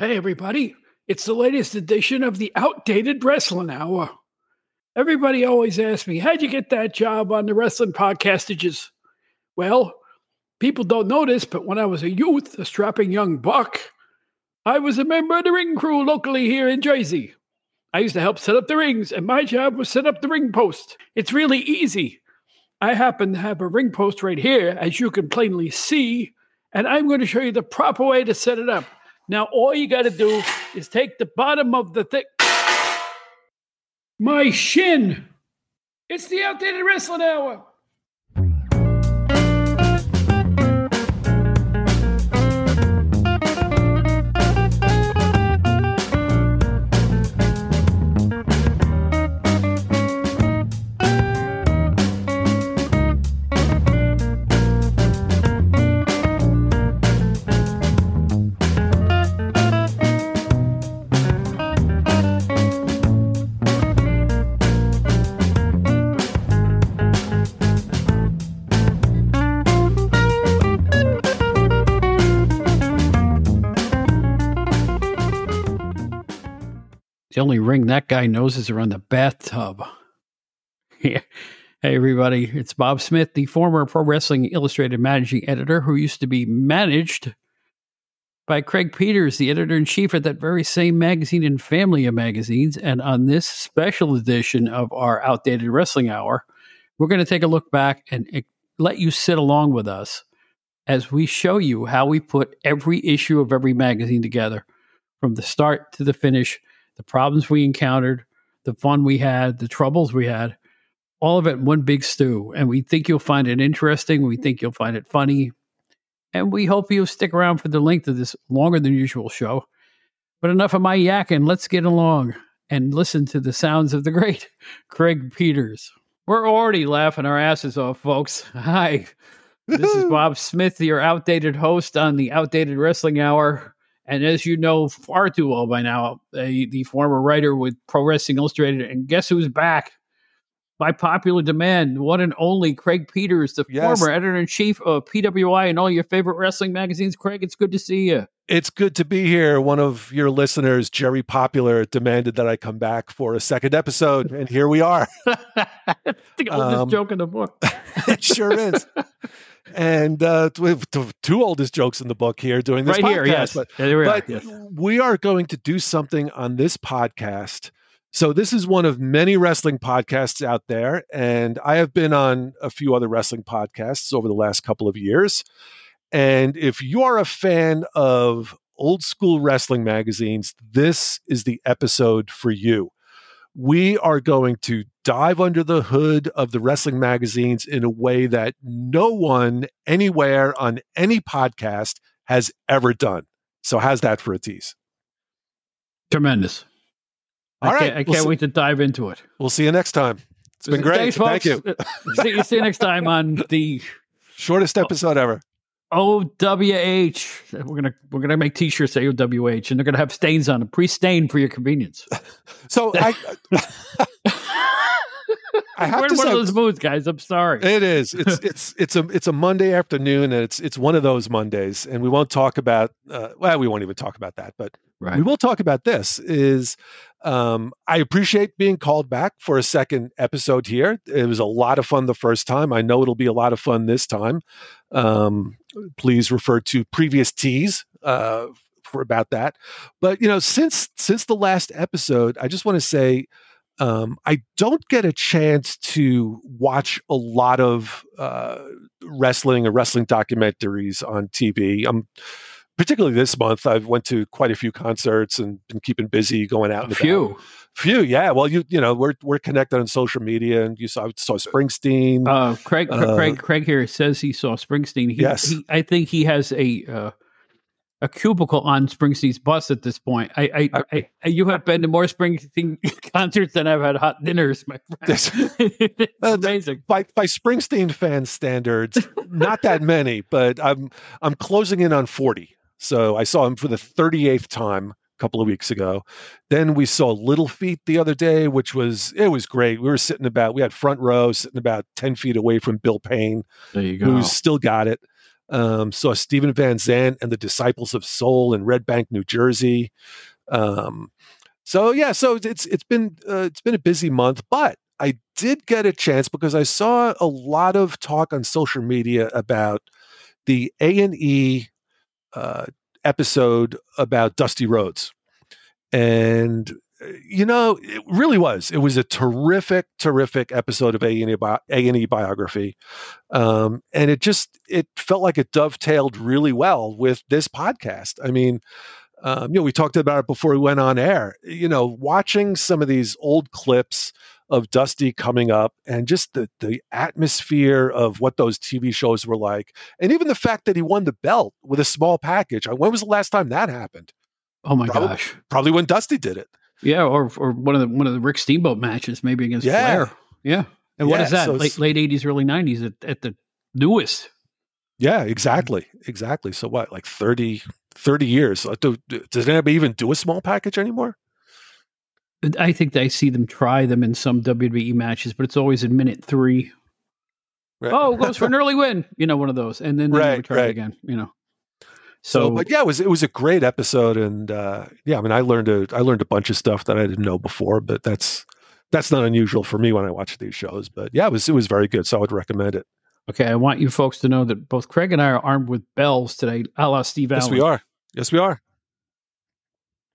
Hey, everybody. It's the latest edition of the Outdated Wrestling Hour. Everybody always asks me, How'd you get that job on the wrestling podcastages? Well, people don't know this, but when I was a youth, a strapping young buck, I was a member of the ring crew locally here in Jersey. I used to help set up the rings, and my job was set up the ring post. It's really easy. I happen to have a ring post right here, as you can plainly see, and I'm going to show you the proper way to set it up. Now, all you got to do is take the bottom of the thing. My shin! It's the outdated wrestling hour! The only ring that guy knows is around the bathtub. Hey, everybody. It's Bob Smith, the former Pro Wrestling Illustrated managing editor who used to be managed by Craig Peters, the editor in chief at that very same magazine and family of magazines. And on this special edition of our Outdated Wrestling Hour, we're going to take a look back and let you sit along with us as we show you how we put every issue of every magazine together from the start to the finish the problems we encountered, the fun we had, the troubles we had, all of it in one big stew. And we think you'll find it interesting. We think you'll find it funny. And we hope you'll stick around for the length of this longer than usual show. But enough of my yakking. Let's get along and listen to the sounds of the great Craig Peters. We're already laughing our asses off, folks. Hi. This is Bob Smith, your outdated host on the Outdated Wrestling Hour. And as you know far too well by now, the former writer with Pro Wrestling Illustrated, and guess who's back? By popular demand, one and only Craig Peters, the yes. former editor in chief of PWI and all your favorite wrestling magazines. Craig, it's good to see you. It's good to be here. One of your listeners, Jerry Popular, demanded that I come back for a second episode, and here we are. the oldest um, joke in the book. it sure is. and uh, we have two oldest jokes in the book here doing this right podcast. here, yes. But, here we, but yes. we are going to do something on this podcast. So this is one of many wrestling podcasts out there, and I have been on a few other wrestling podcasts over the last couple of years. And if you are a fan of old school wrestling magazines, this is the episode for you we are going to dive under the hood of the wrestling magazines in a way that no one anywhere on any podcast has ever done. So, how's that for a tease? Tremendous. All I right, can't, I can't we'll wait see, to dive into it. We'll see you next time. It's been great. Thanks, Thank you. Uh, see, see you next time on the shortest episode ever. OWH. We're gonna we're gonna make T-shirts say OWH, and they're gonna have stains on them, pre-stained for your convenience. so I, I have We're to one say, of those moods, guys. I'm sorry. It is. It's it's it's a it's a Monday afternoon, and it's it's one of those Mondays, and we won't talk about. Uh, well, we won't even talk about that, but right. we will talk about this. Is um, I appreciate being called back for a second episode here. It was a lot of fun the first time. I know it'll be a lot of fun this time. Um, please refer to previous teas uh, for about that. But you know, since since the last episode, I just want to say um, I don't get a chance to watch a lot of uh, wrestling or wrestling documentaries on TV. I'm particularly this month. I've went to quite a few concerts and been keeping busy going out. A few. Few, yeah. Well, you you know we're we're connected on social media, and you saw saw Springsteen. Uh, Craig uh, Craig Craig here says he saw Springsteen. He, yes, he, I think he has a uh, a cubicle on Springsteen's bus at this point. I, I, I, I you have been to more Springsteen concerts than I've had hot dinners, my friend. it's uh, amazing. By by Springsteen fan standards, not that many, but I'm I'm closing in on forty. So I saw him for the thirty eighth time a couple of weeks ago. Then we saw Little Feat the other day, which was it was great. We were sitting about we had front row, sitting about ten feet away from Bill Payne, there you go. who's still got it. Um, saw Steven Van Zandt and the Disciples of Soul in Red Bank, New Jersey. Um, so yeah, so it's it's been uh, it's been a busy month, but I did get a chance because I saw a lot of talk on social media about the A and E uh, episode about Dusty Rhodes, and you know, it really was. It was a terrific, terrific episode of A and bi- A&E biography, um, and it just it felt like it dovetailed really well with this podcast. I mean, um, you know, we talked about it before we went on air. You know, watching some of these old clips of Dusty coming up and just the the atmosphere of what those TV shows were like, and even the fact that he won the belt with a small package. When was the last time that happened? Oh my probably, gosh! Probably when Dusty did it. Yeah, or or one of the one of the Rick Steamboat matches, maybe against yeah. Flair. Yeah. And what yeah, is that? So late late eighties, early nineties at, at the newest. Yeah, exactly. Exactly. So what, like 30, 30 years? Uh, does anybody even do a small package anymore? I think I see them try them in some WWE matches, but it's always in minute three. Right. Oh, goes for an early win. You know, one of those. And then they right, try right. it again, you know. So, so, but yeah, it was it was a great episode, and uh, yeah, I mean, I learned a I learned a bunch of stuff that I didn't know before, but that's that's not unusual for me when I watch these shows. But yeah, it was it was very good, so I would recommend it. Okay, I want you folks to know that both Craig and I are armed with bells today, a la Steve Allen. Yes, we are. Yes, we are.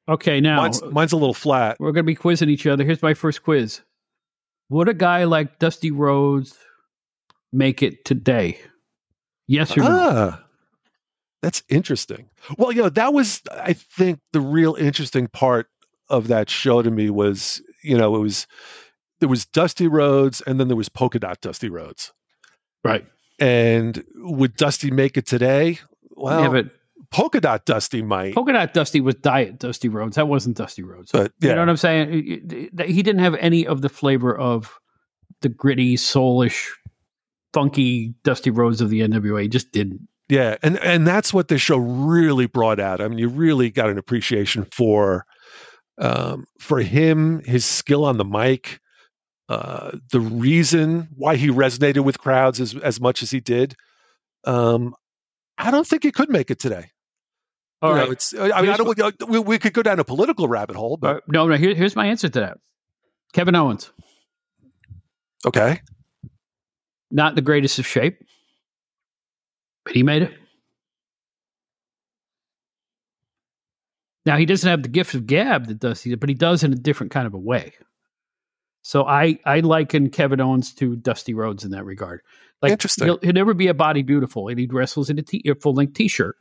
Okay, now mine's, mine's a little flat. We're going to be quizzing each other. Here's my first quiz: Would a guy like Dusty Rhodes make it today? Yes or no? That's interesting. Well, you know, that was I think the real interesting part of that show to me was, you know, it was there was Dusty Rhodes and then there was Polka Dot Dusty Rhodes. Right. And would Dusty make it today? Well, yeah, but Polka Dot Dusty might. Polka Dot Dusty was Diet Dusty Rhodes. That wasn't Dusty Rhodes. But yeah. You know what I'm saying? He didn't have any of the flavor of the gritty, soulish, funky Dusty Rhodes of the NWA. He just didn't. Yeah, and and that's what the show really brought out. I mean, you really got an appreciation for um, for him, his skill on the mic, uh, the reason why he resonated with crowds as as much as he did. Um, I don't think he could make it today. All you right. Know, it's. I mean, I don't. We, we, could go down a political rabbit hole, but uh, no, no. Here, here's my answer to that. Kevin Owens. Okay. Not the greatest of shape. But he made it. Now he doesn't have the gift of gab that does but he does in a different kind of a way. So I I liken Kevin Owens to Dusty Rhodes in that regard. Like Interesting. He'll, he'll never be a body beautiful, and he wrestles in a, t- a full length t shirt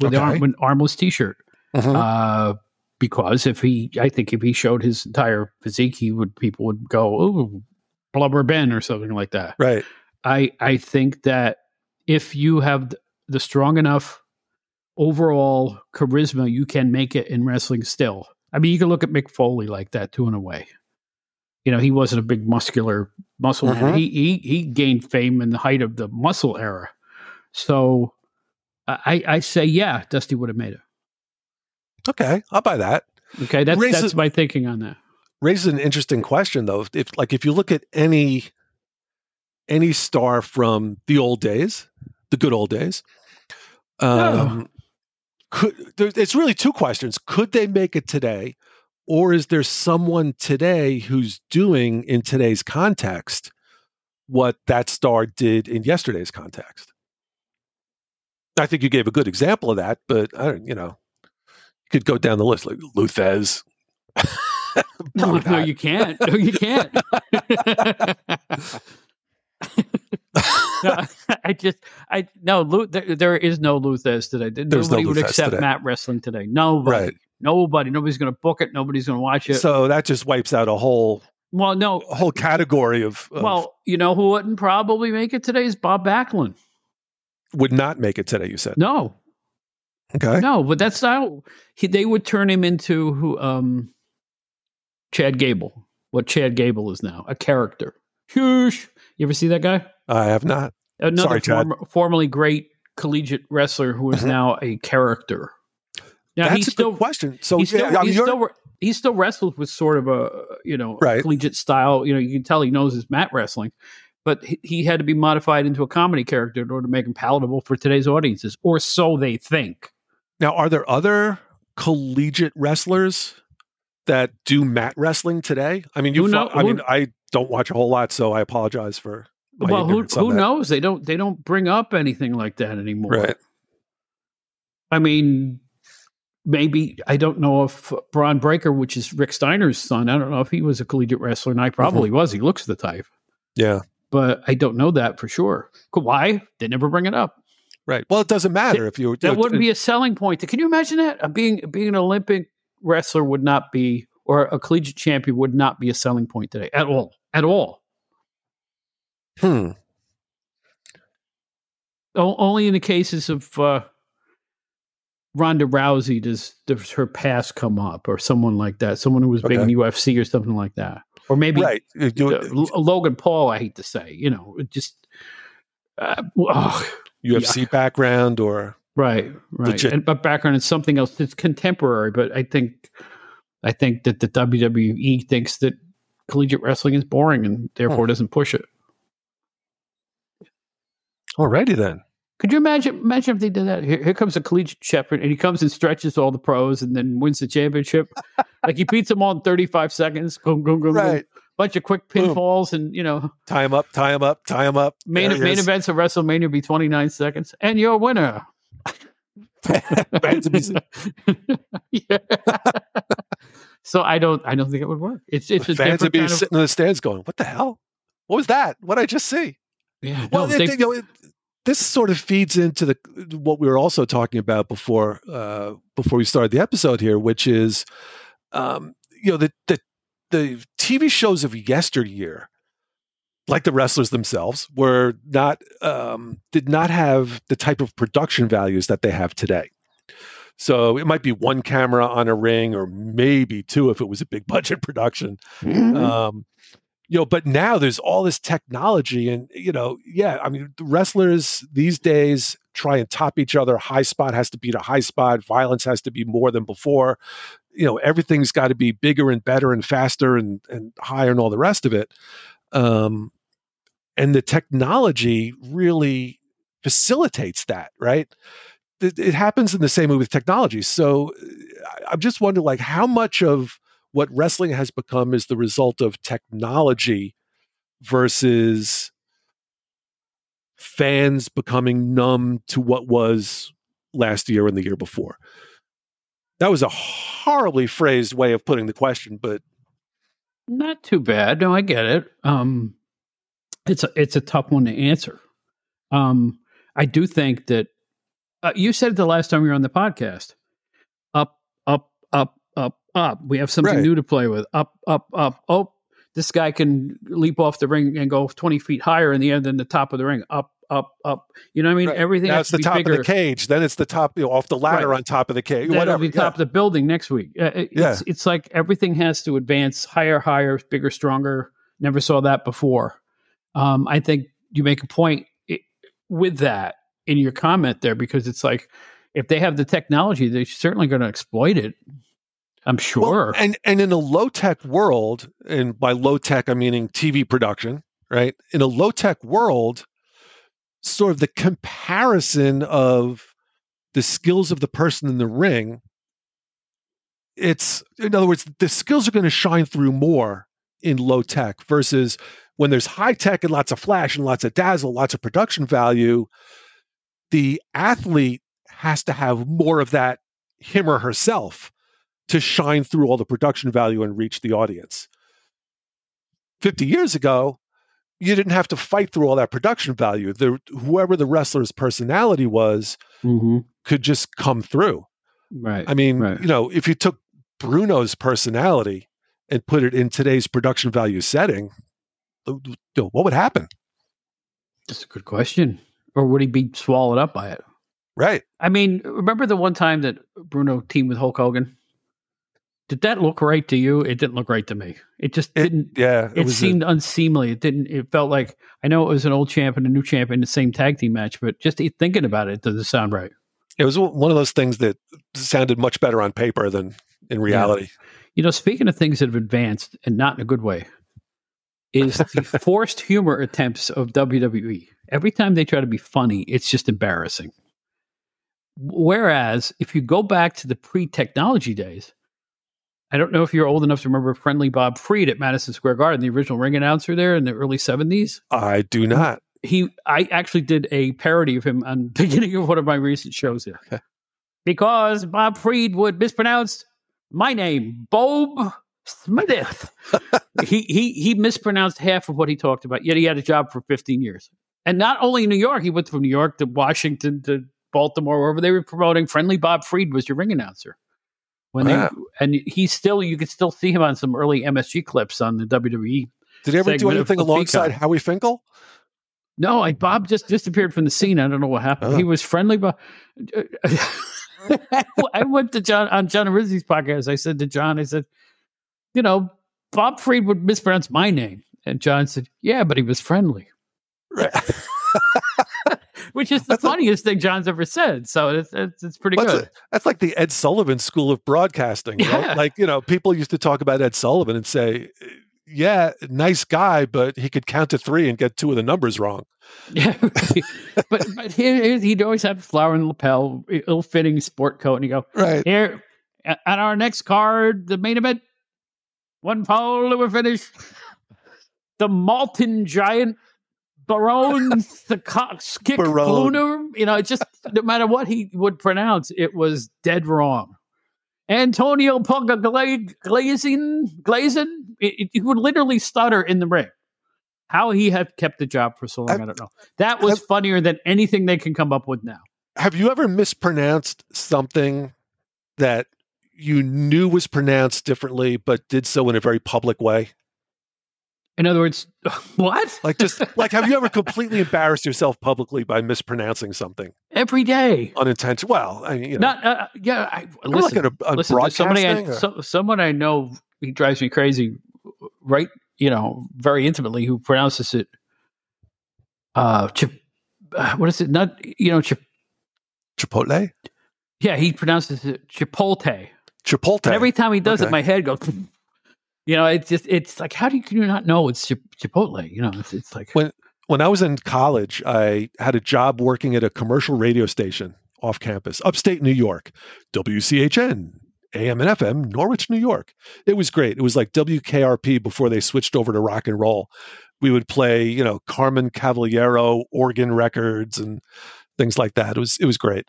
with okay. arm, an armless t shirt. Uh-huh. Uh, because if he, I think if he showed his entire physique, he would people would go, "Oh, blubber Ben" or something like that. Right. I I think that if you have the strong enough overall charisma, you can make it in wrestling still. I mean, you can look at Mick Foley like that too, in a way. You know, he wasn't a big muscular muscle man. Mm-hmm. He, he he gained fame in the height of the muscle era. So I I say yeah, Dusty would have made it. Okay, I'll buy that. Okay, that's raises, that's my thinking on that. Raises an interesting question though. If like if you look at any any star from the old days, the good old days. Um, could there, it's really two questions: Could they make it today, or is there someone today who's doing in today's context what that star did in yesterday's context? I think you gave a good example of that, but I don't, you know, you could go down the list like Lou Thesz. no, no, you can't. No, you can't. no, I just, I no, there, there is no Lou today. There's Nobody no would accept today. Mat Wrestling today. Nobody, right. nobody, nobody's going to book it. Nobody's going to watch it. So that just wipes out a whole, well, no, whole category of, of. Well, you know who wouldn't probably make it today is Bob Backlund. Would not make it today. You said no. Okay. No, but that's not. He, they would turn him into who? Um, Chad Gable. What Chad Gable is now, a character. Huge. You ever see that guy? I have not. Another Sorry, former, formerly great collegiate wrestler who is mm-hmm. now a character. Now That's a still, good question. So he's still, yeah, he's still, he still wrestles with sort of a you know right. collegiate style. You know, you can tell he knows his mat wrestling, but he, he had to be modified into a comedy character in order to make him palatable for today's audiences, or so they think. Now, are there other collegiate wrestlers that do mat wrestling today? I mean, you. Know, I mean, I don't watch a whole lot, so I apologize for. well, who who knows? They don't they don't bring up anything like that anymore. Right. I mean, maybe I don't know if Bron Breakker, which is Rick Steiner's son, I don't know if he was a collegiate wrestler, and I probably mm-hmm. was. He looks the type. Yeah. But I don't know that for sure. Why? They never bring it up. Right. Well, it doesn't matter if you. That wouldn't be a selling point. Can you imagine that? Uh, being being an Olympic wrestler would not be, or a collegiate champion would not be a selling point today at all. At all. Hmm. O- only in the cases of uh, Ronda Rousey does, does her past come up, or someone like that, someone who was okay. big in UFC or something like that, or maybe right. Uh, Logan Paul. I hate to say, you know, just uh, UFC yuck. background or right, right, and, but background is something else that's contemporary. But I think, I think that the WWE thinks that collegiate wrestling is boring and therefore hmm. doesn't push it. Alrighty then. Could you imagine? Imagine if they did that. Here, here comes a collegiate shepherd, and he comes and stretches all the pros, and then wins the championship. like he beats them all in thirty five seconds. Boom, boom, boom, right. Bunch of quick pinfalls, and you know, tie him up, tie him up, tie him up. Main main events of WrestleMania will be twenty nine seconds, and you're a winner. yeah. So I don't, I don't think it would work. It's it's a fans would be sitting of, in the stands going, "What the hell? What was that? What did I just see?" Yeah. Well, no, they, you know, it, this sort of feeds into the what we were also talking about before uh, before we started the episode here, which is um, you know the, the the TV shows of yesteryear, like the wrestlers themselves, were not um, did not have the type of production values that they have today. So it might be one camera on a ring, or maybe two if it was a big budget production. Mm-hmm. Um, you know but now there's all this technology and you know yeah i mean wrestlers these days try and top each other. High spot has to beat a high spot. Violence has to be more than before. You know everything's got to be bigger and better and faster and and higher and all the rest of it. Um and the technology really facilitates that right it, it happens in the same way with technology so i'm just wondering like how much of what wrestling has become is the result of technology versus fans becoming numb to what was last year and the year before. That was a horribly phrased way of putting the question, but not too bad. No, I get it. Um, it's a it's a tough one to answer. Um, I do think that uh, you said it the last time you were on the podcast. Up, up, up, up, up. We have something right. new to play with. Up, up, up. Oh, this guy can leap off the ring and go 20 feet higher in the end than the top of the ring. Up, up, up. You know what I mean? Right. Everything. That's the top bigger. of the cage. Then it's the top, you know, off the ladder right. on top of the cage. Then whatever. It'll be top yeah. of the building next week. Uh, it's, yeah. it's like everything has to advance higher, higher, bigger, stronger. Never saw that before. Um, I think you make a point with that in your comment there because it's like if they have the technology, they're certainly going to exploit it. I'm sure. Well, and and in a low tech world, and by low tech I'm meaning TV production, right? In a low tech world, sort of the comparison of the skills of the person in the ring, it's in other words, the skills are going to shine through more in low tech versus when there's high tech and lots of flash and lots of dazzle, lots of production value, the athlete has to have more of that him or herself to shine through all the production value and reach the audience. 50 years ago, you didn't have to fight through all that production value. The, whoever the wrestler's personality was mm-hmm. could just come through. Right. I mean, right. you know, if you took Bruno's personality and put it in today's production value setting, what would happen? That's a good question. Or would he be swallowed up by it? Right. I mean, remember the one time that Bruno teamed with Hulk Hogan? did that look right to you? It didn't look right to me. It just it, didn't. Yeah, it, it seemed a, unseemly. It didn't. It felt like I know it was an old champ and a new champ in the same tag team match, but just thinking about it, it doesn't sound right. It was one of those things that sounded much better on paper than in reality. Yeah. You know, speaking of things that have advanced and not in a good way, is the forced humor attempts of WWE. Every time they try to be funny, it's just embarrassing. Whereas if you go back to the pre-technology days, I don't know if you're old enough to remember friendly Bob Freed at Madison Square Garden, the original ring announcer there in the early 70s. I do not. He I actually did a parody of him on the beginning of one of my recent shows here. because Bob Freed would mispronounce my name, Bob Smith. he he he mispronounced half of what he talked about, yet he had a job for 15 years. And not only in New York, he went from New York to Washington to Baltimore, wherever they were promoting. Friendly Bob Freed was your ring announcer. When wow. they and he's still you could still see him on some early MSG clips on the WWE. Did he ever do anything alongside Howie Finkel? No, I, Bob just disappeared from the scene. I don't know what happened. Oh. He was friendly, but uh, I went to John on John Rizzi's podcast. I said to John, I said, you know, Bob Freed would mispronounce my name, and John said, yeah, but he was friendly. Right. which is the that's funniest a, thing John's ever said. So it's it's, it's pretty good. A, that's like the Ed Sullivan School of Broadcasting. Yeah. Right? Like you know, people used to talk about Ed Sullivan and say, "Yeah, nice guy, but he could count to three and get two of the numbers wrong." Yeah, but but he, he'd always have a flower in the lapel, ill-fitting sport coat, and he go right here. On our next card, the main event, one fall, we're finished. The Malton Giant Barone, the cock Skip Fluner, you know, it just no matter what he would pronounce, it was dead wrong. Antonio Ponga Glazing, Glazing, he would literally stutter in the ring. How he had kept the job for so long, I've, I don't know. That was I've, funnier than anything they can come up with now. Have you ever mispronounced something that you knew was pronounced differently, but did so in a very public way? In other words, what? Like just like have you ever completely embarrassed yourself publicly by mispronouncing something every day? Unintentional. Well, I mean, you know, not uh, yeah. I, listen, like a, a listen somebody I, so, someone I know. He drives me crazy. Right, you know, very intimately. Who pronounces it? Uh, chip, uh what is it? Not you know, chip, Chipotle. Yeah, he pronounces it Chipotle. Chipotle. And every time he does okay. it, my head goes. You know, it's just it's like how do you, you not know it's Chipotle? You know, it's, it's like when when I was in college, I had a job working at a commercial radio station off campus, upstate New York, WCHN, AM and FM, Norwich, New York. It was great. It was like WKRP before they switched over to rock and roll. We would play, you know, Carmen Cavallaro organ records and things like that. It was it was great.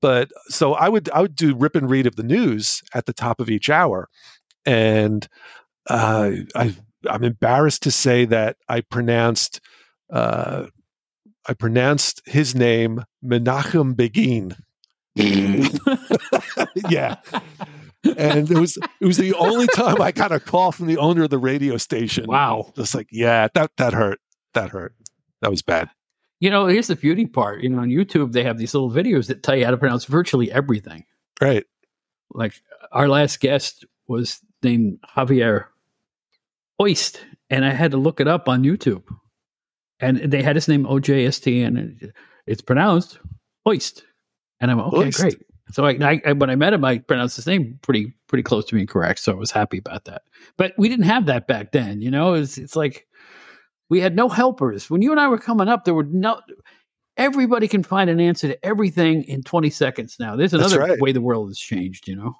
But so I would I would do rip and read of the news at the top of each hour. And uh, I, I'm embarrassed to say that I pronounced uh, I pronounced his name Menachem Begin. yeah. And it was it was the only time I got a call from the owner of the radio station. Wow. Just like, yeah, that that hurt. That hurt. That was bad. You know, here's the beauty part. You know, on YouTube they have these little videos that tell you how to pronounce virtually everything. Right. Like our last guest was named Javier Oist, and I had to look it up on YouTube. And they had his name OJST, and it's pronounced Oist. And I'm okay, great. So I, I, when I met him, I pronounced his name pretty pretty close to being correct. So I was happy about that. But we didn't have that back then, you know. It's it's like we had no helpers when you and I were coming up. There were no. Everybody can find an answer to everything in 20 seconds now. There's another right. way the world has changed, you know.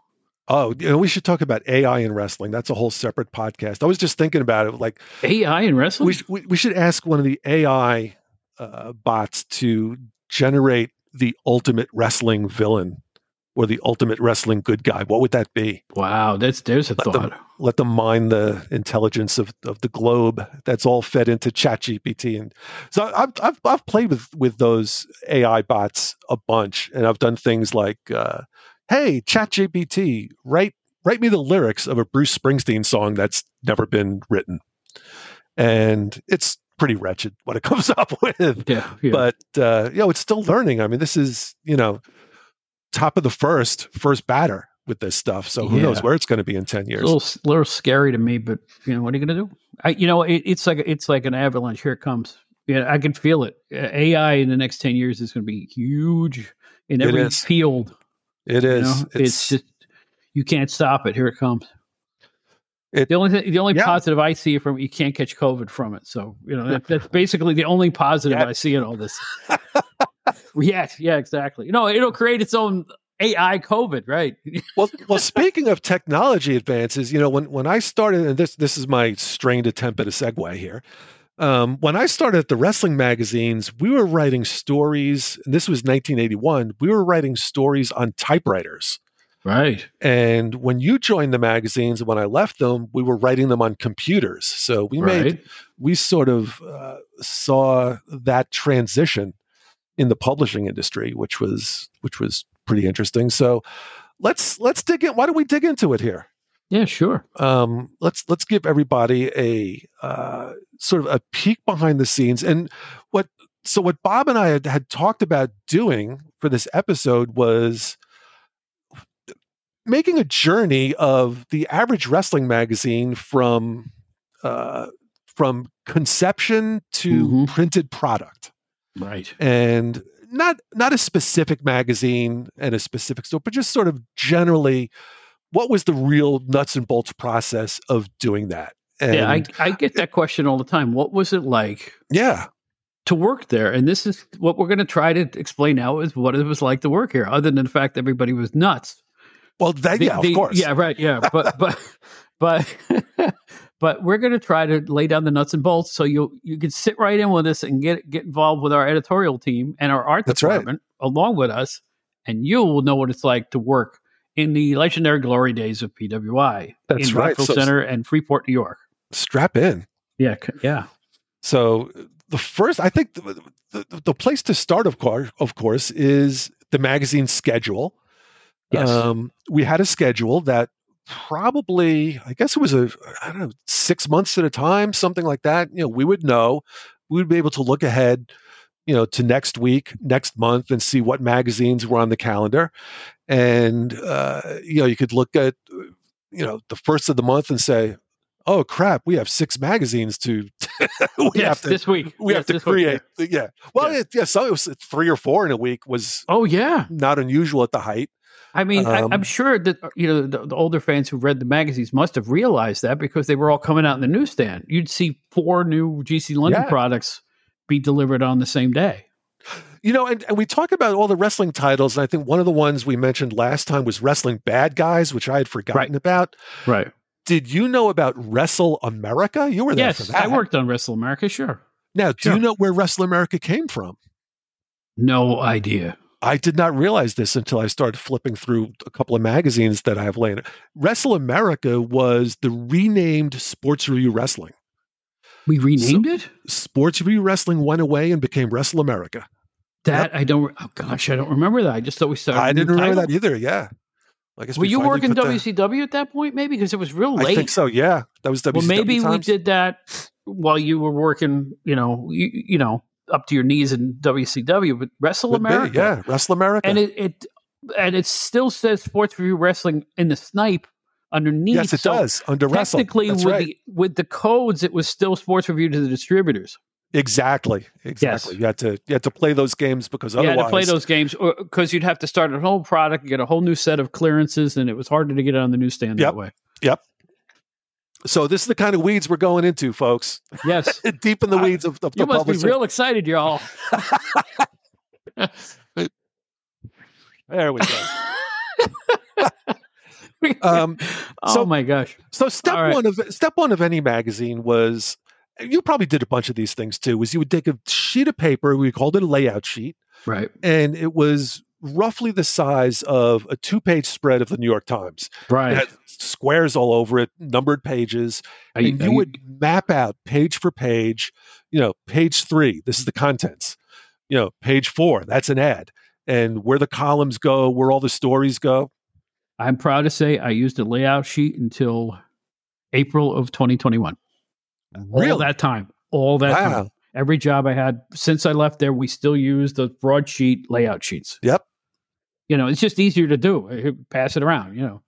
Oh, you know, we should talk about AI in wrestling. That's a whole separate podcast. I was just thinking about it, like AI in wrestling. We, we, we should ask one of the AI uh, bots to generate the ultimate wrestling villain or the ultimate wrestling good guy. What would that be? Wow, that's there's a let thought. Them, let them mine the intelligence of, of the globe. That's all fed into ChatGPT, and so I've, I've I've played with with those AI bots a bunch, and I've done things like. Uh, hey, ChatGPT, write write me the lyrics of a Bruce Springsteen song that's never been written. And it's pretty wretched what it comes up with. Yeah, yeah. But uh, you know, it's still learning. I mean, this is, you know, top of the first, first batter with this stuff. So who yeah. knows where it's going to be in 10 years. It's a little, little scary to me, but you know, what are you going to do? I, you know, it, it's like, it's like an avalanche. Here it comes. Yeah, I can feel it. AI in the next 10 years is going to be huge in every field it is. You know, it's, it's, just you can't stop it. Here it comes. It, the only th- the only yeah. positive I see from it, you can't catch COVID from it. So you know that, that's basically the only positive I see in all this. yeah, yeah, exactly. You know, it'll create its own AI COVID, right? well, well, speaking of technology advances, you know, when when I started, and this this is my strained attempt at a segue here. Um, when I started at the wrestling magazines, we were writing stories, and this was 1981. We were writing stories on typewriters. Right. And when you joined the magazines, and when I left them, we were writing them on computers. So we right. made, we sort of uh, saw that transition in the publishing industry, which was which was pretty interesting. So let's let's dig in. Why don't we dig into it here? Yeah, sure. Um, let's let's give everybody a uh, sort of a peek behind the scenes and what. So what Bob and I had, had talked about doing for this episode was making a journey of the average wrestling magazine from uh, from conception to mm-hmm. printed product. Right. And not not a specific magazine and a specific store, but just sort of generally what was the real nuts and bolts process of doing that? And, yeah, I, I get that question all the time. What was it like? Yeah. To work there. And this is what we're going to try to explain now is what it was like to work here, other than the fact everybody was nuts. Well, that, the, yeah, the, of course. Yeah, right. Yeah. But, but, but, but we're going to try to lay down the nuts and bolts so you you can sit right in with us and get get involved with our editorial team and our art That's department right. along with us, and you will know what it's like to work in the legendary glory days of PWI. That's in right. So Center and Freeport, New York. Strap in. Yeah, yeah. So the first, I think, the, the, the place to start, of course, of course, is the magazine schedule. Yes. Um, we had a schedule that probably, I guess it was a, I don't know, six months at a time, something like that. You know, we would know, we would be able to look ahead, you know, to next week, next month, and see what magazines were on the calendar. And, uh, you know, you could look at, you know, the first of the month and say, oh crap, we have six magazines to we yes, have to this week. We yes, have to create. Week, yeah. yeah. Well, yeah. It, yeah, so it was three or four in a week was oh yeah, not unusual at the height. I mean, um, I, am sure that uh, you know the, the, older fans who read the magazines must have realized that because they were all coming out in the newsstand. You'd see four new GC London yeah. products be delivered on the same day. You know, and, and we talk about all the wrestling titles, and I think one of the ones we mentioned last time was Wrestling Bad Guys, which I had forgotten right. about. Right. Did you know about Wrestle America? You were there yes, I worked on Wrestle America, sure. Now, do you know where Wrestle America came from? No idea. I did not realize this until I started flipping through a couple of magazines that I have laying. Wrestle America was the renamed Sports Review Wrestling. We renamed so, it? Sports Review Wrestling went away and became Wrestle America. That yep. I don't. Oh gosh, I don't remember that. I just thought we started. I didn't remember title. that either. Yeah. I guess Were you working WCW at that point? Maybe because it was real late. I think so. Yeah, that was WCW. Well, maybe times. we did that while you were working. You know, you, you know, up to your knees in WCW, but Wrestle Would America, be, yeah, Wrestle America, and it, it and it still says Sports Review Wrestling in the snipe underneath. Yes, it so does under technically Wrestle. with right. the with the codes, it was still Sports Review to the distributors. Exactly. Exactly. Yes. You had to you had to play those games because otherwise you had to play those games because you'd have to start a whole product, and get a whole new set of clearances, and it was harder to get it on the newsstand yep. that way. Yep. So this is the kind of weeds we're going into, folks. Yes, deep in the weeds of, of you must be real excited, y'all. there we go. um, oh my gosh! So step right. one of step one of any magazine was you probably did a bunch of these things too. Was you would take a sheet of paper, we called it a layout sheet, right? And it was roughly the size of a two-page spread of the New York Times. Right. It had squares all over it, numbered pages. And you, you would map out page for page, you know, page three, this is the contents. You know, page four, that's an ad. And where the columns go, where all the stories go. I'm proud to say I used a layout sheet until April of 2021. Really? All that time. All that wow. time. Every job I had since I left there, we still use the broadsheet layout sheets. Yep. You know, it's just easier to do. Eh, eh, pass it around. You know,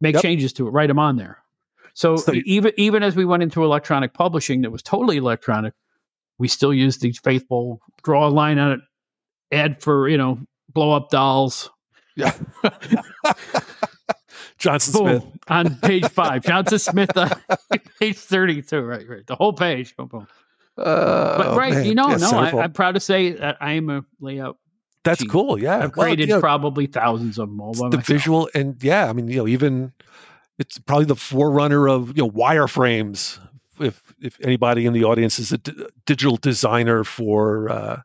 make yep. changes to it. Write them on there. So, so even even as we went into electronic publishing, that was totally electronic, we still use these faithful draw a line on it, ad for you know blow up dolls. Yeah. Johnson boom, Smith on page five. Johnson Smith, uh, page thirty-two. Right, right. The whole page. Boom, boom. Uh, but right, man. you know, Yeah, no, I, I'm proud to say that I am a layout. that's cheap. cool. Yeah, I've Well, created you know, probably thousands of them all by the myself. visual and yeah, I mean, you know, even it's probably the forerunner of you know wireframes. If if anybody in the audience is a d- digital designer for uh,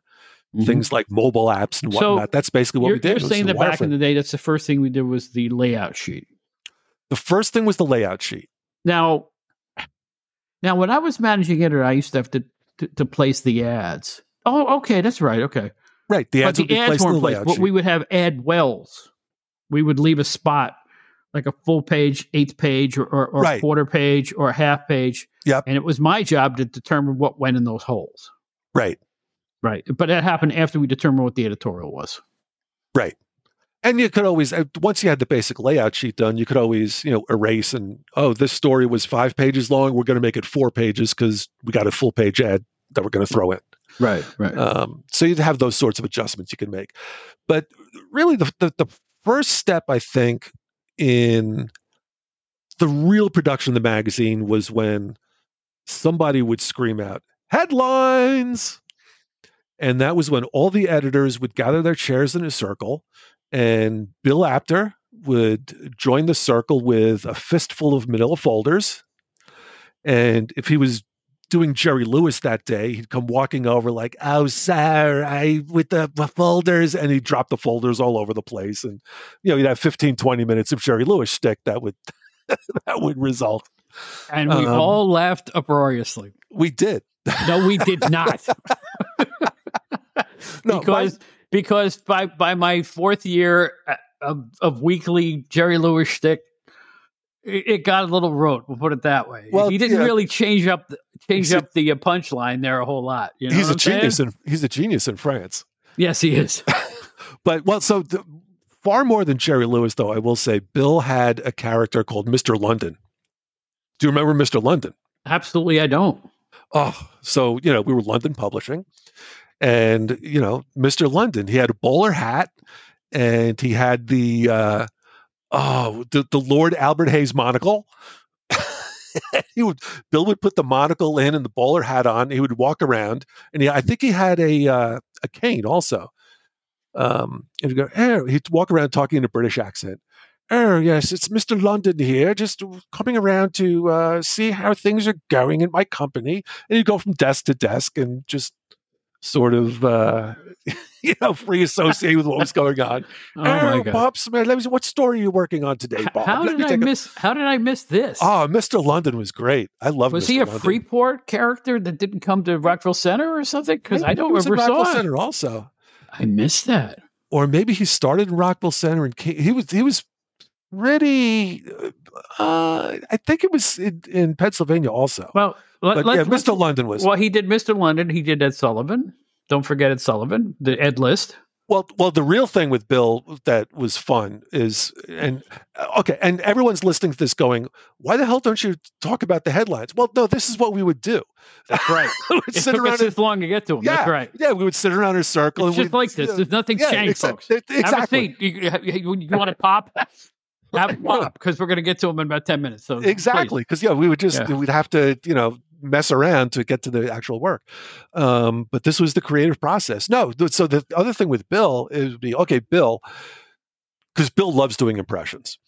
Mhm. things like mobile apps and So, whatnot, that's basically what we did. you're saying that back in the day, that's the first thing we did was the layout sheet. The first thing was the layout sheet. Now, now when I was managing editor, I used to have to to, to place the ads. Oh, okay, that's right. Okay, Right, the but ads would the be ads placed in the weren't placed. But we would have ad wells. We would leave a spot, like a full page, eighth page, or or, or Right. quarter page, or a half page. Yep. And it was my job to determine what went in those holes. right, Right. But that happened after we determined what the editorial was. right. And you could always, uh, once you had the basic layout sheet done, you could always, you know, erase and oh, this story was five pages long. We're going to make it four pages because we got a full page ad that we're going to throw in. Right. Right. Um, so you'd have those sorts of adjustments you can make. But really, the, the, the first step, I think, in the real production of the magazine was when somebody would scream out, headlines! And that was when all the editors would gather their chairs in a circle, and Bill Apter would join the circle with a fistful of manila folders. And if he was doing Jerry Lewis that day, he'd come walking over like, "Oh, sir, I with the, folders," and he'd drop the folders all over the place, and you know, you'd have 15, 20 minutes of Jerry Lewis shtick that would that would result. and we um, all laughed uproariously. We did. No, we did not. No, because because by by my fourth year uh, of, of weekly Jerry Lewis shtick, it, it got a little rote. We'll put it that way. Well, he didn't yeah. really change up the, change He's up the uh, punchline there a whole lot. You know he's a I'm saying? genius, he's a genius in France. Yes, he is. But well, so the, far more than Jerry Lewis, though, I will say, Bill had a character called Mister London. Do you remember Mister London? Absolutely, I don't. Oh, so you know, we were London Publishing, and you know, Mr. London, he had a bowler hat, and he had the uh, oh, the, the Lord Alfred Hayes monocle. he would Bill would put the monocle in and the bowler hat on. He would walk around, and he, I think he had a uh, a cane also. Um, and he'd go, oh, he'd walk around talking in a British accent. Oh yes, it's Mr. London here, just coming around to uh, see how things are going in my company. And he'd go from desk to desk and just sort of, uh, you know, free associate with what was going on. Oh my god! Bob Smith, let me see, what story are you working on today, Bob? How Let did I take a- miss? How did I miss this? Oh, Mr. London was great. I love. was Mr. he a London. Freeport character that didn't come to Rockville Center or something? Because I don't remember. Rockville saw it. Center also, I missed that. or maybe he started in Rockville Center and came, he was he was pretty. Uh, I think it was in, in Pennsylvania also. Well, let, but yeah, Mr. London was. Well, he did Mr. London. He did Ed Sullivan. Don't forget Ed Sullivan, the Ed List. Well, well, the real thing with Bill that was fun is, and okay, and everyone's listening to this going, "Why the hell don't you talk about the headlines?" Well, no, this is what we would do. That's right. we would It sit took around. us this long to get to him. yeah, That's right. yeah, we would sit around in a circle. It's and just like this. you know, There's nothing yeah, changed, exa- folks. e- Have a Exactly. seat. You, you, you want to pop? Have a pop because we're going to get to him in about ten minutes. So exactly because yeah we would just Yeah. we'd have to you know mess around to get to the actual work um, but this was the creative process. No th- so the other thing with bill is would be okay bill because bill loves doing impressions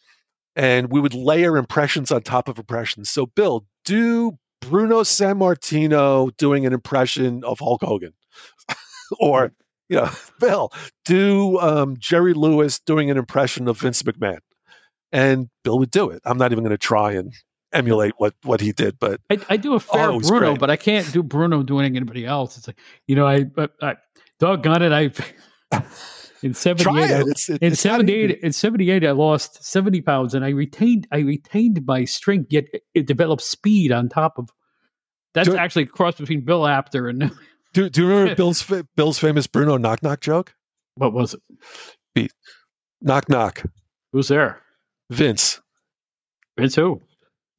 and we would layer impressions on top of impressions. So bill do bruno sammartino doing an impression of hulk hogan? Or you know bill do um, jerry lewis doing an impression of vince mcmahon? And bill would do it. I'm not even going to try and emulate what what he did but I, I do a fair Oh, Bruno, great. but I can't do Bruno doing anybody else. It's like you know, I, I, I doggone it, I in seventy eight. it In seventy eight, in seventy eight, I lost seventy pounds, and I retained, I retained my strength. Yet it developed speed on top of. That's Do- actually a cross between Bill Apter and do, do you remember bill's bill's famous bruno knock knock joke what was it? knock knock Who's there? vince It's who?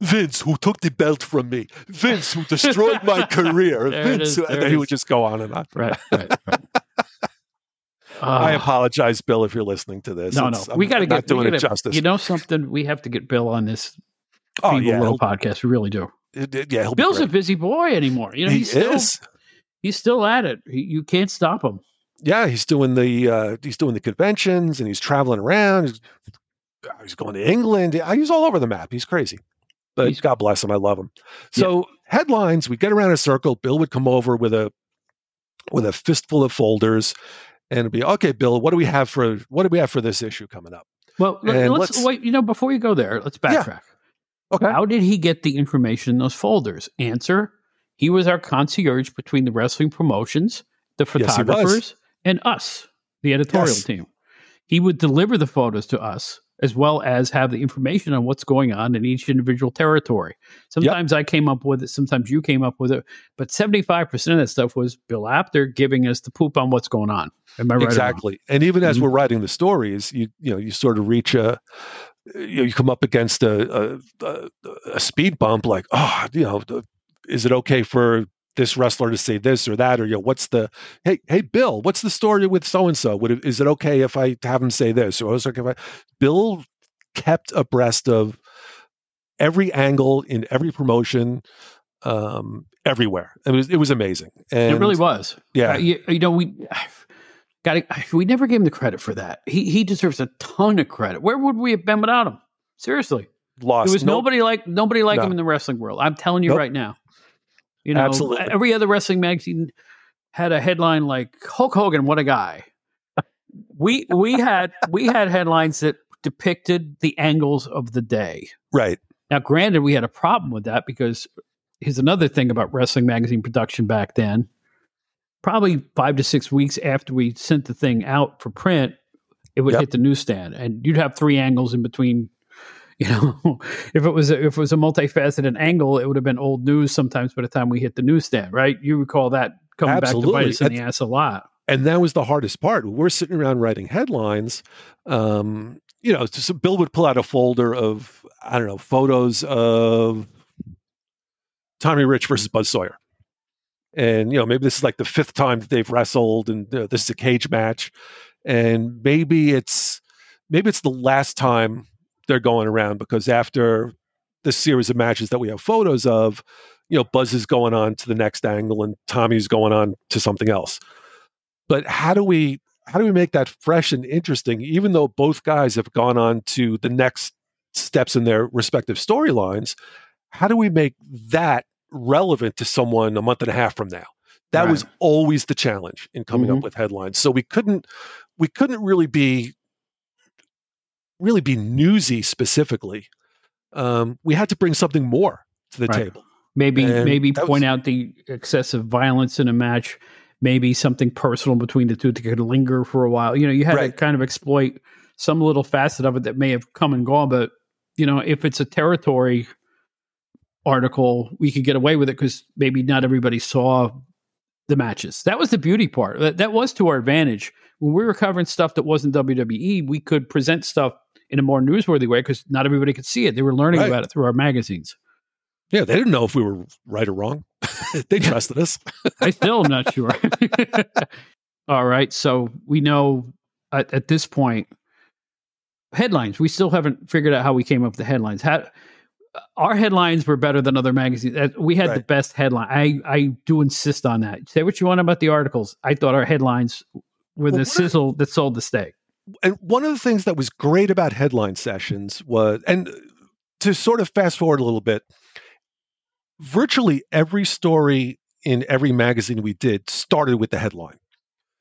Vince, who took the belt from me, Vince, who destroyed my career, Vince, who- and then he would just go on and on. Right, right, right. Uh, I apologize, Bill, if you're listening to this. No, it's, no, we got to get doing gotta, it justice. You know something? We have to get Bill on this. Oh yeah, little podcast. We really do. It, it, yeah, Bill's a busy boy anymore. You know, he he's still, is. He's still at it. He, you can't stop him. Yeah, he's doing the uh, he's doing the conventions and he's traveling around. He's, he's going to England. He's all over the map. He's crazy. But he's, God bless him. I love him. So yeah. headlines, we get around a circle. Bill would come over with a with a fistful of folders and it'd be okay, Bill. What do we have for what do we have for this issue coming up? Well, let's, let's, wait. You know, before you go there, let's backtrack. Yeah. Okay. How did he get the information in those folders? Answer: He was our concierge between the wrestling promotions, the photographers, yes, and us, the editorial yes. team. He would deliver the photos to us as well as have the information on what's going on in each individual territory. Sometimes yep. I came up with it, sometimes you came up with it, but 75% of that stuff was Bill Apter giving us the poop on what's going on. Am I right? Exactly. And even as mm-hmm. we're writing the stories, you you know, you sort of reach a you know, you come up against a, a, a speed bump like, oh, you know, is it okay for this wrestler to say this or that or you know what's the hey hey bill what's the story with so and so would it, is it okay if i have him say this? Or was it okay if I, bill kept abreast of every angle in every promotion um everywhere. It was it was amazing. And it really was. Yeah. Uh, you, you, know we got we never gave him the credit for that. He he deserves a ton of credit. Where would we have been without him? Seriously. Lost. there was nope. nobody like nobody like no. him in the wrestling world. I'm telling you nope. right now you know, Absolutely. every other wrestling magazine had a headline like Hulk Hogan, what a guy. we we had we had headlines that depicted the angles of the day. Right. Now, granted, we had a problem with that because here's another thing about wrestling magazine production back then. Probably five to six weeks after we sent the thing out for print, it would yep. hit the newsstand, and you'd have three angles in between you know, if it was a, if it was a multifaceted angle, it would have been old news sometimes by the time we hit the newsstand, right? You recall that coming Absolutely. back to bite us in the ass a lot. And that was the hardest part. We're sitting around writing headlines. Um, you know, so Bill would pull out a folder of I don't know photos of Tommy Rich versus Buzz Sawyer, and you know maybe this is like the fifth time that they've wrestled, and uh, this is a cage match, and maybe it's maybe it's the last time they're going around because after the series of matches that we have photos of, you know, Buzz is going on to the next angle and Tommy's going on to something else. But how do we how do we make that fresh and interesting, even though both guys have gone on to the next steps in their respective storylines? How do we make that relevant to someone a month and a half from now? That right. was always the challenge in coming mm-hmm. up with headlines. So we couldn't we couldn't really be really be newsy specifically. Um, we had to bring something more to the right. table. Maybe and maybe point was, out the excessive violence in a match. Maybe something personal between the two that could linger for a while. You know, you had right. to kind of exploit some little facet of it that may have come and gone. But you know, if it's a territory article, we could get away with it because maybe not everybody saw the matches. That was the beauty part. That, that was to our advantage. When we were covering stuff that wasn't WWE, we could present stuff in a more newsworthy way because not everybody could see it. They were learning right. about it through our magazines. Yeah, they didn't know if we were right or wrong. they trusted us. I still am not sure. All right, so we know at, at, this point headlines. We still haven't figured out how we came up with the headlines. How, uh, our headlines were better than other magazines. We had right. the best headline. I I do insist on that. Say what you want about the articles. I thought our headlines were well, the sizzle that sold the steak and one of the things that was great about headline sessions was, and to sort of fast forward a little bit, virtually every story in every magazine we did started with the headline.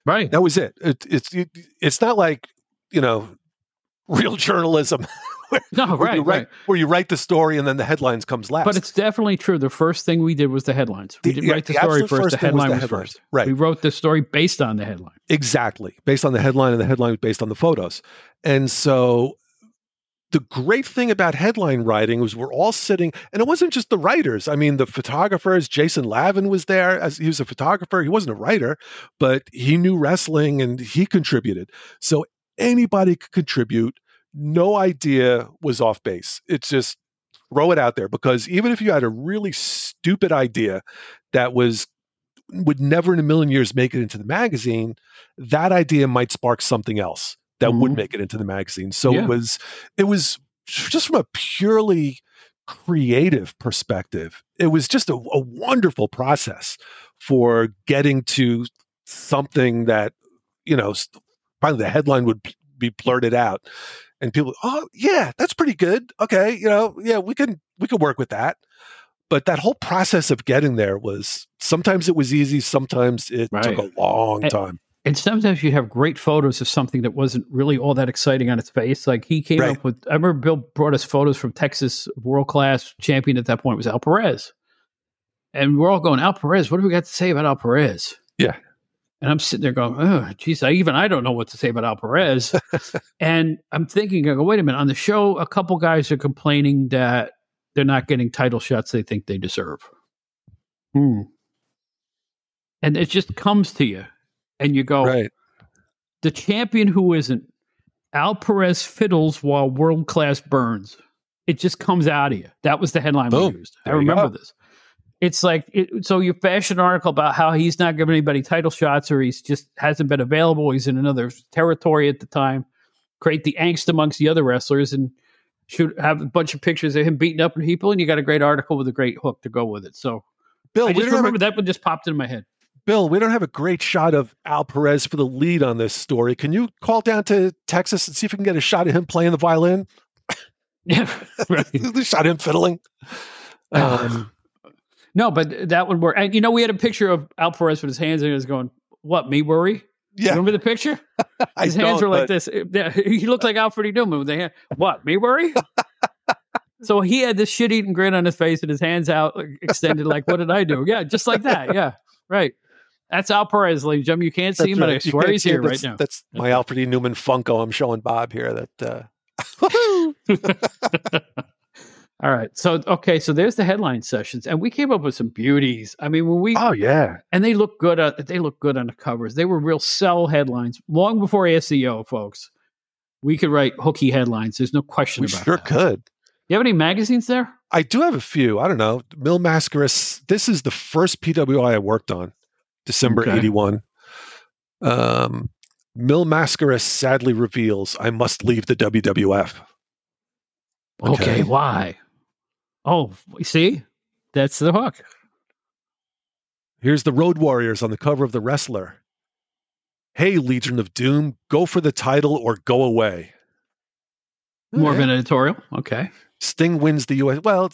Right. That was it. it it's it, it's not like you know real journalism where, no, where right, you write, right. Where you write the story and then the headlines comes last. But it's definitely true. The first thing we did was the headlines. We didn't yeah, write the, the story first. first the headline was, the was first. Right. We wrote the story based on the headline. Exactly. Based on the headline, and the headline was based on the photos. And so the great thing about headline writing was we're all sitting, and it wasn't just the writers. I mean, the photographers, Jason Lavin was there as he was a photographer. He wasn't a writer, but he knew wrestling and he contributed. So anybody could contribute no idea was off base. It's just throw it out there because even if you had a really stupid idea that was would never in a million years make it into the magazine, that idea might spark something else that mm-hmm. would make it into the magazine. So yeah. it was it was just from a purely creative perspective, it was just a, a wonderful process for getting to something that you know finally the headline would be blurted out and people oh yeah that's pretty good okay you know yeah we can we can work with that but that whole process of getting there was sometimes it was easy sometimes it right. took a long and, time and sometimes you have great photos of something that wasn't really all that exciting on its face. Like he came right. up with, I remember Bill brought us photos from Texas world class champion at that point was Al Perez. And we're all going, Al Perez, what do we got to say about Al Perez? Yeah. And I'm sitting there going, oh, geez, I, even I don't know what to say about Al Perez. and I'm thinking, I go, wait a minute. On the show, a couple guys are complaining that they're not getting title shots they think they deserve. Hmm. And it just comes to you and you go, right. the champion who isn't Al Perez fiddles while world class burns. It just comes out of you. That was the headline Boom. we used. There I remember this. It's like it, so you fashion an article about how he's not giving anybody title shots or he's just hasn't been available. He's in another territory at the time. Create the angst amongst the other wrestlers and should have a bunch of pictures of him beating up people, and you got a great article with a great hook to go with it. So, Bill, I just remember a, that one just popped into my head. Bill, we don't have a great shot of Al Perez for the lead on this story. Can you call down to Texas and see if we can get a shot of him playing the violin? Yeah, right. shot him fiddling. Um, no, but that would work. And you know, we had a picture of Al Perez with his hands and he was going, "What? Me worry?" Yeah. Remember the picture? His hands were like this. He looked like Alfred Newman with the hand. What? Me worry? so he had this shit eating grin on his face and his hands out extended like, what did I do? Yeah, just like that. Yeah, right. That's Al Perez, ladies and gentlemen. You can't see him, right. but I swear he's here right now. That's my Alfred E. Newman Funko. I'm showing Bob here. That. Uh... All right. So okay. So there's the headline sessions, and we came up with some beauties. I mean, when we oh yeah, and they look good. Uh, they look good on the covers. They were real sell headlines long before SEO, folks. We could write hooky headlines. There's no question about it. we about sure that. could. You have any magazines there? I do have a few. I don't know. Mil Mascaras. This is the first PWI I worked on. December okay. 81. Um, Mil Mascaras sadly reveals I must leave the WWF. Okay, okay why? Oh, see? That's the hook. Here's the Road Warriors on the cover of The Wrestler. Hey, Legion of Doom, go for the title or go away. More of an editorial. Okay. Sting wins the US. Well,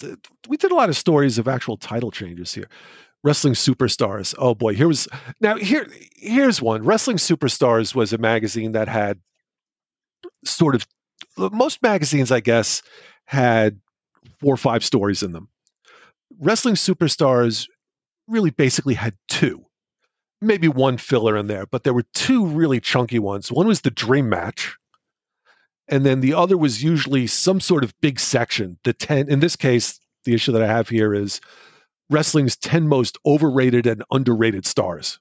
we did a lot of stories of actual title changes here wrestling superstars oh boy here was now here here's one wrestling superstars was a magazine that had sort of most magazines i guess had four or five stories in them. Wrestling superstars really basically had two maybe one filler in there but there were two really chunky ones. One was the dream match and then the other was usually some sort of big section. The 10 in this case the issue that i have here is wrestling's 10 most overrated and underrated stars.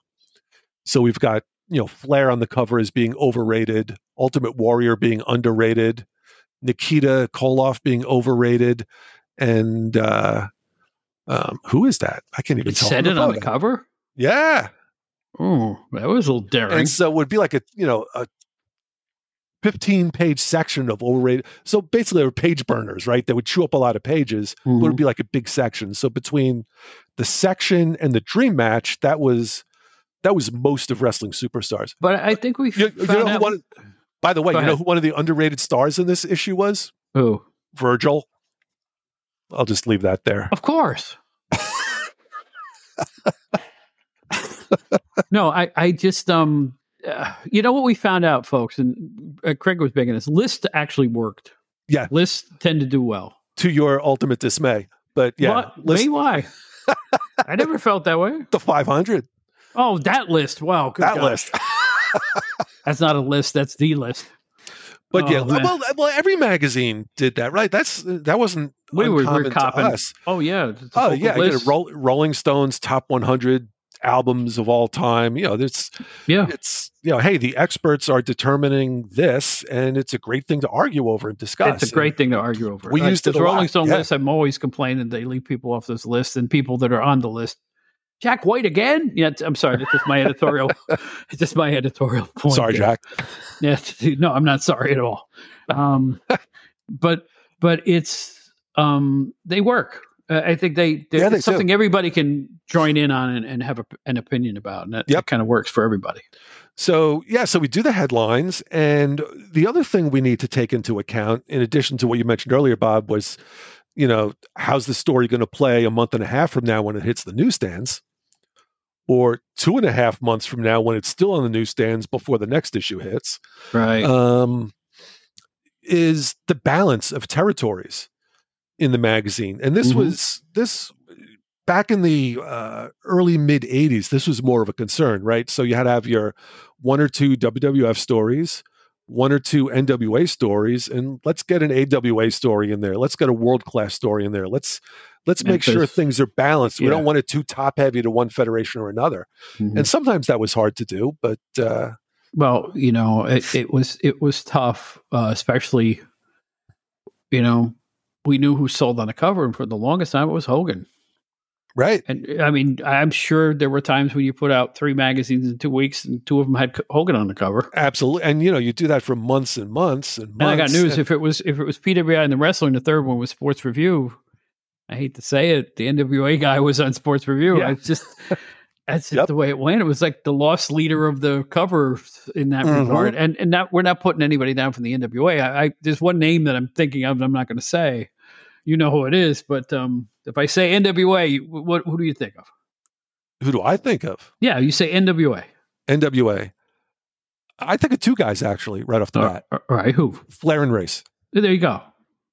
So we've got, you know, Flair on the cover as being overrated, Ultimate Warrior being underrated, Nikita Koloff being overrated, and uh, um, who is that? I can't even it tell. Said it on the cover. Yeah. Oh, that was a little daring. And so it would be like a you know a 15 page section of overrated. So basically, they were page burners, right? That would chew up a lot of pages. Mm-hmm. But it would mm-hmm. be like a big section. So between the section and the dream match, that was that was most of wrestling superstars. But I think we you, you know one, By the way, Go you ahead. know who one of the underrated stars in this issue was? Who? Virgil. I'll just leave that there. Of course. no, I I just um uh, you know what we found out, folks, and uh, Craig was big in this. Lists actually worked. Yeah, lists tend to do well. To your ultimate dismay, but yeah, what? List- Me? Why? I never felt that way. The 500. Oh, that list. Wow, that gosh. list. that's not a list. That's the list. But oh, yeah, man. well, well, every magazine did that, right? That's that wasn't we were, we were copping. Us. Oh yeah, oh yeah. Rolling Stones top 100 albums of all time. You know, it's yeah, it's you know, hey, the experts are determining this, and it's a great thing to argue over and discuss. It's a great and thing to argue over. We used the Rolling Stone yeah. list. I'm always complaining they leave people off this list, and people that are on the list Jack White again? Yeah, I'm sorry. That's just my editorial. it's just my editorial point. Sorry. Jack. Yeah, no, I'm not sorry at all. Um, but but it's um, they work. Uh, I think they yeah, it's something do. everybody can join in on and, and have a, an opinion about, and that, yep. that kind of works for everybody. So yeah, so we do the headlines, and the other thing we need to take into account, in addition to what you mentioned earlier, Bob, was you know how's the story going to play a month and a half from now when it hits the newsstands or two and a half months from now when it's still on the newsstands before the next issue hits. Right. Um, is the balance of territories in the magazine. And this mm-hmm. was this back in the uh, early mid 80s, this was more of a concern, right? So you had to have your one or two WWF stories, one or two NWA stories, and let's get an AWA story in there. Let's get a world class story in there. Let's let's make sure things are balanced. Yeah. We don't want it too top heavy to one federation or another. Mm-hmm. And sometimes that was hard to do, but uh, well, you know, it, it was it was tough, uh, especially you know we knew who sold on the cover, and for the longest time it was Hogan. Right. And I mean, I'm sure there were times when you put out three magazines in two weeks and two of them had Hogan on the cover. Absolutely. And you know, you do that for months and months and months. And I got news. if it was if it was PWI and the wrestling, the third one was Sports Review. I hate to say it, the NWA guy was on Sports Review. Yeah. I just that's yep. the way it went. It was like the loss leader of the cover in that mm-hmm. regard. And and not we're not putting anybody down from the NWA. I, I there's one name that I'm thinking of. I'm not going to say. You know who it is, but um, if I say NWA, what who do you think of? Who do I think of? Yeah, you say NWA. NWA. I think of two guys actually, right off the bat. All right, who? Flair and Race. There you go.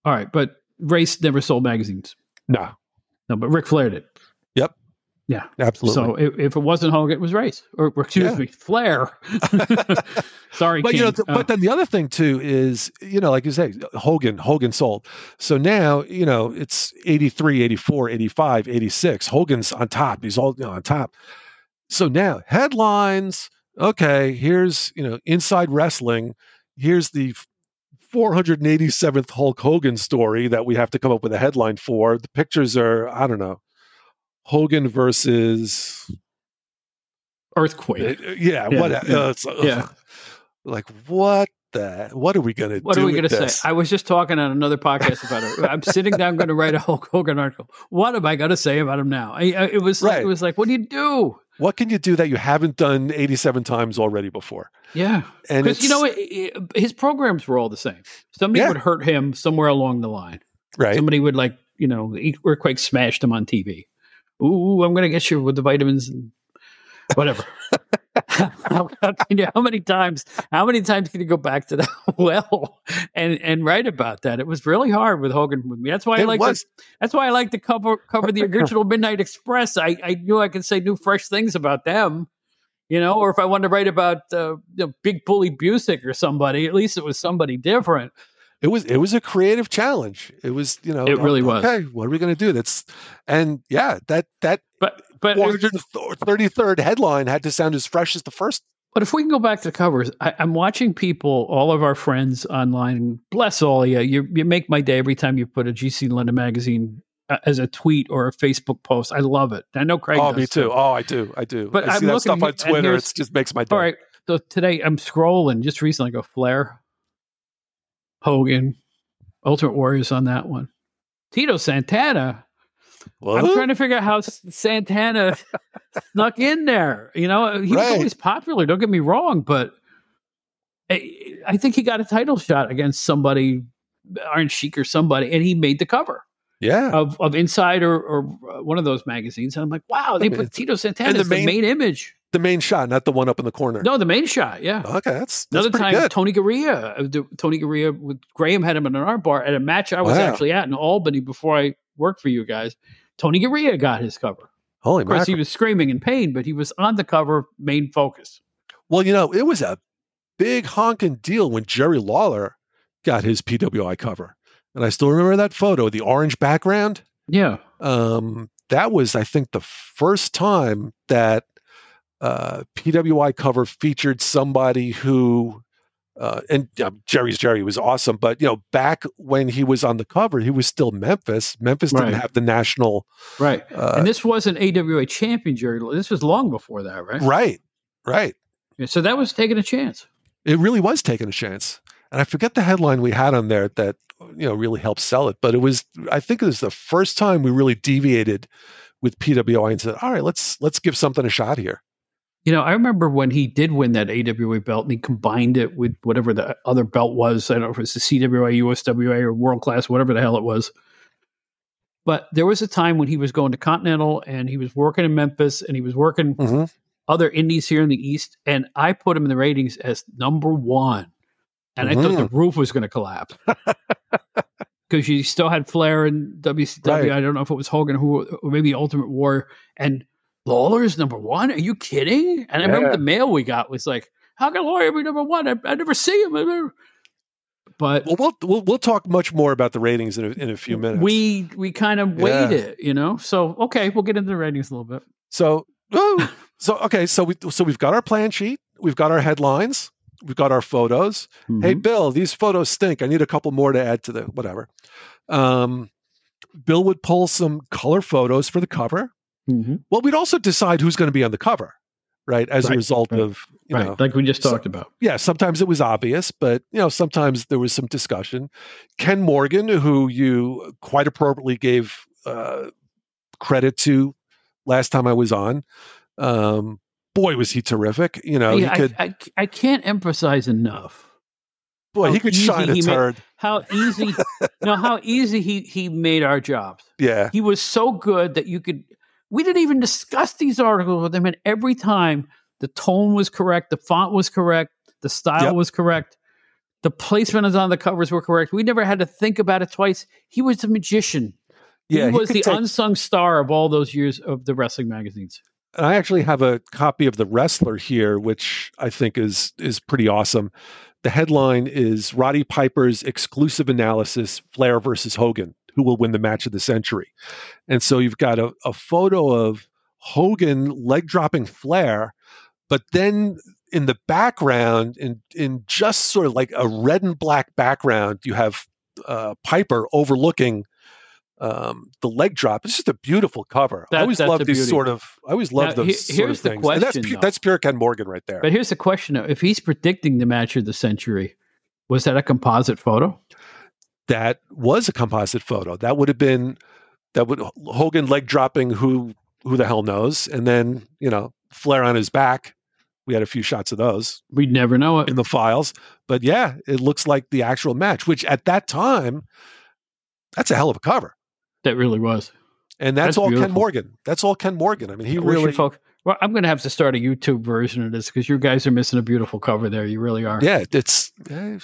All right, but Race never sold magazines. No. No, but Ric Flair did. Yeah, absolutely. So if, if, it wasn't Hogan, it was Race, or, or excuse yeah. me, Flair. Sorry, but King. you know, th- uh, but then the other thing too is, you know, like you say, Hogan, Hogan sold. So now, you know, it's 83, 84, 85, 86. Hogan's on top. He's all you know, on top. So now headlines. Okay, here's you know, inside wrestling. Here's the 487th Hulk Hogan story that we have to come up with a headline for. The pictures are, I don't know, Hogan versus Earthquake. Uh, yeah, yeah, what? Yeah. Uh, yeah. Like what the? What are we gonna? What are we gonna say? I was just talking on another podcast about it. I'm sitting down, going to write a Hulk Hogan article. What am I going to say about him now? I, I, it was right. like, it was like, what do you do? What can you do that you haven't done 87 times already before? Yeah, and because you know it, it, his programs were all the same. Somebody yeah. would hurt him somewhere along the line. Right. Somebody would like you know earthquake smashed him on TV ooh, I'm going to get you with the vitamins and whatever. how, how, many times? How many times can you go back to that well and and write about that? It was really hard with Hogan with me. That's why I like. To, that's why I like to cover cover the original Midnight Express. I I knew I could say new fresh things about them. You know, or if I wanted to write about uh, you know, Big Bully Busick or somebody, at least it was somebody different it was it was a creative challenge. It was you know it really was. Okay, what are we going to do? That's and yeah, that that but but 433rd headline had to sound as fresh as the first. But if we can go back to the covers, I, am watching people, all of our friends online. Bless all of you. You you make my day every time you put a GC London magazine uh, as a tweet or a Facebook post. I love it. I know Craig. Oh, me too. Oh, I do. I do. But I I'm that looking, stuff on Twitter. It just makes my day. All right. So today I'm scrolling. Just recently, I go Flair Hogan, Ultimate Warriors on that one. Tito Santana. What? I'm trying to figure out how Santana snuck in there. You know, he right. was always popular. Don't get me wrong, but I, I think he got a title shot against somebody, Iron Sheik or somebody, and he made the cover. Yeah, of of Inside or, or uh, one of those magazines, and I'm like, wow, they put Tito Santana as the main, the main image the main shot, not the one up in the corner. No, the main shot. Yeah. Okay, that's, that's another time. Good. Tony Garea, uh, Tony Garea with Graham had him in an arm bar at a match I was wow. actually at in Albany before I worked for you guys. Tony Garea got his cover. Holy, of course, mackerel. he was screaming in pain, but he was on the cover, main focus. Well, you know, it was a big honking deal when Jerry Lawler got his PWI cover, and I still remember that photo, the orange background. Yeah. Um, that was, I think, the first time that uh, PWI cover featured somebody who uh, and Jerry's Jerry was awesome. But you know, back when he was on the cover, he was still Memphis. Memphis didn't have the national. Right. Uh, and this wasn't AWA champion Jerry. This was long before that, right? right, right. Yeah, So that was taking a chance. It really was taking a chance. And I forget the headline we had on there that you know really helped sell it. But it was, I think, it was the first time we really deviated with PWI and said, "All right, let's let's give something a shot here." You know, I remember when he did win that AWA belt and he combined it with whatever the other belt was. I don't know if it was the CWA, USWA, or World Class, whatever the hell it was. But there was a time when he was going to Continental and he was working in Memphis and he was working hmm other indies here in the East. And I put him in the ratings as number one. And I thought the roof was going to collapse. Because you still had Flair and WCW. Right. I don't know if it was Hogan who, or maybe Ultimate War, And Lawler's number one? Are you kidding? And I remember the mail we got was like, how can Lawler be number one? I, I never see him. Never- But Well, we'll we'll we'll talk much more about the ratings in a, in a few minutes. we we kind of weighed Yeah. it, you know? So, okay, we'll get into the ratings a little bit. So, woo! so okay, so we so we've got our plan sheet, we've got our headlines, we've got our photos. Hey, Mhm. Bill, these photos stink. I need a couple more to add to the whatever. Um, Bill would pull some color photos for the cover. Mhm. Well, we'd also decide who's going to be on the cover, right? As a result right, of you right. know, like we just so- talked about. yeah, sometimes it was obvious, but you know, sometimes there was some discussion. Ken Morgan, who you quite appropriately gave uh, credit to last time I was on, um, boy, was he terrific! You know, Yeah, he could, I, I, I can't emphasize enough boy, how he could easy shine a he made- turd. how easy no how easy he he made our jobs yeah, he was so good that you could we didn't even discuss these articles with him and every time the tone was correct the font was correct the style Yep. was correct the placement on the covers were correct we never had to think about it twice he was a magician yeah. he was could the take- unsung star of all those years of the wrestling magazines and I actually have a copy of the Wrestler here, which I think is is pretty awesome. The headline is Roddy Piper's exclusive analysis: Flair versus Hogan, who will win the match of the century. And so you've got a, a photo of Hogan leg dropping Flair, but then in the background, in in just sort of like a red and black background, you have uh, Piper overlooking um, the leg drop. It's just a beautiful cover. I always love these beauty. sort of. I always love Now, he- those. sort here's of the things. And that's question, though. that's pure Ken Morgan right there. but here's the question though. if he's predicting the match of the century was that a composite photo that was a composite photo. That would have been that would Hogan leg dropping who who the hell knows, and then you know Flair on his back. We had a few shots of those we'd never know it in the files, but yeah, it looks like the actual match. Which at that time, that's a hell of a cover, that really was and that's, That's all Ken. Morgan. That's all Ken Morgan. I mean, he should really, well, I'm going to have to start a YouTube version of this because you guys are missing a beautiful cover there. You really are. yeah, it's. Eh,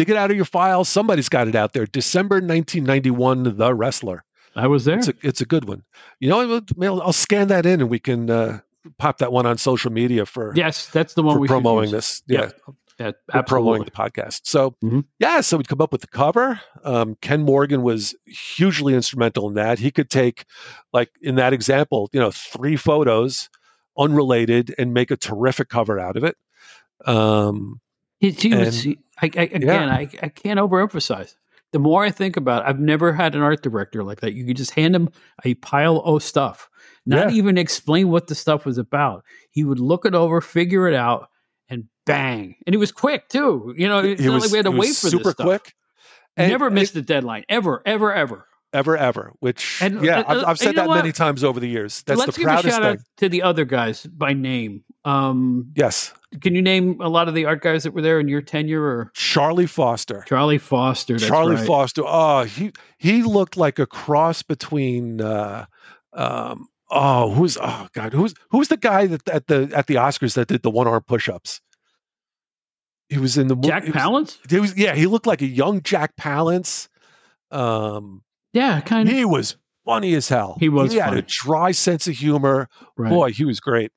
Dig it out of your files. Somebody's got it out there. December 1991, The Wrestler. I was there. It's a it's a good one. You know, I'll- I'll, scan that in and we can uh, pop that one on social media for yes, that's the one we should promoting this. Yeah, Yeah, yeah, promoting the podcast. So Mhm. yeah, so we'd come up with the cover. Um, Ken Morgan was hugely instrumental in that. He could take, like in that example, you know, three photos unrelated and make a terrific cover out of it. Um, He, he was, I, I, again, I, I can't overemphasize. The more I think about it, I've never had an art director like that. You could just hand him a pile of stuff, not Yeah. even explain what the stuff was about. He would look it over, figure it out, and bang. And he was quick too. You know, it's he not was, like we had to wait for super this stuff. quick. And- Never missed a deadline, ever, ever, ever. ever ever. Which And- yeah, uh, uh, and- I've, I've said that what? many times over the years. That's Let's the give a proudest shout thing. out to the other guys by name. Um, Yes, can you name a lot of the art guys that were there in your tenure or Charlie Foster. Charlie Foster? Charlie right. Foster. Oh, he he looked like a cross between uh um oh who's oh god who's who's the guy that at the at the Oscars that did the one arm push ups? He was in the Jack he was- Palance? He was yeah, he looked like a young Jack Palance. Um Yeah, kind of. he was funny as hell. He was He had a dry sense of humor. Right. Boy, he was great.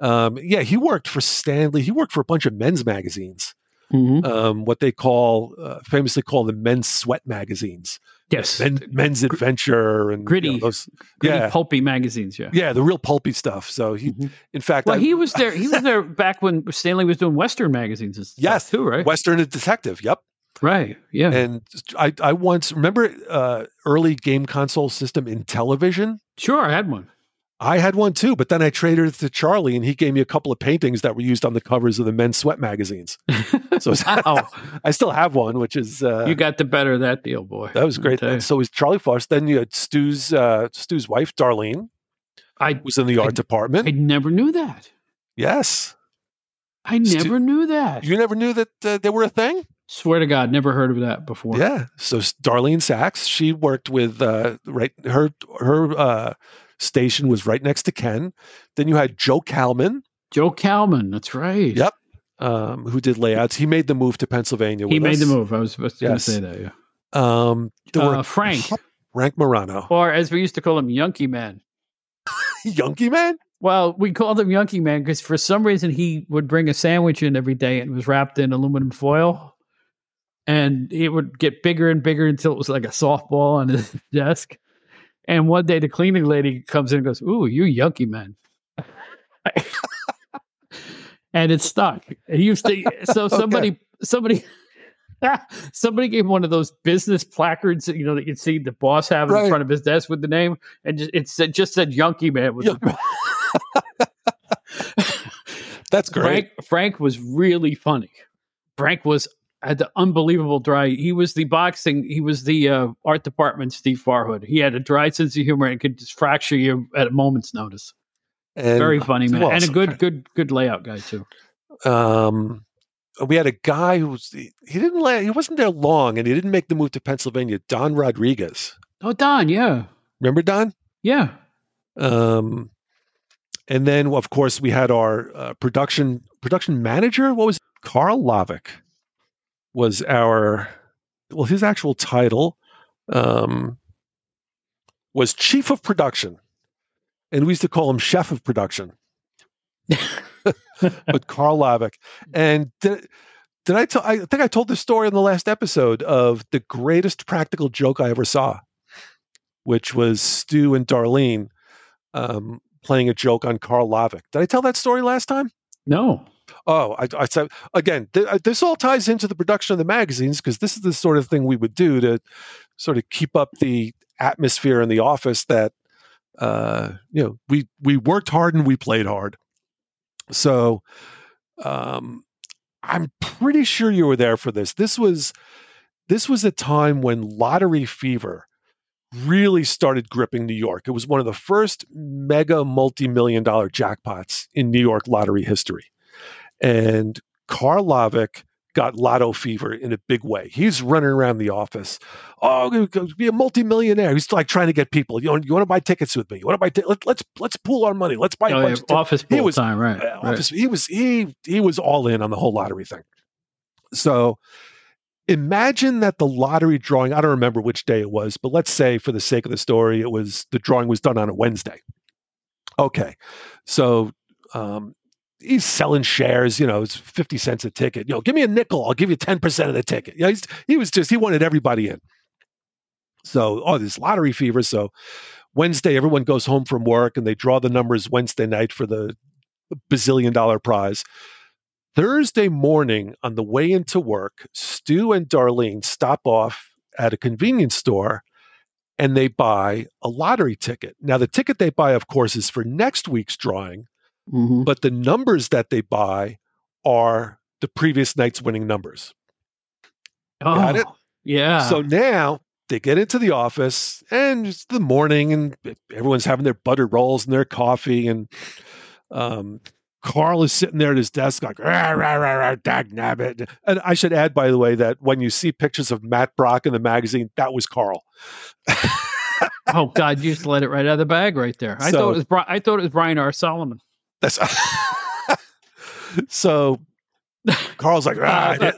Um yeah, he worked for Stanley. He worked for a bunch of men's magazines. mm-hmm. um, what they call uh, famously call the men's sweat magazines. Yes, Men, men's adventure and gritty, you know, those, gritty, yeah. pulpy magazines. Yeah, yeah, the real pulpy stuff. So he, mm-hmm. in fact, well, I, he was there. He was there back when Stanley was doing Western magazines. yes, too, right? Western and Detective. Yep. Right. Yeah. And I, I once remember uh, early game console system in television. Sure, I had one. I had one too, but then I traded it to Charlie, and he gave me a couple of paintings that were used on the covers of the men's sweat magazines. So wow. I still have one, which is uh, you got the better of that deal, boy. That was great. So was Charlie Foss. Then you had Stu's uh, Stu's wife, Darlene. I was in the art department. I never knew that. Yes, I never Stu, knew that. You never knew that uh, they were a thing. Swear to God, never heard of that before. Yeah. So Darlene Saks, she worked with uh, right her her uh, station was right next to Ken. Then you had Joe Kalman. Joe Kalman, that's right. Yep. Um, who did layouts? He made the move to Pennsylvania. he made us. the move. I was, yes. going to say that. Yeah. Um, uh, Frank. Frank Morano, or as we used to call him, Yunky Man. Yunky Man. Well, we called him Yunky Man because for some reason he would bring a sandwich in every day and it was wrapped in aluminum foil and it would get bigger and bigger until it was like a softball on his desk. And one day the cleaning lady comes in and goes, Ooh, you yunky man. and it stuck. He used to so somebody okay. somebody somebody gave one of those business placards, you know, that you'd see the boss have right. in front of his desk with the name, and just, it said, just said "Yunky Man." With the- That's great. Frank, Frank was really funny. Frank was had the unbelievable dry. He was the boxing. He was the uh, art department Steve Farhood. He had a dry sense of humor and could just fracture you at a moment's notice. And, Very funny man, and a good, good, good layout guy too. Um, we had a guy who was he didn't lay, he wasn't there long, and he didn't make the move to Pennsylvania. Don Rodriguez. Oh, Don, yeah. Remember Don? Yeah. Um, and then of course we had our uh, production production manager. What was it? Carl Lavick? Was our well his actual title um, was chief of production and we used to call him chef of production but carl lavick and did, did I tell? I think I told this story in the last episode of the greatest practical joke I ever saw, which was Stu and Darlene um, playing a joke on Carl Lavick. Did I tell that story last time? No. Oh, I, I said again. Th- uh, this all ties into the production of the magazines because this is the sort of thing we would do to sort of keep up the atmosphere in the office. That uh, you know, we we worked hard and we played hard. So, um, I'm pretty sure you were there for this. This was this was a time when lottery fever really started gripping New York. It was one of the first mega multi-million dollar jackpots in New York lottery history. And Carl Lavick got lotto fever in a big way. He's running around the office. Oh, I'm going to be a multimillionaire. He's like trying to get people. You know, you want to buy tickets with me? You want to buy? T- let, us let's, let's pool our money. Let's buy oh, a bunch yeah, office pool he was, time, right? Uh, office. Right. He was he he was all in on the whole lottery thing. So imagine that the lottery drawing. I don't remember which day it was, but let's say for the sake of the story, it was the drawing was done on a Wednesday. Okay, so um, he's selling shares, you know, it's 50 cents a ticket. You know, give me a nickel, I'll give you 10% of the ticket. You know, he was just, he wanted everybody in. So, oh, this lottery fever. So, Wednesday, everyone goes home from work and they draw the numbers Wednesday night for the bazillion dollar prize. Thursday morning, on the way into work, Stu and Darlene stop off at a convenience store and they buy a lottery ticket. Now, the ticket they buy, of course, is for next week's drawing Mm-hmm. But the numbers that they buy are the previous night's winning numbers. Oh, Got it? Yeah. So now they get into the office and it's the morning and everyone's having their butter rolls and their coffee and um, Carl is sitting there at his desk like rah, rah, rah, rah, dag nabbit. And I should add, by the way, that when you see pictures of Matt Brock in the magazine, that was Carl. oh God, you just let it right out of the bag right there. I so, thought it was I thought it was Brian R. Solomon. That's so. Carl's like, ah, uh,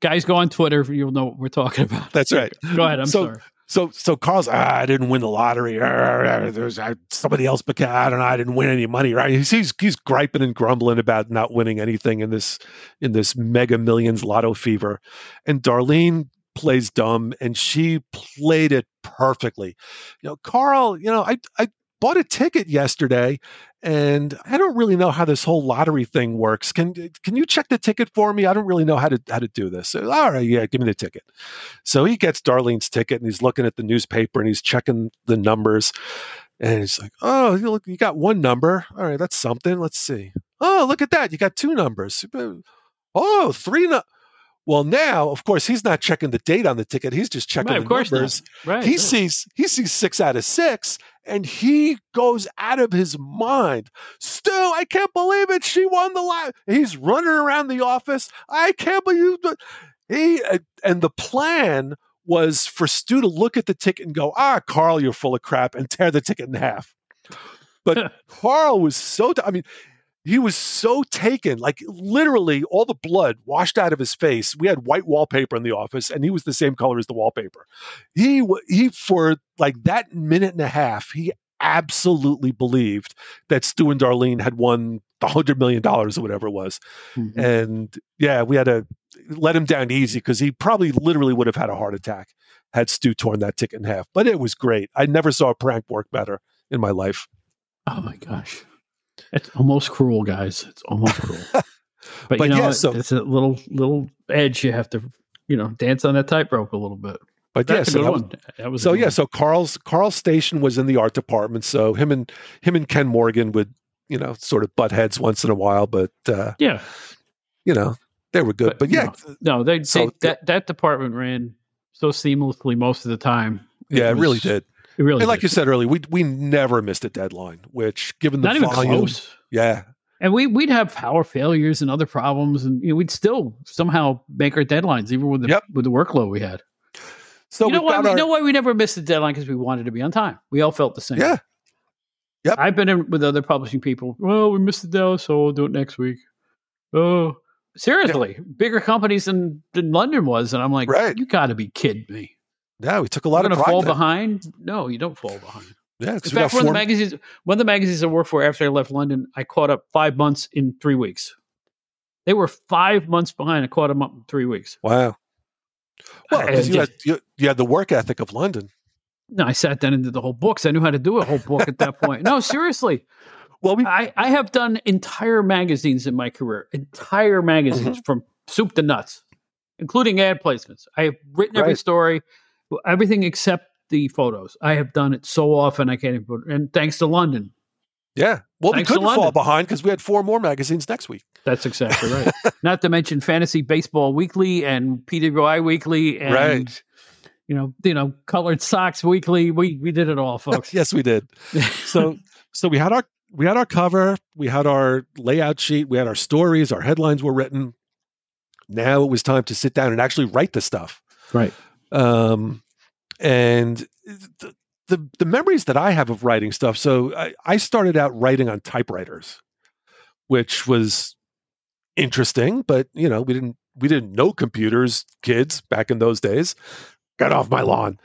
guys, go on Twitter. You'll know what we're talking about. That's right. Go ahead. I'm so, sorry. So so Carl's ah, I didn't win the lottery. There's somebody else, but I don't know. I didn't win any money. Right? He's, he's he's griping and grumbling about not winning anything in this in this Mega Millions Lotto fever. And Darlene plays dumb, and she played it perfectly. You know, Carl. You know, I I bought a ticket yesterday and I don't really know how this whole lottery thing works. Can can you check the ticket for me? I don't really know how to how to do this. So, All right, yeah, give me the ticket. So he gets Darlene's ticket and he's looking at the newspaper and he's checking the numbers. And he's like, "Oh, you look, you got one number. All right, that's something. Let's see. Oh, look at that. You got two numbers. Oh, three. Well, now, of course, he's not checking the date on the ticket. He's just checking right, the numbers. Right, he right. sees he sees six out of six, and he goes out of his mind. Stu, I can't believe it. She won the lot. He's running around the office. I can't believe it. He and the plan was for Stu to look at the ticket and go, "Ah, Carl, you're full of crap," and tear the ticket in half. But Carl was so. T- I mean, he was so taken, like literally all the blood washed out of his face. We had white wallpaper in the office, and he was the same color as the wallpaper. He he for like that minute and a half, he absolutely believed that Stu and Darlene had won the hundred million dollars or whatever it was. Mm-hmm. And yeah, we had to let him down easy because he probably literally would have had a heart attack had Stu torn that ticket in half. But it was great. I never saw a prank work better in my life. Oh my gosh. It's almost cruel, guys. It's almost cruel. But, but you know, yeah, so, it's a little little edge. You have to, you know, dance on that tightrope a little bit. But That's yeah, so that was, was, so yeah, one. so Carl's Carl's station was in the art department. So him and him and Ken Morgan would, you know, sort of butt heads once in a while. But uh, yeah, you know, they were good. But, but yeah, no, they, so, they that that department ran so seamlessly most of the time. It yeah, was, it really did. It really, and like you said earlier, we we never missed a deadline. Which, given the not volume, even close. yeah, and we we'd have power failures and other problems, and you know, we'd still somehow make our deadlines, even with the yep. with the workload we had. So you know why? We, our... You know why we never missed a deadline because we wanted to be on time. We all felt the same. Yeah. Yep. I've been in with other publishing people. Well, we missed the deadline, so we'll do it next week. Oh, seriously, yep. bigger companies than, than London was, and I'm like, right. you got to be kidding me. Yeah, we took a lot You're of. Going to fall behind? No, you don't fall behind. Yeah, in fact, one of the magazines, one of the magazines I worked for after I left London, I caught up five months in three weeks. They were five months behind. I caught them up in three weeks. Wow. Well, you, just, had, you, you, had the work ethic of London. No, I sat down and did the whole books. I knew how to do a whole book at that point. No, seriously. Well, we, I, I have done entire magazines in my career, entire magazines mm-hmm. from soup to nuts, including ad placements. I have written every story everything except the photos. I have done it so often I can't even put. And thanks to London. Yeah, well, thanks we couldn't fall behind because we had four more magazines next week. That's exactly right. Not to mention Fantasy Baseball Weekly and PWI Weekly and. Right. You know, you know, colored socks weekly. We we did it all, folks. yes, we did. So so we had our we had our cover, we had our layout sheet, we had our stories, our headlines were written. Now it was time to sit down and actually write the stuff. Right. Um, and the, the, the memories that I have of writing stuff. So I, I started out writing on typewriters, which was interesting, but you know we didn't we didn't know computers, kids back in those days. Got off my lawn.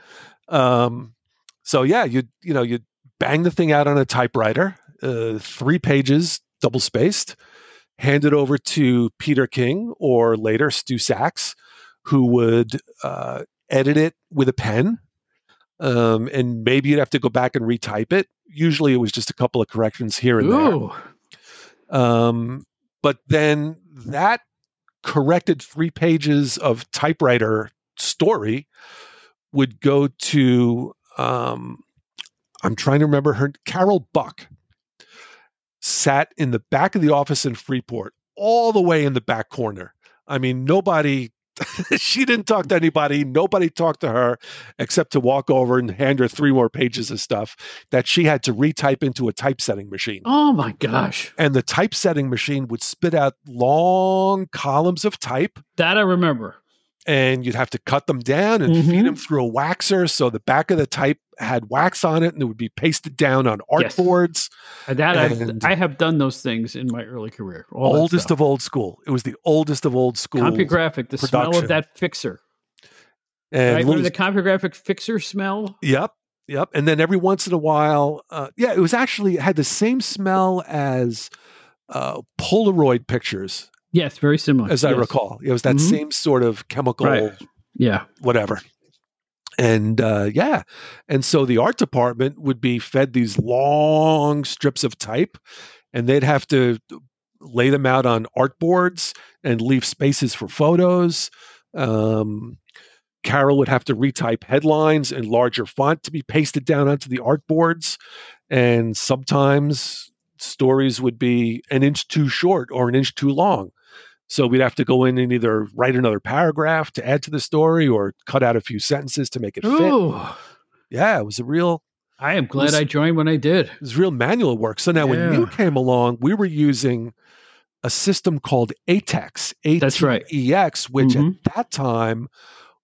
Um, so yeah, you you know you bang the thing out on a typewriter, uh, three pages, double spaced, hand it over to Peter King or later Stu Saks, who would uh, edit it with a pen. Um, and maybe you'd have to go back and retype it. Usually it was just a couple of corrections here and Ooh. there. Um, but then that corrected three pages of typewriter story would go to um, I'm trying to remember her Carol Buck sat in the back of the office in Freeport, all the way in the back corner. I mean, nobody she didn't talk to anybody. Nobody talked to her except to walk over and hand her three more pages of stuff that she had to retype into a typesetting machine. Oh my gosh. And the typesetting machine would spit out long columns of type. That I remember and you'd have to cut them down and mm-hmm. feed them through a waxer so the back of the type had wax on it and it would be pasted down on artboards. Yes. That and I, I have done those things in my early career. Oldest of old school. It was the oldest of old school. CompuGraphic, the production. smell of that fixer. And right, little, the CompuGraphic fixer smell. Yep. Yep. And then every once in a while, uh, yeah, it was actually it had the same smell as uh, Polaroid pictures. Yes, very similar. As yes. I recall, it was that mm-hmm. same sort of chemical. Right. Yeah. Whatever. And uh, yeah, and so the art department would be fed these long strips of type, and they'd have to lay them out on art boards and leave spaces for photos. Um, Carol would have to retype headlines in larger font to be pasted down onto the art boards. And sometimes stories would be an inch too short or an inch too long. So we'd have to go in and either write another paragraph to add to the story or cut out a few sentences to make it Ooh. fit. Yeah, it was a real. I am glad was, I joined when I did. It was real manual work. So now yeah. when you came along, we were using a system called ATEX. That's right. EX, which mm-hmm. at that time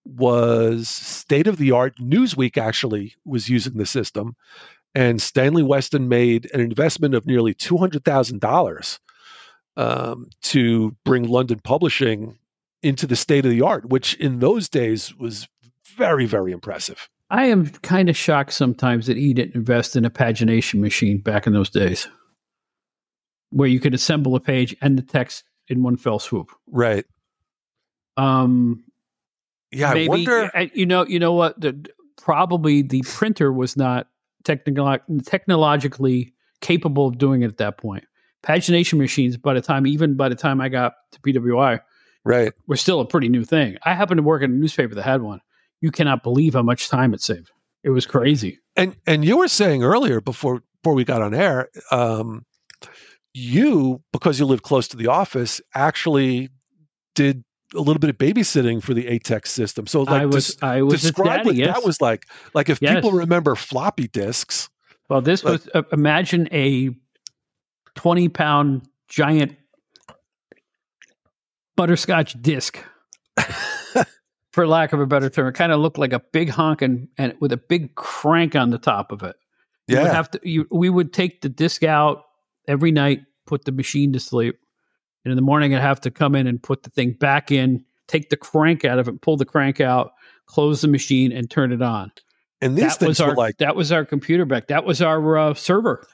was state of the art. Newsweek actually was using the system, and Stanley Weston made an investment of nearly two hundred thousand um, to bring London publishing into the state of the art, which in those days was very very impressive. I am kind of shocked sometimes that he didn't invest in a pagination machine back in those days, where you could assemble a page and the text in one fell swoop. Right. Um, yeah, Maybe, I wonder. You know, you know what? The, probably the printer was not technical, technologically capable of doing it at that point. Pagination machines, by the time, even by the time I got to PWI, right, were still a pretty new thing. I happened to work in a newspaper that had one. You cannot believe how much time it saved. It was crazy. And and you were saying earlier before before we got on air, um, you because you lived close to the office actually did a little bit of babysitting for the ATEX system. So like I was, des- I was describe daddy, what yes. that was like. Like if yes. people remember floppy disks. Well, this like, was uh, imagine a twenty pound giant butterscotch disc. for lack of a better term, it kind of looked like a big honk and, and with a big crank on the top of it. You yeah. Would have to, you, we would take the disc out every night, put the machine to sleep, and in the morning, I'd have to come in and put the thing back in, take the crank out of it, pull the crank out, close the machine, and turn it on. And these that things was our, like that was our computer back. That was our uh, server.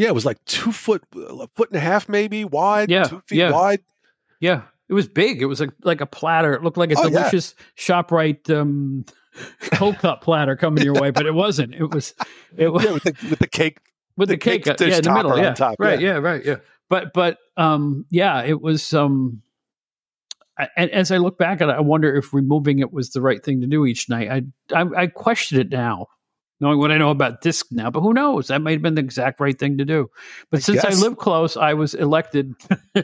Yeah, it was like two foot, a foot and a half maybe wide. Yeah, two feet yeah. wide. Yeah, it was big. It was like like a platter. It looked like a oh, delicious yeah. Shoprite um, cold cup platter coming your way, but it wasn't. It was it was yeah, with, the, with the cake with the, the cake, cake yeah, in the middle, yeah, top, right, yeah. yeah, right, yeah but but um yeah it was um I, as i look back at it i wonder if removing it was the right thing to do each night i i, I question it now knowing what i know about disc now but who knows that might have been the exact right thing to do but I since guess. i live close i was elected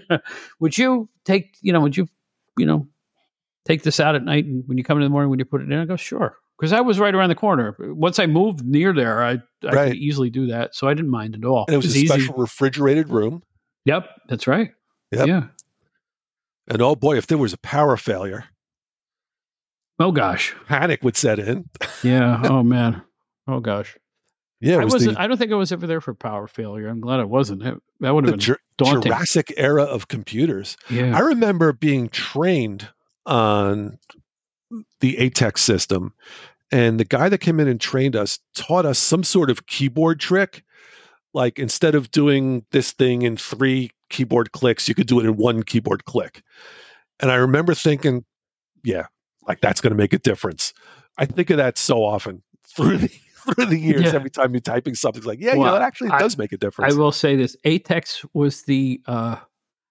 would you take you know would you you know take this out at night and when you come in the morning when you put it in i go sure because I was right around the corner. Once I moved near there, I, I right. could easily do that, so I didn't mind at all. And it was, it was a easy. special refrigerated room. Yep, that's right. Yep. Yeah. And oh boy, if there was a power failure, oh gosh, panic would set in. yeah. Oh man. Oh gosh. Yeah, I was the, I don't think I was ever there for power failure. I'm glad I wasn't. It, that would have been Jur- daunting. Jurassic era of computers. Yeah. I remember being trained on the ATEX system, and the guy that came in and trained us taught us some sort of keyboard trick like instead of doing this thing in three keyboard clicks, you could do it in one keyboard click. And I remember thinking, yeah, like that's going to make a difference. I think of that so often through the through the years. Yeah. Every time you're typing something, like, yeah, well, you know, it actually I, does make a difference. I will say this: ATEX was the uh,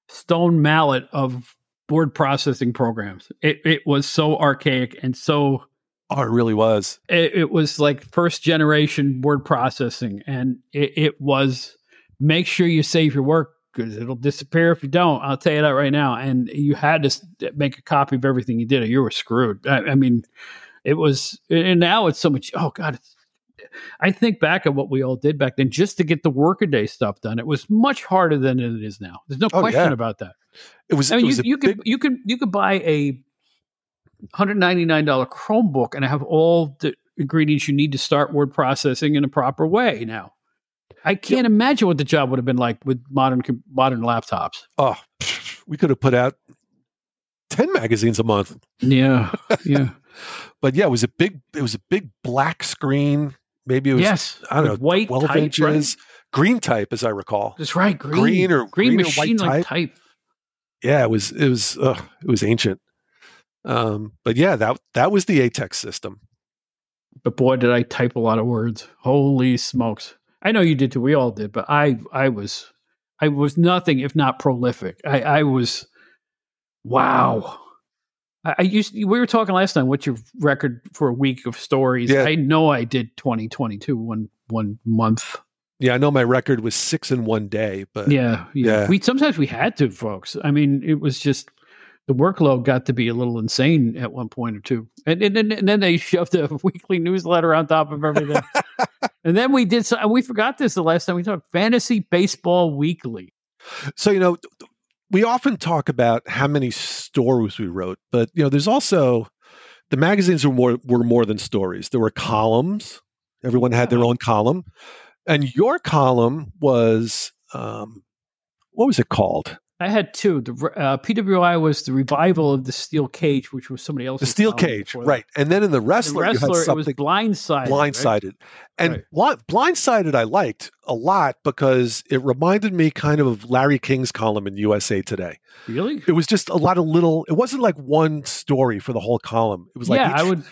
stone mallet of word processing programs. It it was so archaic and so Oh, it really was. It, it was like first generation word processing, and it, it was make sure you save your work because it'll disappear if you don't. I'll tell you that right now. And you had to make a copy of everything you did, or you were screwed. I, I mean, it was, and now it's so much. Oh God, I think back at what we all did back then just to get the workaday stuff done. It was much harder than it is now. There's no oh, question yeah. about that. It was. I mean, was you, you big... could you could you could buy a $199 Chromebook and have all the ingredients you need to start word processing in a proper way now. I can't yep. imagine what the job would have been like with modern modern laptops. Oh, we could have put out 10 magazines a month. Yeah. Yeah. but yeah, it was a big it was a big black screen. Maybe it was yes, I don't know, white twelve type, inches, right? green type, as I recall. That's right, green, green or green, green or machine white like type. type. Yeah, it was it was uh, it was ancient. Um, but yeah, that that was the ATEX system. But boy, did I type a lot of words! Holy smokes! I know you did too. We all did, but I I was I was nothing if not prolific. I I was wow. I, I used we were talking last time. What's your record for a week of stories? Yeah. I know I did twenty twenty two one one month. Yeah, I know my record was six in one day, but Yeah, yeah. Yeah. We sometimes we had to, folks. I mean, it was just the workload got to be a little insane at one point or two, and and, then and then they shoved a weekly newsletter on top of everything. and then we did. some- We forgot this the last time we talked. Fantasy Baseball Weekly. so you know we often talk about how many stories we wrote but you know there's also the magazines were more were more than stories. There were columns. Everyone had their own column. And your column was um what was it called I had two. The uh, PWI was the revival of the Steel Cage, which was somebody else. the else's. steel cage right and then in the The wrestler, wrestler, you had it was something blindsided. right? blindsided and Right. Blindsided i liked a lot because it reminded me kind of of larry king's column in usa today Really? it was just a lot of little it wasn't like one story for the whole column it was like yeah, each, I would.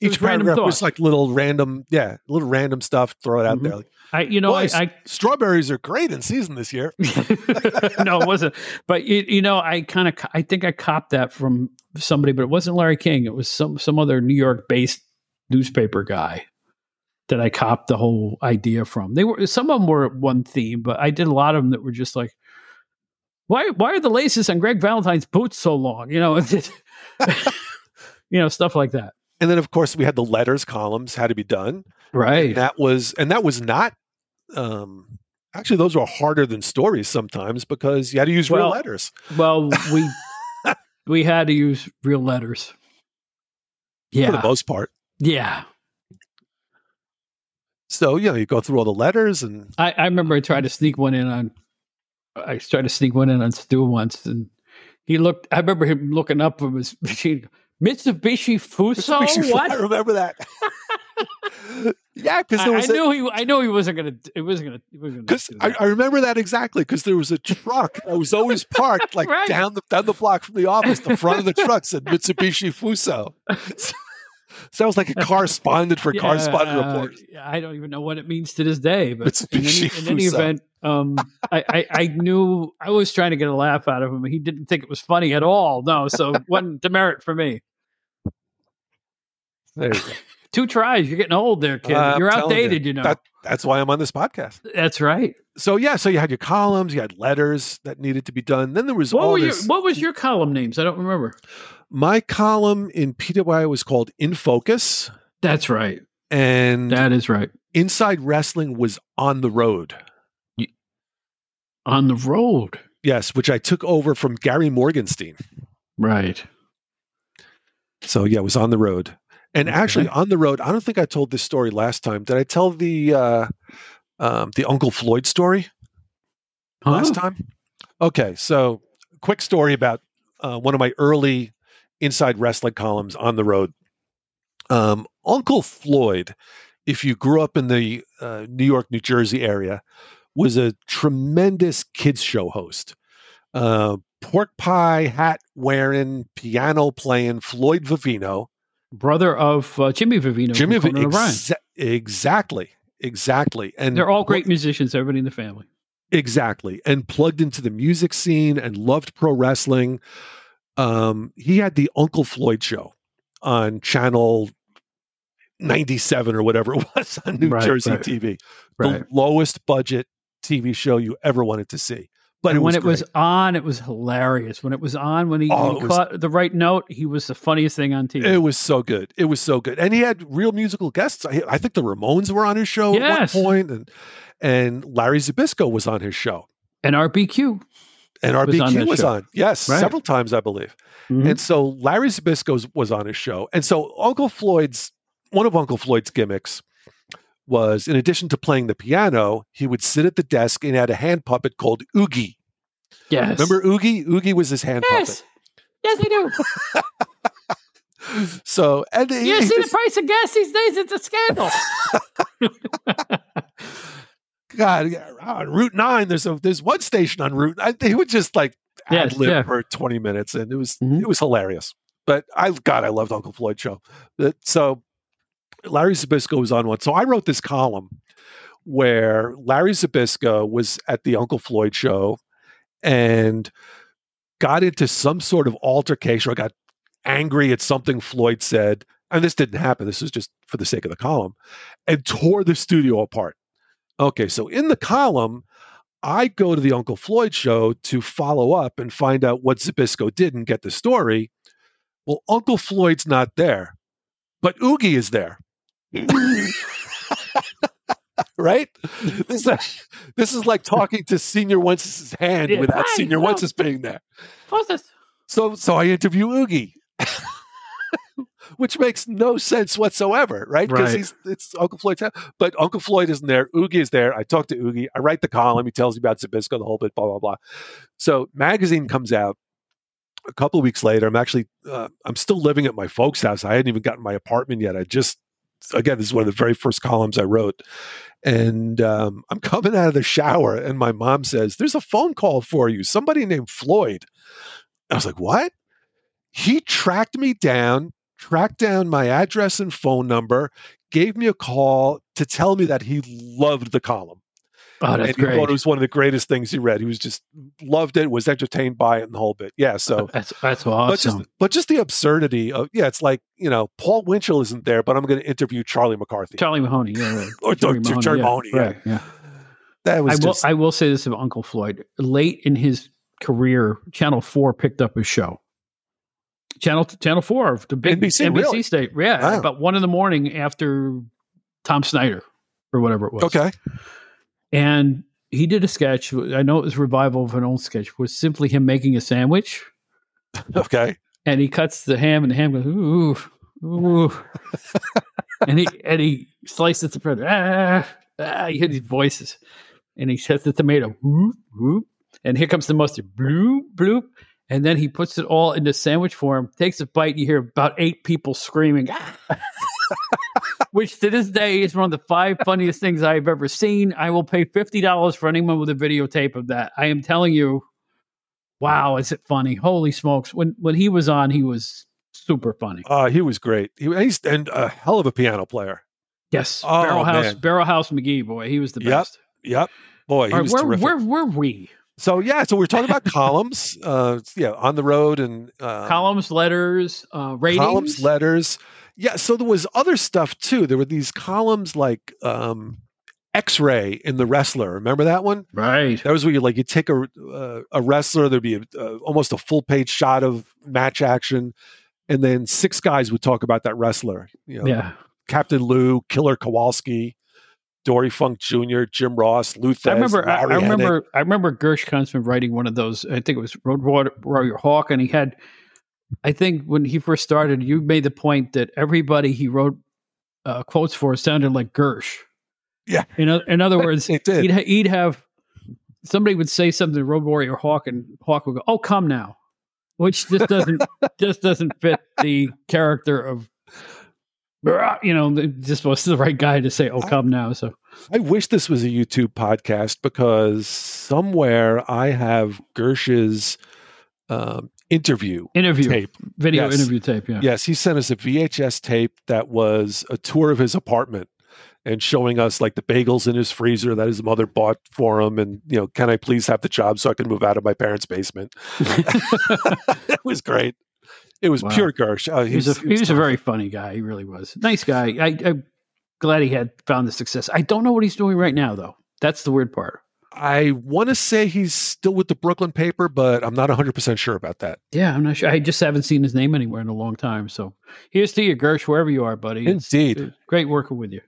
Each was random paragraph was like little random yeah little random stuff throw it out Mhm. there like I, you know, I, I strawberries are great in season this year no, it wasn't. But you, you know, I kind of, I think I copped that from somebody, but it wasn't Larry King. It was some some other New York based newspaper guy that I copped the whole idea from. They were some of them were one theme, but I did a lot of them that were just like, why why are the laces on Greg Valentine's boots so long? You know, you know, stuff like that. And then of course we had the letters columns had to be done Right. and that was and that was not um actually those were harder than stories sometimes because you had to use real letters Well, we we had to use real letters. Yeah for the most part Yeah. so you know you go through all the letters and I, I remember I tried to sneak one in on I tried to sneak one in on Stu once and he looked I remember him looking up from his machine Mitsubishi Fuso Mitsubishi- what I remember that yeah because I, there was a, knew he I knew he wasn't gonna it wasn't gonna wasn't Because I. I remember that exactly because there was a truck that was always parked like Right. down the down the block from the office. The front of the truck said Mitsubishi Fuso. So, that like a correspondent for correspondent Yeah, report. I don't even know what it means to this day, but in any, in any event, um, I, I, I knew I was trying to get a laugh out of him. He didn't think it was funny at all. No, so one demerit for me. There you go. Two tries. You're getting old there, kid. I'm You're outdated, you, know. That, that's why I'm on this podcast. That's right. So yeah, so you had your columns, you had letters that needed to be done. Then there was What all were your. What was your column names? I don't remember. My column in PWI was called In Focus, That's right. and That is right. Inside Wrestling was on the road. On the road. Yes, which I took over from Gary Morgenstein. Right. So yeah, it was on the road. And Okay. actually on the road, I don't think I told this story last time. Did I tell the uh um the Uncle Floyd story last time? Okay, so quick story about uh, one of my early inside wrestling columns on the road. Um, Uncle Floyd, if you grew up in the uh, New York, New Jersey area, was a tremendous kids show host. Uh, pork pie hat wearing, piano playing Floyd Vivino. Brother of uh, Jimmy Vivino. Jimmy, Vivino, Vi- Conan O'Brien. exa- exactly, exactly, and They're all great musicians. Everybody in the family. Exactly. And plugged into the music scene and loved pro wrestling. Um, he had the Uncle Floyd show on channel 97 or whatever it was on New Right, Jersey right, TV. Right. The lowest budget TV show you ever wanted to see. But it when was it was on, it was hilarious. When it was on, when he, Oh, when he it was- caught the right note, he was the funniest thing on TV. it was so good. It was so good. And he had real musical guests. I, I think the Ramones were on his show Yes. at one point, and and Larry Zbyszko was on his show. and RBQ. And Was on RBQ was on. Yes, Right. several times, I believe. Mhm. And so Larry Zbyszko was on his show. And so Uncle Floyd's one of Uncle Floyd's gimmicks was in addition to playing the piano, he would sit at the desk and had a hand puppet called Oogie. yes. Remember Oogie? Oogie was his hand puppet. Yes. Yes, I do. So and he, you see just, the price of gas these days? It's a scandal. God, on Route Nine, there's a there's one station on Route. I, they would just like ad lib yeah. for 20 minutes, and it was mm-hmm. it was hilarious. But I God, I loved Uncle Floyd show. So Larry Zbyszko was on one. So I wrote this column where Larry Zbyszko was at the Uncle Floyd show and got into some sort of altercation or got angry at something Floyd said. And this didn't happen. This was just for the sake of the column and tore the studio apart. Okay, so in the column, I go to the Uncle Floyd show to follow up and find out what Zbyszko did and get the story. Well, Uncle Floyd's not there, but Oogie is there. right? This is, this is like talking to Señor Wences' hand yeah, without right, Señor well, Wences being there. So, so I interview Oogie, which makes no sense whatsoever, right? Because right. it's Uncle Floyd's house, but Uncle Floyd isn't there. Oogie is there. I talk to Oogie. I write the column. He tells me about Zbyszko, the whole bit, blah blah blah. So, magazine comes out a couple of weeks later. I'm actually uh, I'm still living at my folks' house. I hadn't even gotten my apartment yet. I just again, this is one of the very first columns I wrote. And um, I'm coming out of the shower, and my mom says, There's a phone call for you. Somebody named Floyd. I was like, What? He tracked me down, tracked down my address and phone number, gave me a call to tell me that he loved the column. Oh, that's and he great. thought it was one of the greatest things he read. He was just loved it, was entertained by it, and the whole bit. Yeah, so that's that's awesome. But just, but just the absurdity of yeah, it's like you know, Paul Winchell isn't there, but I'm going to interview Charlie McCarthy, Charlie Mahoney, yeah, right. or Charlie, Mahoney, Charlie yeah, Mahoney, yeah. Right, yeah. That was. I just, will. I will say this of Uncle Floyd. Late in his career, Channel Four picked up his show. Channel Channel Four, the big NBC, NBC really? state, yeah, wow. about one in the morning after Tom Snyder or whatever it was. Okay. And he did a sketch. I know it was revival of an old sketch. Was simply him making a sandwich. Okay. And he cuts the ham, and the ham goes ooh, ooh, and he and he slices the bread. Ah, ah, you hear these voices, and he sets the tomato. Whoop, whoop, and here comes the mustard. Bloop, bloop. And then he puts it all into sandwich form, takes a bite. You hear about eight people screaming. which to this day is one of the five funniest things I've ever seen. I will pay fifty dollars for anyone with a videotape of that. I am telling you, wow, is it funny? Holy smokes! When when he was on, he was super funny. Uh, he was great. He, he's and a hell of a piano player. Yes, oh, Barrelhouse Barrelhouse McGee, boy, he was the best. Yep, yep. Boy, he right, was where, terrific. Where were we? So yeah, so we're talking about columns, uh, yeah, on the road and um, columns, letters, uh, ratings, columns, letters. Yeah, so there was other stuff too. There were these columns like um, X-ray in the wrestler. Remember that one? Right. That was where you like you take a uh, a wrestler. There'd be a, uh, almost a full page shot of match action, and then six guys would talk about that wrestler. You know, yeah. Captain Lou, Killer Kowalski, Dory Funk Jr., Jim Ross, Luther. I remember. I, I, remember. I remember Gersh Kunstman writing one of those. I think it was Road Warrior Hawk, and he had I think when he first started, you made the point that everybody he wrote uh, quotes for sounded like Gersh. Yeah. In, in other words, he'd, he'd have somebody would say something to Road Warrior Hawk, and Hawk would go, "Oh, come now," which just doesn't just doesn't fit the character of you know, just was the right guy to say, "Oh, come now." So I wish this was a YouTube podcast because somewhere I have Gersh's um, interview interview tape video yes. interview tape yeah yes he sent us a vhs tape that was a tour of his apartment and showing us like the bagels in his freezer that his mother bought for him and you know can i please have the job so i can move out of my parents basement it was great it was wow. pure Gersh. Uh, he, was, a, he was, he was a very funny guy. He really was. Nice guy. I, I'm glad he had found the success. I don't know what he's doing right now, though. That's the weird part. I want to say he's still with the Brooklyn paper, but I'm not 100% sure about that. Yeah, I'm not sure. I just haven't seen his name anywhere in a long time. So here's to you, Gersh, wherever you are, buddy. Indeed. It's, it's great working with you.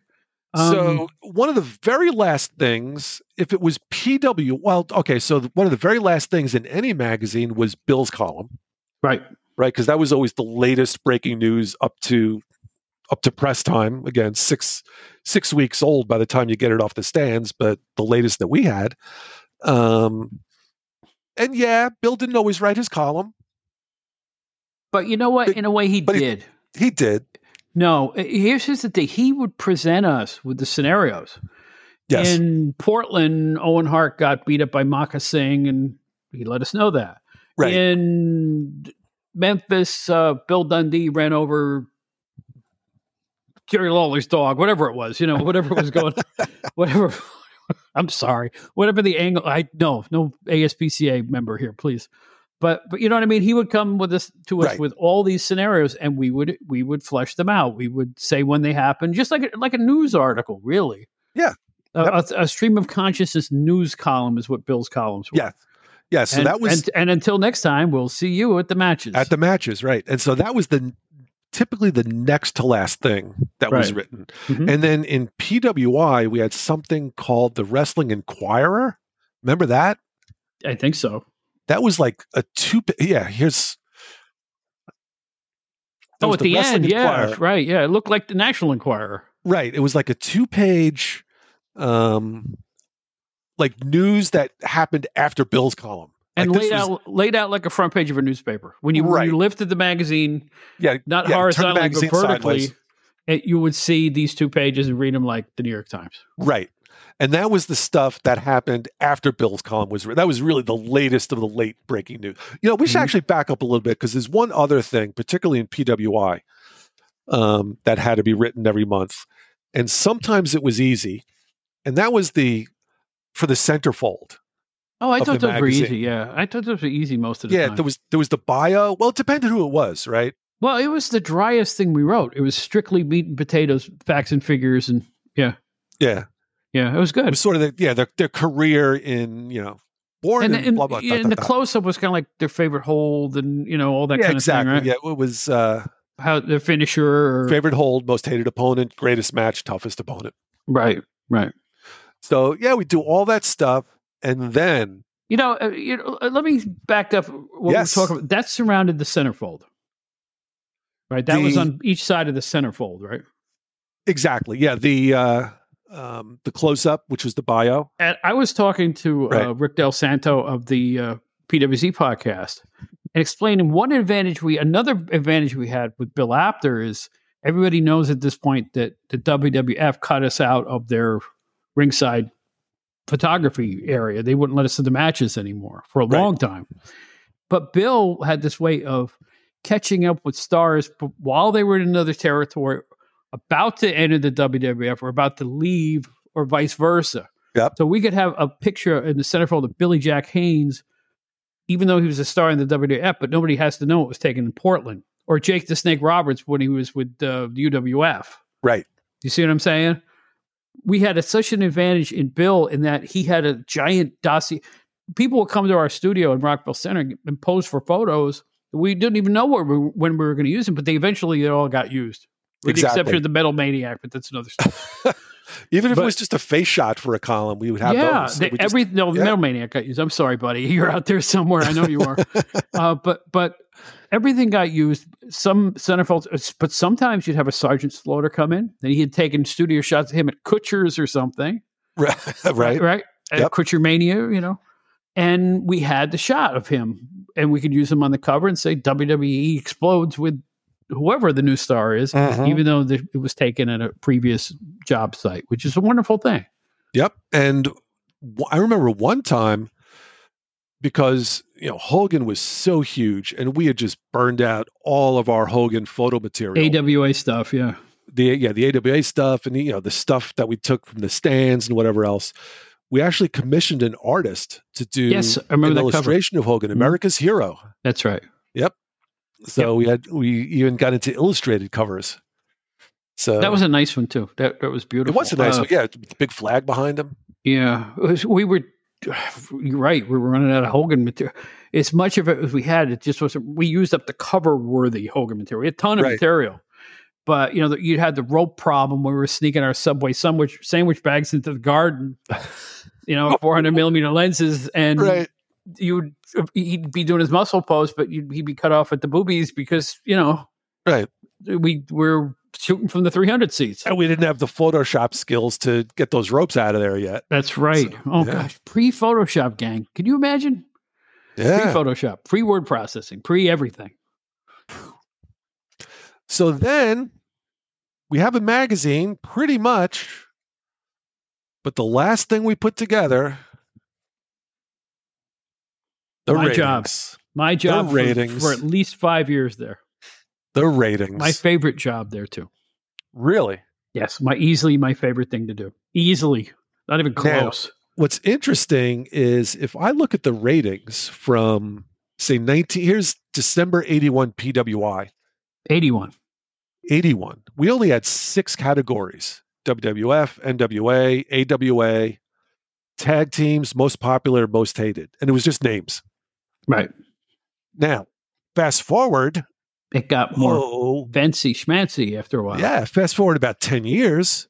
Um, so one of the very last things, if it was PW, well, okay, so one of the very last things in any magazine was Bill's column. Right. Right, because that was always the latest breaking news up to up to press time. Again, six six weeks old by the time you get it off the stands, but the latest that we had. Um, and yeah, Bill didn't always write his column. But you know what? In a way, he did. he did. No, here's just the thing. He would present us with the scenarios. Yes. In Portland, Owen Hart got beat up by Makhan Singh, and he let us know that. Right. In Memphis, uh, Bill Dundee ran over Jerry Lawler's dog, whatever it was, you know, whatever was going, whatever. I'm sorry, whatever the angle. I no, no ASPCA member here, please. But but you know what I mean. He would come with us to us right. with all these scenarios, and we would we would flesh them out. We would say when they happen, just like a, like a news article, really. Yeah. A, a, a, stream of consciousness news column is what Bill's columns were. Yeah. Yeah, so and, that was and, and, until next time, we'll see you at the matches. At the matches, right? And so that was the typically the next to last thing that right. was written. Mm-hmm. And then in PWI, we had something called the Wrestling Inquirer. Remember that? I think so. That was like a two. Yeah, here's. Oh, at the, the end, Inquirer. yeah, right, yeah. It looked like the National Enquirer. Right. It was like a two-page, um, like news that happened after Bill's column and like laid was, out laid out like a front page of a newspaper. When you, right. when you lifted the magazine, yeah, not yeah, horizontally but vertically, it, you would see these two pages and read them like the New York Times. Right, and that was the stuff that happened after Bill's column was written. That was really the latest of the late breaking news. You know, we should mm-hmm. actually back up a little bit because there's one other thing, particularly in PWI, um, that had to be written every month, and sometimes it was easy, and that was the for the centerfold Oh, I thought those magazine. were easy. Yeah, I thought those were easy most of the yeah, time. Yeah, there was there was the bio. Well, it depended who it was, right? Well, it was the driest thing we wrote. It was strictly meat and potatoes, facts and figures, and yeah, yeah, yeah. It was good. It was sort of the, yeah their their career in you know born and, and, blah, blah, yeah, and the close up was kind of like their favorite hold and you know all that yeah, kind exactly. of thing, right? Yeah, it was uh, how their finisher, or, favorite hold, most hated opponent, greatest match, toughest opponent. Right, right. So yeah, we do all that stuff, and then you know, uh, you know, uh, let me back up what yes. we're talking about. That surrounded the centerfold, right? That the, was on each side of the centerfold, right? Exactly. Yeah. The uh, um, the close up, which was the bio. And I was talking to uh, right. uh, Rick Del Santo of the uh, PWZ podcast and explaining one advantage we, another advantage we had with Bill Apter is everybody knows at this point that the WWF cut us out of their ringside photography area. They wouldn't let us in the matches anymore for a right. long time. But Bill had this way of catching up with stars while they were in another territory, about to enter the WWF or about to leave, or vice versa. Yep. So we could have a picture in the centerfold of Billy Jack Haynes, even though he was a star in the WWF, but nobody has to know it was taken in Portland. Or Jake the Snake Roberts when he was with uh, the UWF. Right. You see what I'm saying? We had a, such an advantage in Bill in that he had a giant dossier. People would come to our studio in Rockville Centre and pose for photos. We didn't even know we, when we were going to use them, but they eventually all got used. With exactly. the exception of the Metal Maniac, but that's another story. Even if but, it was just a face shot for a column, we would have yeah, those. They, every no yeah. Metal Maniac got used. I'm sorry, buddy. You're out there somewhere. I know you are. uh, but but everything got used. Some centerfolds, but sometimes you'd have a Sergeant Slaughter come in, and he had taken studio shots of him at Kutsher's or something. Right, right, right. Yep. At Kutcher Mania, you know, and we had the shot of him, and we could use him on the cover and say WWE explodes with whoever the new star is, uh-huh. even though the, it was taken at a previous job site, which is a wonderful thing. Yep, and I remember one time because you know Hogan was so huge, and we had just burned out all of our Hogan photo material. AWA stuff, yeah. The yeah the AWA stuff, and the, you know the stuff that we took from the stands and whatever else. We actually commissioned an artist to do yes, I remember an illustration cover. of Hogan, mm-hmm. America's mm-hmm. Hero. That's right. Yep. So yep. we had we even got into illustrated covers. So that was a nice one too. That that was beautiful. It was a nice uh, one. Yeah, big flag behind him. Yeah, was, we were you're right. We were running out of Hogan material. As much of it as we had, it just wasn't. We used up the cover worthy Hogan material. We had a ton of right. material, but you know, you had the rope problem when we were sneaking our Subway sandwich sandwich bags into the garden. You know, 400 millimeter lenses, and right. you would he'd be doing his muscle pose, but he'd be cut off at the boobies because you know, right. We were shooting from the 300 seats. And we didn't have the Photoshop skills to get those ropes out of there yet. That's right. So, oh, yeah. gosh. Pre Photoshop, gang. Can you imagine? Yeah. Pre Photoshop, pre word processing, pre everything. So then we have a magazine pretty much, but the last thing we put together the my ratings. job. My job for, ratings. for at least five years there. The ratings. My favorite job there too. really? Yes, my easily my favorite thing to do. Easily, not even Now- close. What's interesting is if I look at the ratings from say 19 here's December 81 PWI. Eighty-one. 81. We only had six categories WWF, NWA, AWA, tag teams, most popular, most hated. And it was just names. Right. Now, fast forward. It got more fancy schmancy after a while. yeah. Fast forward about 10 years.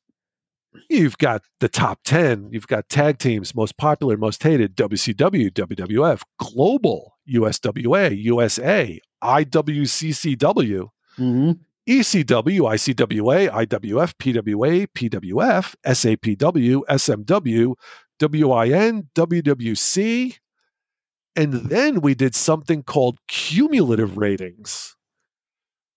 You've got the top 10. You've got tag teams, most popular, most hated WCW, WWF, Global, USWA, USA, IWCCW, hmm ECW, ICWA, IWF, PWA, PWF, SAPW, SMW, WIN, WWC. And then we did something called cumulative ratings,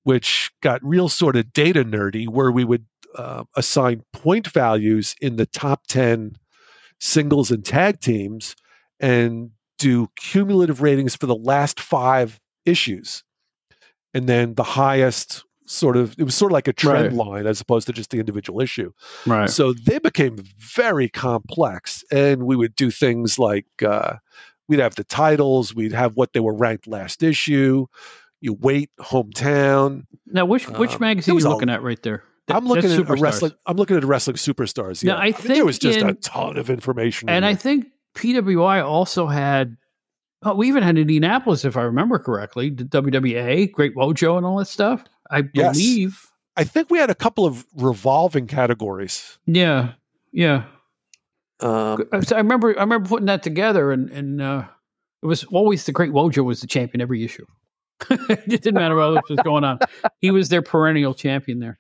which got real sort of data nerdy, where we would uh, assign point values in the top 10 singles and tag teams and do cumulative ratings for the last five issues. And then the highest sort of, it was sort of like a trend line as opposed to just the individual issue. Right. So they became very complex, and we would do things like uh, we'd have the titles, we'd have what they were ranked last issue, you wait hometown. now, which which um, magazine are you a- looking at right there? Th- I'm looking at a Superstars. wrestling. I'm looking at wrestling superstars. Now, Yeah, I mean, think there was just a ton of information, in And I think PWI also had. Oh, we even had Indianapolis, if I remember correctly, the WWA, Great Wojo, and all that stuff. I Yes. believe. I think we had a couple of revolving categories. Yeah, yeah. Um, So I remember, I remember putting that together, and and uh, it was always the Great Wojo was the champion every issue. it didn't matter what else was going on; he was their perennial champion there.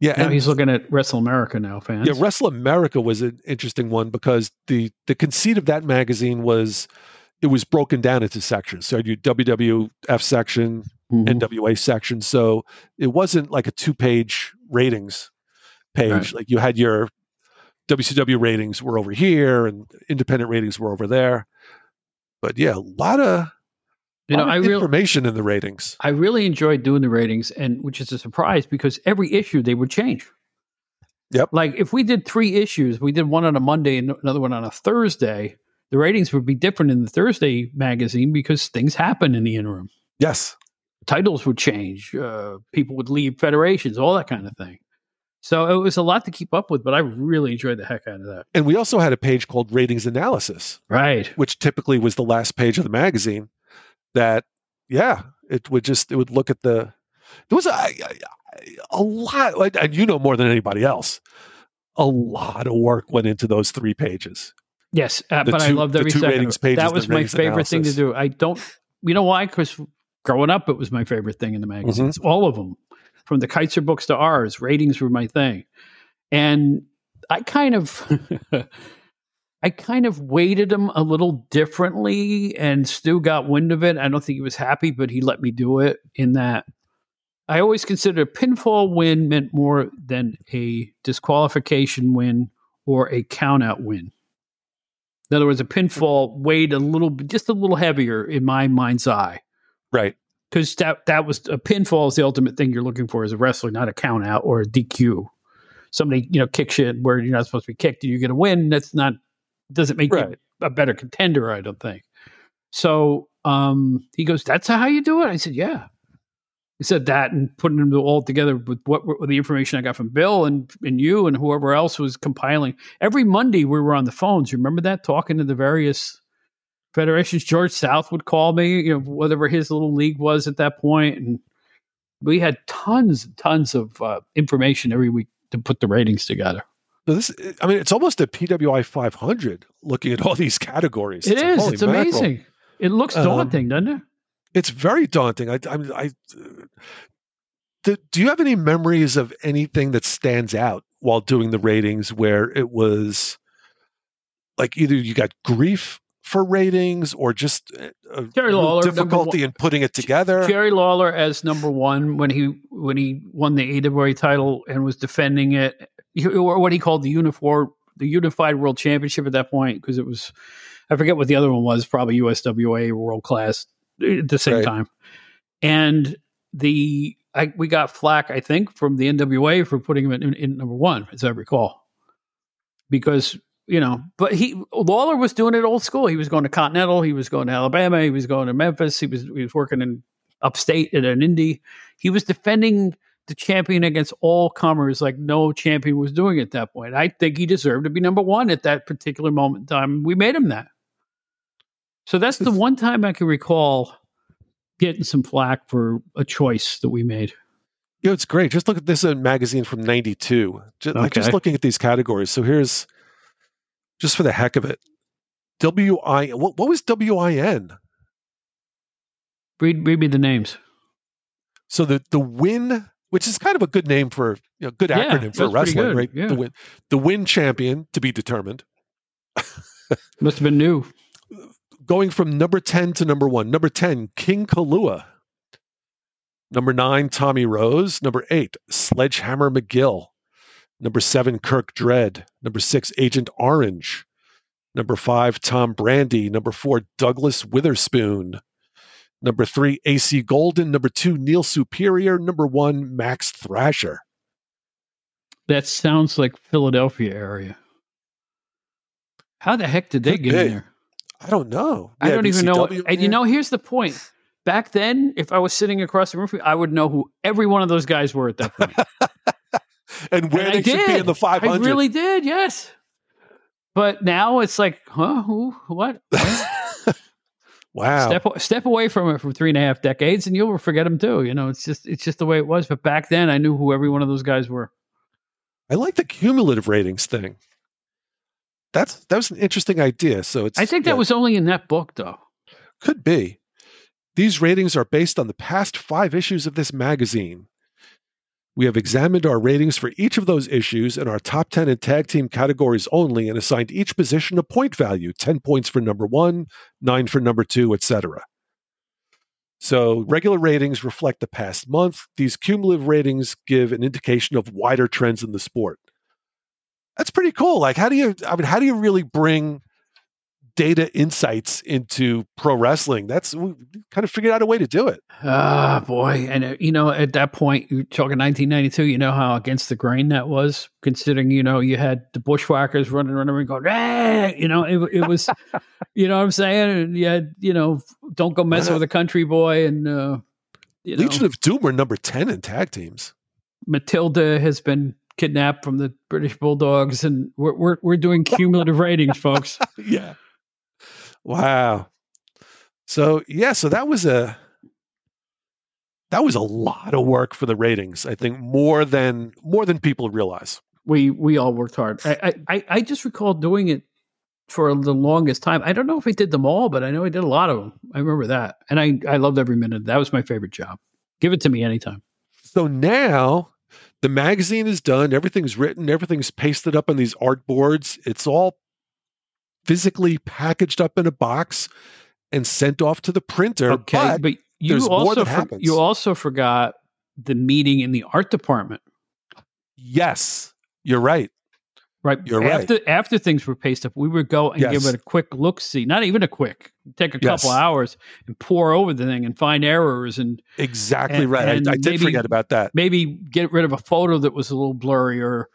yeah, Now and he's looking at Wrestle America now, fans. Yeah, Wrestle America was an interesting one because the the conceit of that magazine was it was broken down into sections. So you WWF section, Mhm. NWA section. So it wasn't like a two page ratings page. Right. Like you had your WCW ratings were over here and independent ratings were over there. But yeah, a lot of, you know, I really, information in the ratings. I really enjoyed doing the ratings, and which is a surprise because every issue they would change. Yep. Like if we did three issues, we did one on a Monday and another one on a Thursday. The ratings would be different in the Thursday magazine because things happen in the interim. Yes. Titles would change. Uh, people would leave federations, all that kind of thing. So it was a lot to keep up with, but I really enjoyed the heck out of that. And we also had a page called ratings analysis. Right. which typically was the last page of the magazine that yeah it would just it would look at the there was a, a, a lot like, and you know more than anybody else a lot of work went into those three pages Yes, uh, but I two- loved the every two second. ratings pages, that was my favorite thing to do. I don't, you know why? Because growing up, it was my favorite thing in the Mm-hmm. magazines. All of them, from the Kaiser books to ours, ratings were my thing. And I kind of, I kind of weighted them a little differently. And Stu got wind of it. I don't think he was happy, but he let me do it. In that, I always considered a pinfall win meant more than a disqualification win or a countout win. In other words, a pinfall weighed a little, just a little heavier in my mind's eye, right because that that was a pinfall is the ultimate thing you're looking for as a wrestler, not a countout or a DQ. Somebody you know kicks you where you're not supposed to be kicked, and you get a win. That's not doesn't make Right. you a better contender, I don't think. So um, he goes, "That's how you do it." I said, "Yeah." He said that and putting them all together with what with the information I got from Bill and and you and whoever else was compiling. Every Monday we were on the phones. You remember that talking to the various federations. George South would call me, you know, whatever his little league was at that point, and we had tons and tons of uh, information every week to put the ratings together. So this i mean it's almost a pwi 500 looking at all these categories It like, is. It's mackerel. amazing. It looks Um, daunting, doesn't it? it's very daunting i i, I do, do you have any memories of anything that stands out while doing the ratings where it was like either you got grief for ratings or just Jerry Lawler, difficulty in putting it together? Jerry Lawler as number one when he when he won the AWA title and was defending it, or what he called the uniform the unified world championship at that point because it was I forget what the other one was, probably USWA world class eh, at the same right. time. And the I, we got flack, I think, from the NWA for putting him in, in, in, number one, as I recall, because you know. But he Lawler was doing it old school. He was going to Continental, he was going to Alabama, he was going to Memphis, he was he was working in upstate at an indie. He was defending the champion against all comers like no champion was doing at that point. I think he deserved to be number one at that particular moment in time. We made him that. So that's the one time I can recall getting some flack for a choice that we made. Yeah, it's great. Just look at this in magazine from '92. Just, okay. Like just looking at these categories. So here's just for the heck of it, WI. What, what was WIN? Read read me the names. So the the win, which is kind of a good name for you know, good yeah, acronym for wrestling, right? Yeah. The win, the win champion to be determined. Must have been new going from number 10 to number one. Number 10, King Kalua. Number nine, Tommy Rose. Number eight, Sledgehammer McGill. Number seven, Kirk Dread. Number six, Agent Orange. Number five, Tom Brandi. Number four, Douglas Witherspoon. Number three, AC Golden. Number two, Neil Superior. Number one, Max Thrasher. That sounds like Philadelphia area. How the heck did they get in there? I don't know. I don't even know. and you know, here's the point. Back then, if I was sitting across the room from you, I would know who every one of those guys were at that point. and where and they I should did. be in the 500. I really did, yes. But now it's like, huh? Who? What? wow. Step step away from it for three and a half decades, and you'll forget them too. You know, it's just it's just the way it was. But back then, I knew who every one of those guys were. I like the cumulative ratings thing that's that was an interesting idea. So it's I think that yeah, was only in that book though. Could be. These ratings are based on the past five issues of this magazine. We have examined our ratings for each of those issues in our top 10 and tag team categories only and assigned each position a point value 10 points for number one, nine for number two, etc. So regular ratings reflect the past month. These cumulative ratings give an indication of wider trends in the sport that's pretty cool. Like, how do you? I mean, how do you really bring data insights into pro wrestling? That's we kind of figured out a way to do it. Ah, oh, boy, and uh, you know, at that point, you're talking 1992. You know how against the grain that was, considering you know you had the bushwhackers running around and going, ah, you know, it, it was, you know, what I'm saying, and you had, you know, don't go messing with a country boy, and uh, you know, Legion of Doom were number ten in tag teams. Matilda has been kidnapped from the British Bulldogs, and we're we're, we're doing cumulative ratings, folks. Yeah. Wow. So yeah, so that was a that was a lot of work for the ratings. I think more than more than people realize. We we all worked hard. I I, I just recall doing it for the longest time. I don't know if I did them all, but I know I did a lot of them. I remember that, and I I loved every minute. That was my favorite job. Give it to me anytime. So now the magazine is done, everything's written, everything's pasted up on these art boards. It's all physically packaged up in a box and sent off to the printer. Okay, but, but you also for, you also forgot the meeting in the art department. Yes, you're right. Right. You're after, right. After things were pasted up, we would go and yes. give it a quick look see. Not even a quick. Take a yes. couple hours and pour over the thing and find errors and exactly and, right. And I, I did forget about that. Maybe get rid of a photo that was a little blurry or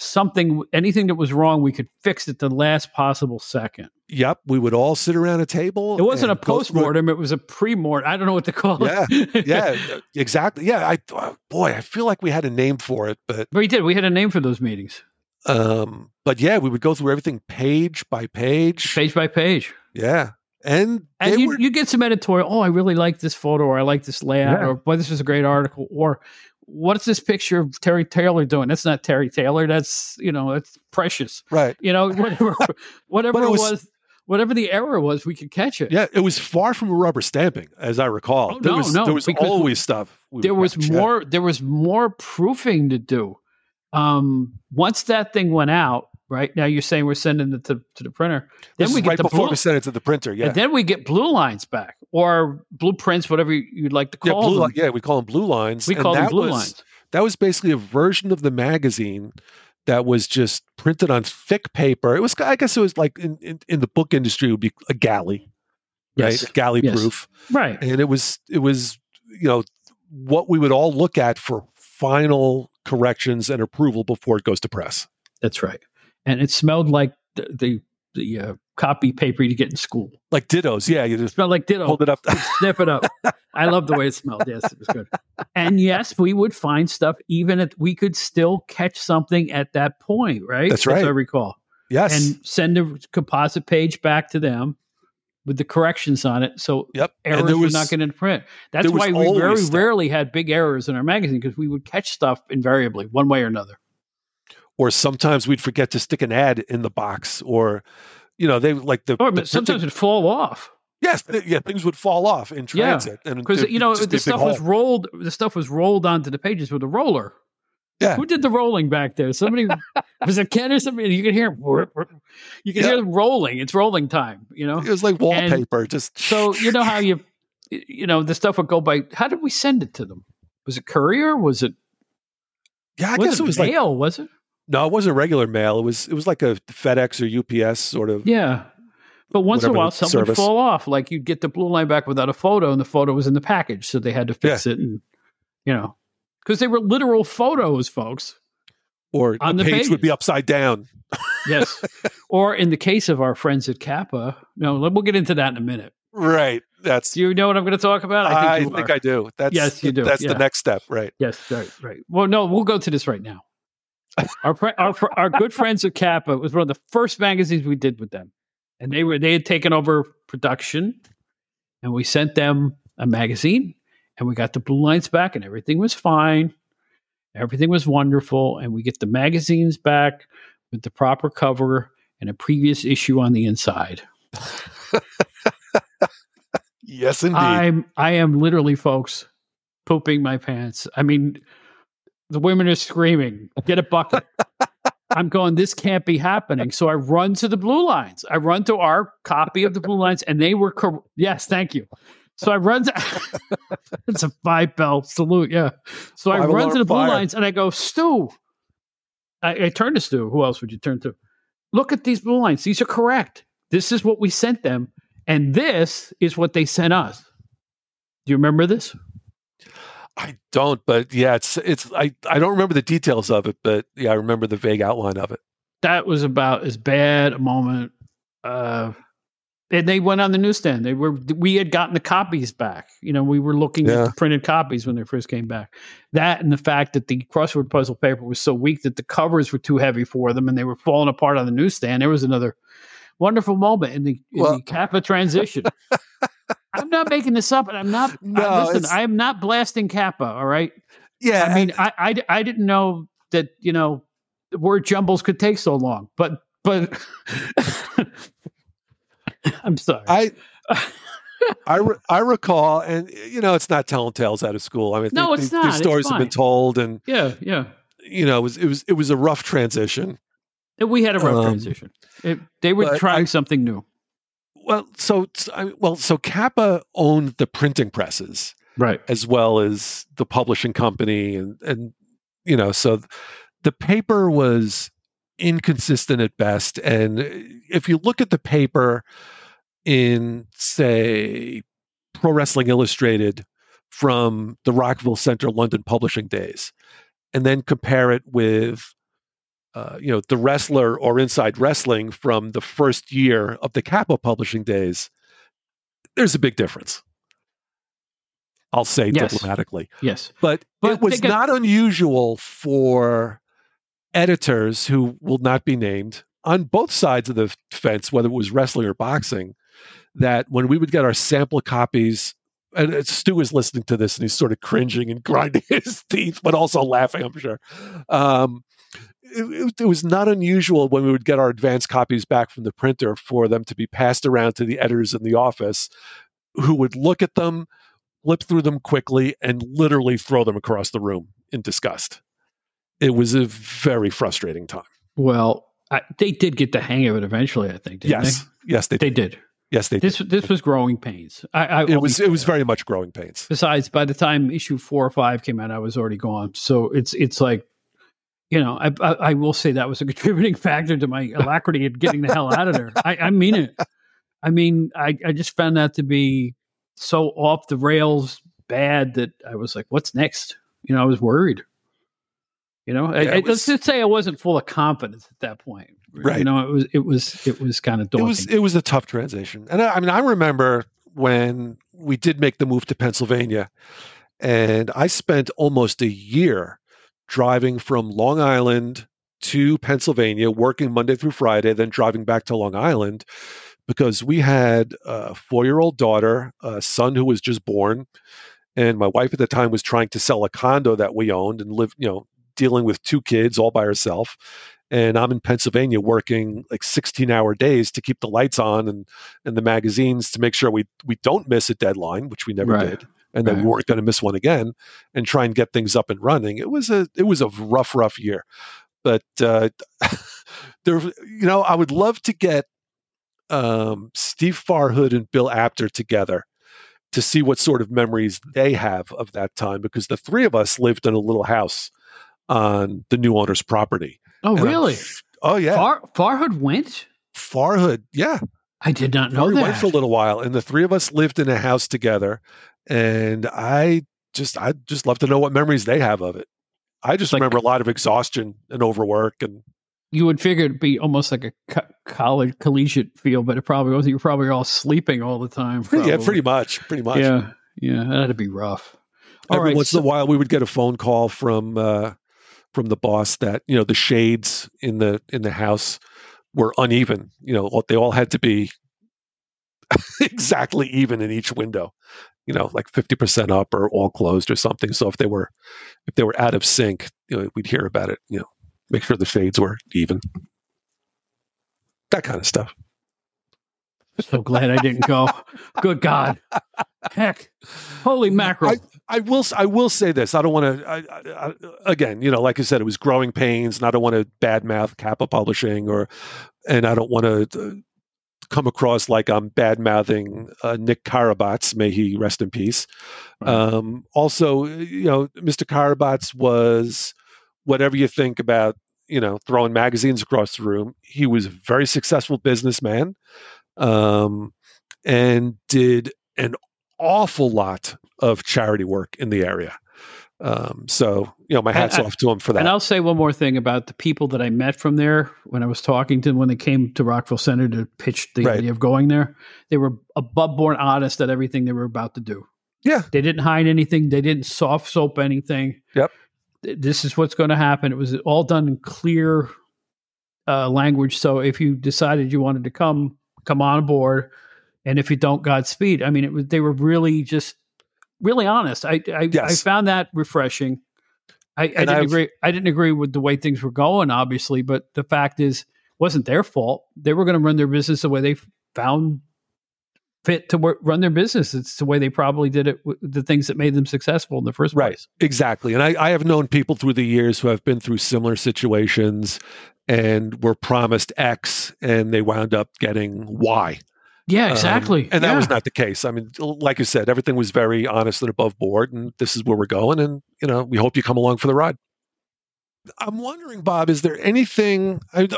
something. Anything that was wrong, we could fix it the last possible second. Yep, we would all sit around a table. It wasn't a post mortem; it was a pre mortem. I don't know what to call yeah, it. yeah, yeah, exactly. Yeah, I uh, boy, I feel like we had a name for it, but we did. We had a name for those meetings. Um, but yeah, we would go through everything page by page, page by page. Yeah, and and you, were, you get some editorial. Oh, I really like this photo, or I like this layout, yeah. or boy, this is a great article, or what's this picture of Terry Taylor doing? That's not Terry Taylor. That's you know, it's precious, right? You know, whatever, whatever it was, was, whatever the error was, we could catch it. Yeah, it was far from a rubber stamping, as I recall. Oh, there no, was, no, there was always stuff. there was more. There was more proofing to do um, once that thing went out, right? Now you're saying we're sending it to, to the printer. Then this we get right the before blue, we send it to the printer. Yeah, and then we get blue lines back or blueprints, whatever you'd like to call yeah, blue, them. yeah, we call them blue lines. we call them blue was, lines. That was basically a version of the magazine that was just printed on thick paper. It was, I guess, it was like in, in, in the book industry, it would be a galley, Yes. right? Galley Yes. proof, Right. and it was it was you know what we would all look at for final corrections and approval before it goes to press. That's right. And it smelled like the the, the uh, copy paper you get in school. Like dittos, yeah. You It just smelled like ditto. hold it up. Sniff it up. I love the way it smelled. Yes, it was good. And yes, we would find stuff even if we could still catch something at that point, right? That's As I recall. yes, And send a composite page back to them with the corrections on it. So yep. errors and there were was not going to print. That's why we very stuff. rarely had big errors in our magazine because we would catch stuff invariably, one way or another. Or sometimes we'd forget to stick an ad in the box, or you know they like the, Or the sometimes it'd fall off. yes, th- yeah, things would fall off in Yeah, transit, and because you know the stuff was hole. rolled. The stuff was rolled onto the pages with a roller. Yeah. Who did the rolling back there? Somebody was it Ken or somebody? You can hear you can Yeah. hear them rolling. It's rolling time. You know. It was like wallpaper, just So you know how you you know the stuff would go by. How did we send it to them? Was it courier? Was it? yeah. I was guess it was like mail? was it? No, it wasn't regular mail. It was it was like a FedEx or UPS sort of. Yeah. But once in a while, something would fall off. Like you'd get the blue line back without a photo, and the photo was in the package, so they had to fix it. And you know, because they were literal photos, folks. Or On the the page would be upside down. Yes. or in the case of our friends at Kappa, no, we'll get into that in a minute. Right. That's. Do you know what I'm going to talk about? I you think. I do. That's Yes, you do, That's yeah. the next step. Right. Yes, right, right. Well, no, we'll go to this right now. Our our fr- our good friends at Kappa was one of the first magazines we did with them, and they were they had taken over production, and we sent them a magazine, and we got the blue lines back, and everything was fine, everything was wonderful, and we get the magazines back with the proper cover and a previous issue on the inside. Yes, indeed. I'm I am literally, folks, pooping my pants. I mean, the women are screaming, "Get a bucket!" I'm going. This can't be happening. So I run to the blue lines. I run to our copy of the blue lines, and they were cor- yes, thank you. So I run to it's a five bell salute, yeah. So I run to the blue fire. lines and I go, Stu. I, I turn to Stu. Who else would you turn to? Look at these blue lines. These are correct. This is what we sent them, and this is what they sent us. Do you remember this? I don't, but yeah, it's it's I I don't remember the details of it, but yeah, I remember the vague outline of it. That was about as bad a moment. Uh, and they went on the newsstand. They were we had gotten the copies back. You know, we were looking Yeah. at the printed copies when they first came back. That and the fact that the crossword puzzle paper was so weak that the covers were too heavy for them and they were falling apart on the newsstand. There was another wonderful moment in the, in Well- the Kappa transition. I'm not making this up, and I'm not. No, I, listen, I am not blasting Kappa. All right. Yeah, I mean, I, I, I didn't know that you know word jumbles could take so long, but but I'm sorry. I I, re- I recall, and you know, it's not telling tales out of school. I mean, No, it's not. These stories have been told, and yeah, yeah. you know, it was it was it was a rough transition. We had a rough Um, transition. It, they were trying I- something new. Well, so well, so Kappa owned the printing presses Right. as well as the publishing company, and and you know, so the paper was inconsistent at best. And uh, if you look at the paper in, say, Pro Wrestling Illustrated from the Rockville Centre London publishing days, and then compare it with uh, you know the wrestler or inside wrestling from the first year of the Kappa publishing days, there's a big difference. I'll say Yes. diplomatically, Yes. but, But it was not unusual for editors who will not be named on both sides of the fence, whether it was wrestling or boxing, that when we would get our sample copies, and uh, Stu is listening to this and he's sort of cringing and grinding his teeth, but also laughing, I'm sure. Um, it, it- was not unusual when we would get our advanced copies back from the printer for them to be passed around to the editors in the office who would look at them, flip through them quickly, and literally throw them across the room in disgust. It was a very frustrating time. Well, I, they did get the hang of it eventually. I think. yes, they? yes, they they did. Yes, they. This did. this was growing pains. I, I it was it was very much growing pains. Besides, by the time issue four or five came out, I was already gone. So it's it's like, you know, I I, I will say that was a contributing factor to my alacrity of getting the hell out of there. I, I mean it. I mean, I I just found that to be so off the rails bad that I was like, what's next? You know, I was worried. You know, yeah, I, was, let's just say I wasn't full of confidence at that point. Right. You know, it was it was it was kind of daunting. It was it was a tough transition, and I, I mean, I remember when we did make the move to Pennsylvania, and I spent almost a year driving from Long Island to Pennsylvania, working Monday through Friday, then driving back to Long Island because we had a four year old daughter, a son who was just born. And my wife at the time was trying to sell a condo that we owned and live, you know, dealing with two kids all by herself. And I'm in Pennsylvania working like 16 hour days to keep the lights on and, and the magazines to make sure we, we don't miss a deadline, which we never right. did. And right. then we weren't going to miss one again and try and get things up and running. It was a, it was a rough, rough year, but, uh, there, you know, I would love to get, um, Steve Farhood and Bill Apter together to see what sort of memories they have of that time because the three of us lived in a little house on the new owner's property. Oh, and really? I'm, oh, yeah. Far, Farhood went? Farhood, yeah. I did not know Farhood that. went for a little while, and the three of us lived in a house together. And I just, I just love to know what memories they have of it. I just like, remember a lot of exhaustion and overwork and you would figure it'd be almost like a co- college collegiate feel, but it probably wasn't. You're probably all sleeping all the time. Probably. Yeah, pretty much, pretty much. Yeah, yeah, that'd be rough. All Every right, once so, in a while, we would get a phone call from uh, from the boss that you know the shades in the in the house were uneven. You know, they all had to be exactly even in each window. You know, like fifty percent up or all closed or something. So if they were if they were out of sync, you know, we'd hear about it. You know, make sure the shades were even. That kind of stuff. So glad I didn't go. Good God. Heck. Holy mackerel. I, will. I will say this. I don't want to. again, you know, like I said, it was growing pains, and I don't want to badmouth Kappa Publishing, or, and I don't want to uh, come across like I'm bad mouthing uh, Nick Karabots. May he rest in peace. Right. Um, also, you know, Mr. Karabots was whatever you think about, you know, throwing magazines across the room. He was a very successful businessman, um, and did an awful lot of charity work in the area. Um, so you know, my hats off to him for that. And I'll say one more thing about the people that I met from there when I was talking to them when they came to Rockville Centre to pitch the right. idea of going there. They were above board honest at everything they were about to do. Yeah, they didn't hide anything. They didn't soft soap anything. Yep. This is what's going to happen. It was all done in clear uh, language. So if you decided you wanted to come, come on board and if you don't, Godspeed. I mean, it was they were really just really honest. I I, yes. I found that refreshing. I, I didn't I've, agree. I didn't agree with the way things were going, obviously, but the fact is, wasn't their fault. They were going to run their business the way they found fit to work, run their business. It's the way they probably did it. The things that made them successful in the first right. place. Exactly. And I, I have known people through the years who have been through similar situations and were promised X, and they wound up getting Y. Yeah, um, exactly. Um, and that yeah. was not the case. I mean, like you said, everything was very honest and above board, and this is where we're going. And you know, we hope you come along for the ride. I'm wondering, Bob, is there anything? I,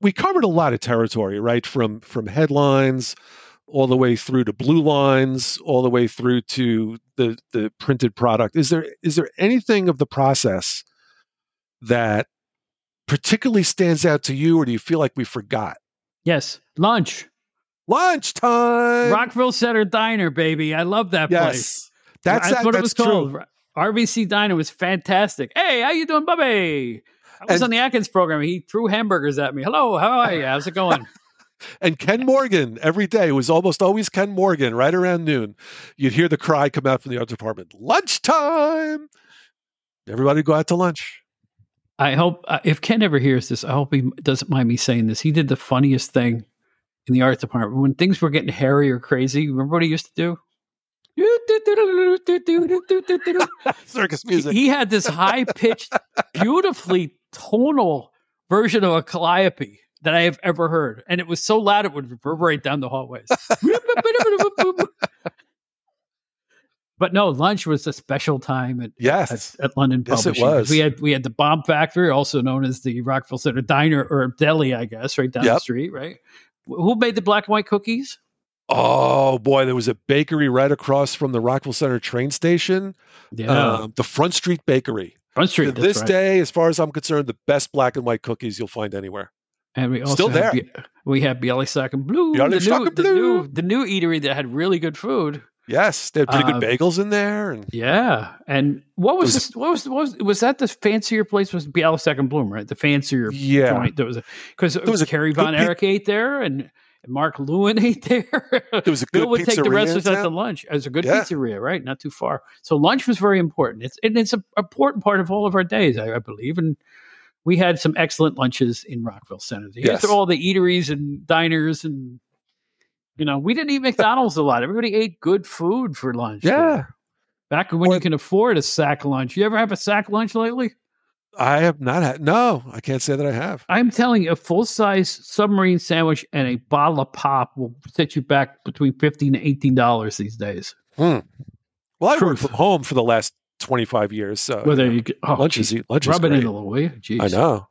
we covered a lot of territory, right? From from headlines all the way through to blue lines, all the way through to the the printed product. Is there is there anything of the process that particularly stands out to you, or do you feel like we forgot? Yes, lunch. Lunchtime. Rockville Centre Diner, baby. I love that yes. place. That's, that's that, what that's it was called. True. RVC Diner was fantastic. Hey, how you doing, Bubby? I was and, on the Atkins program. He threw hamburgers at me. Hello, how are you? How's it going? and Ken Morgan every day. It was almost always Ken Morgan right around noon. You'd hear the cry come out from the art department lunchtime. Everybody go out to lunch. I hope uh, if Ken ever hears this, I hope he doesn't mind me saying this. He did the funniest thing in the art department when things were getting hairy or crazy. Remember what he used to do? Circus music. He had this high pitched, beautifully tonal version of a calliope that I have ever heard, and it was so loud it would reverberate down the hallways. but no, lunch was a special time at yes at, at London yes, It was. We had we had the Bomb Factory, also known as the Rockville Centre Diner or Deli, I guess, right down yep. the street. Right. Who made the black and white cookies? Oh boy, there was a bakery right across from the Rockville Centre train station. Yeah, uh, the Front Street Bakery. Front Street. To this right. day, as far as I'm concerned, the best black and white cookies you'll find anywhere. And we also still there. Be- we have Bialystock and Blue, Bialystock the, new, and the Blue. new the new eatery that had really good food. Yes, they had pretty Uh, good bagels in there, and Yeah, and what was, was- this, what was what was was that the fancier place was Bialystock and Bloom, right? The fancier yeah, joint. There was because There was a Kerry Von Erich ate there, and Mark Lewin ate there. there was a good Bill would take the rest of us out to lunch. It was a good Yeah. pizzeria, right? Not too far. So lunch was very important. It's and it's an important part of all of our days, I, I believe. And we had some excellent lunches in Rockville Centre. Yes. all the eateries and diners and you know, we didn't eat McDonald's a lot. Everybody ate good food for lunch. Yeah, there. Back when you can afford a sack lunch. You ever have a sack lunch lately? I have not had. No, I can't say that I have. I'm telling you, a full size submarine sandwich and a bottle of pop will set you back between fifteen to eighteen dollars these days. Hmm. Well, I worked from home for the last 25 years, so Whether you know, you get, oh, lunch is geez, lunch is rub it great. in a little, will you? Jeez. I know.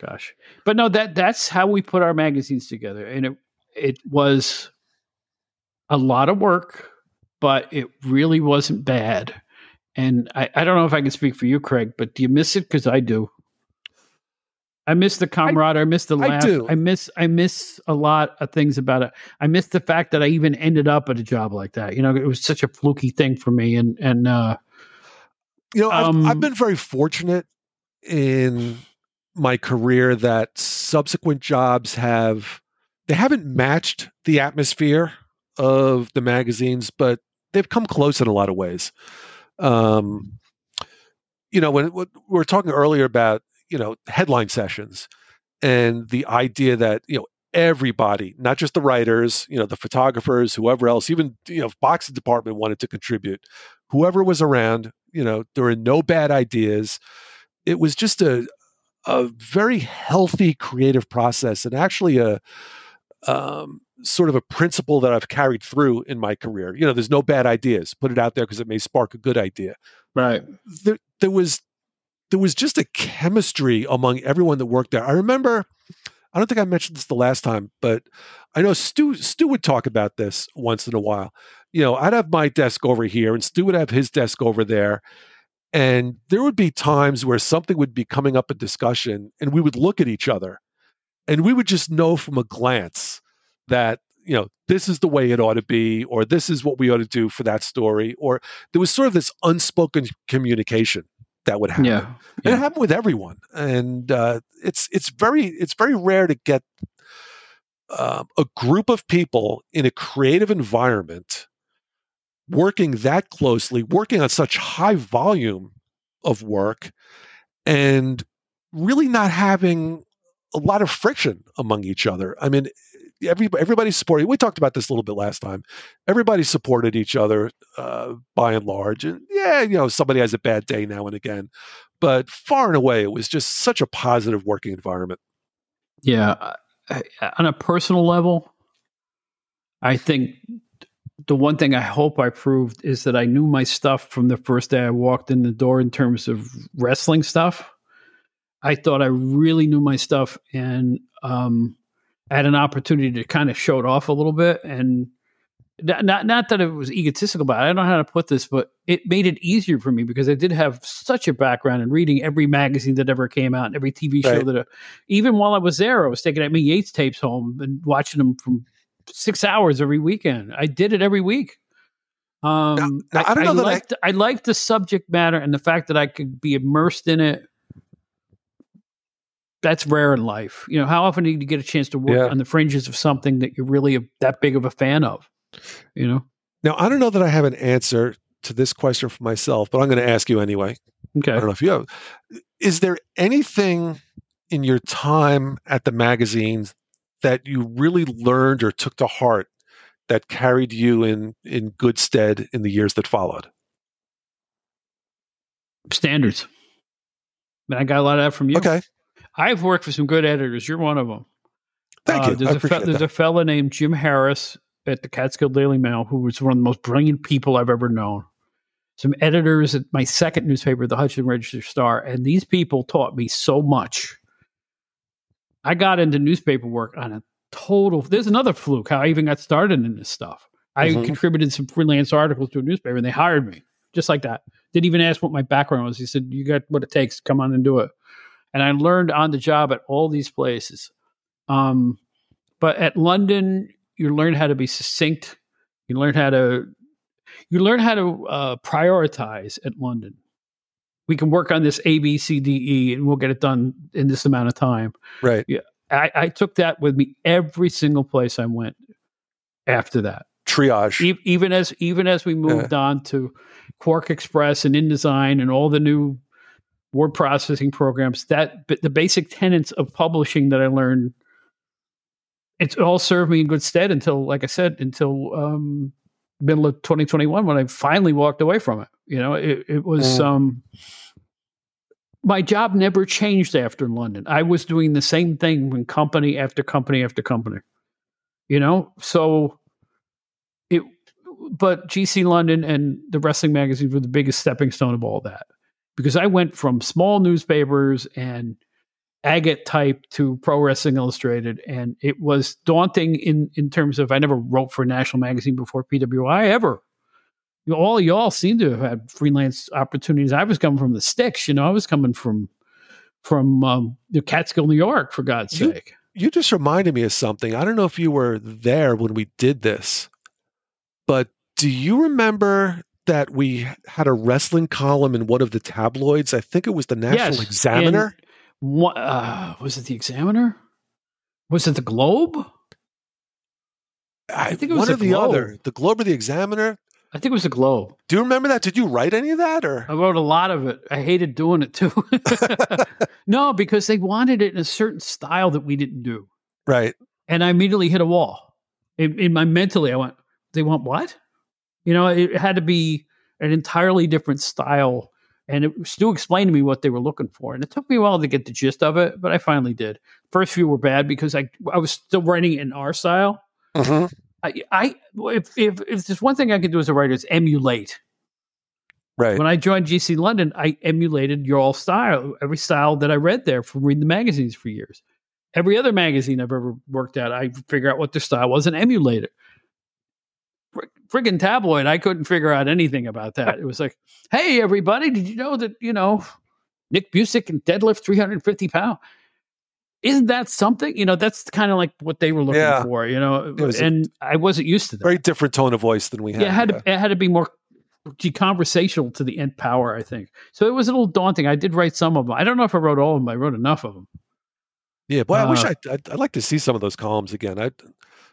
Gosh. But no, that that's how we put our magazines together. And it it was a lot of work, but it really wasn't bad. And I, I don't know if I can speak for you, Craig, but do you miss it? Because I do. I miss the camaraderie. I, miss the I laugh. do. I miss I miss a lot of things about it. I miss the fact that I even ended up at a job like that. You know, it was such a fluky thing for me. And and uh You know, I've, I've Um, been very fortunate in my career that subsequent jobs have they haven't matched the atmosphere of the magazines, but they've come close in a lot of ways. Um, you know, when, when we were talking earlier about you know headline sessions and the idea that you know everybody, not just the writers, you know, the photographers, whoever else, even you know, boxing department wanted to contribute. Whoever was around, you know, there were no bad ideas. It was just a a very healthy creative process and actually a um, sort of a principle that I've carried through in my career. You know, there's no bad ideas. Put it out there because it may spark a good idea. right. There, there was there was just a chemistry among everyone that worked there. I remember. I don't think I mentioned this the last time, but I know Stu Stu would talk about this once in a while. You know, I'd have my desk over here, and Stu would have his desk over there, and there would be times where something would be coming up in discussion, and we would look at each other, and we would just know from a glance that you know this is the way it ought to be, or this is what we ought to do for that story, or there was sort of this unspoken communication that would happen. Yeah. And it happened with everyone, and uh, it's it's very it's very rare to get um, a group of people in a creative environment working that closely, working on such high volume of work, and really not having a lot of friction among each other. I mean, every everybody supported. We talked about this a little bit last time. Everybody supported each other uh, by and large, and yeah, you know, somebody has a bad day now and again, but far and away, it was just such a positive working environment. Yeah. I- on a personal level, I think the one thing I hope I proved is that I knew my stuff from the first day I walked in the door in terms of wrestling stuff. I thought I really knew my stuff and um, I had an opportunity to kind of show it off a little bit. And not, not, not that it was egotistical about it. I don't know how to put this, but it made it easier for me because I did have such a background in reading every magazine that ever came out and every TV show Right. that, even while I was there, I was taking Emmy Yates tapes home and watching them from six hours every weekend. I did it every week. Um, now, I don't know that I- liked, I liked the subject matter and the fact that I could be immersed in it. That's rare in life. You know, how often do you get a chance to work Yeah. on the fringes of something that you're really a, that big of a fan of? You know? Now, I don't know that I have an answer to this question for myself, but I'm going to ask you anyway. Okay. I don't know if you have. Is there anything in your time at the magazines that you really learned or took to heart that carried you in in good stead in the years that followed? Standards. Man, I got a lot of that from you. Okay. I've worked for some good editors. You're one of them. Thank uh, you. There's, a, fe- there's a fella named Jim Harris at the Catskill Daily Mail who was one of the most brilliant people I've ever known. Some editors at my second newspaper, the Hudson Register Star, and these people taught me so much. I got into newspaper work on a total. There's another fluke how I even got started in this stuff. I mm-hmm. contributed some freelance articles to a newspaper, and they hired me just like that. Didn't even ask what my background was. He said, "You got what it takes. Come on and do it." And I learned on the job at all these places. Um, but at London, you learn how to be succinct. You learn how to you learn how to uh, prioritize at London. We can work on this A, B, C, D, E, and we'll get it done in this amount of time. Right. Yeah. I, I took that with me every single place I went after that. Triage. E- even as even as we moved yeah. on to QuarkXPress and InDesign and all the new word processing programs, that the basic tenets of publishing that I learned it's all served me in good stead until, like I said, until um, middle of 2021 when I finally walked away from it. You know, it, it was mm. um, my job never changed after London. I was doing the same thing when company after company after company. You know, so it. But GC London and the wrestling magazines were the biggest stepping stone of all that because I went from small newspapers and agate type to Pro Wrestling Illustrated, and it was daunting in in terms of I never wrote for a national magazine before PWI ever. You know, all y'all seem to have had freelance opportunities. I was coming from the sticks, you know. I was coming from from um, the Catskill, New York, for God's you, sake. You just reminded me of something. I don't know if you were there when we did this, but do you remember that we had a wrestling column in one of the tabloids? I think it was the National yes, Examiner. What uh, was it? The Examiner? Was it the Globe? I, I think it was one or the other. The Globe or the Examiner. I think it was the Globe. Do you remember that? Did you write any of that, or I wrote a lot of it. I hated doing it too. no, because they wanted it in a certain style that we didn't do. Right. And I immediately hit a wall. In, in my mentally, I went, "They want what?" You know, it had to be an entirely different style and it still explained to me what they were looking for. And it took me a while to get the gist of it, but I finally did. First few were bad because I I was still writing in our style. Mm-hmm. I, I if, if if there's one thing I can do as a writer is emulate. Right. When I joined GC London, I emulated your all style, every style that I read there from reading the magazines for years. Every other magazine I've ever worked at, I figure out what their style was and emulate it friggin' tabloid. I couldn't figure out anything about that. It was like, hey, everybody, did you know that, you know, Nick Busick can deadlift 350 pounds? Isn't that something? You know, that's kind of like what they were looking yeah. for, you know, and I wasn't used to that. Very different tone of voice than we had. Yeah, it had, yeah. To, it had to be more conversational to the nth power, I think. So it was a little daunting. I did write some of them. I don't know if I wrote all of them. I wrote enough of them. Yeah, boy, uh, I wish uh, I, I'd, I'd, like to see some of those columns again. I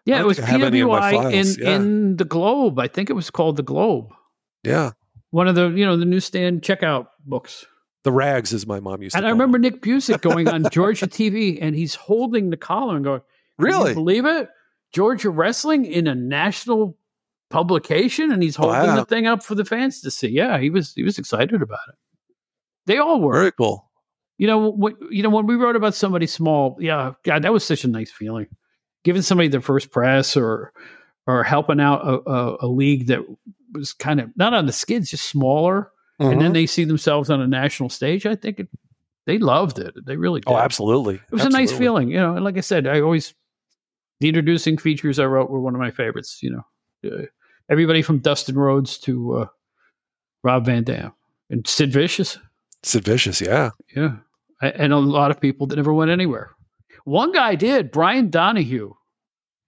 yeah, it was PWI in, in, yeah. in the Globe. I think it was called the Globe. Yeah. One of the, you know, the newsstand checkout books. The rags, as my mom used and to. And I remember them. Nick Busick going on Georgia TV and he's holding the collar and going, Really? believe it? Georgia Wrestling in a national publication and he's holding wow. the thing up for the fans to see. Yeah, he was he was excited about it. They all were. Very cool. You know, what, you know when we wrote about somebody small, yeah, God, that was such a nice feeling giving somebody the first press or or helping out a, a, a league that was kind of not on the skids, just smaller, mm-hmm. and then mm-hmm. they see themselves on a national stage. I think it, they loved it. They really oh, did. Oh, absolutely. It was absolutely. a nice feeling, you know. And like I said, I always the introducing features I wrote were one of my favorites. You know, uh, everybody from Dustin Rhodes to uh, Rob Van Dam and Sid Vicious. Sid Vicious, yeah, yeah, and a lot of people that never went anywhere. One guy did, Brian Donahue,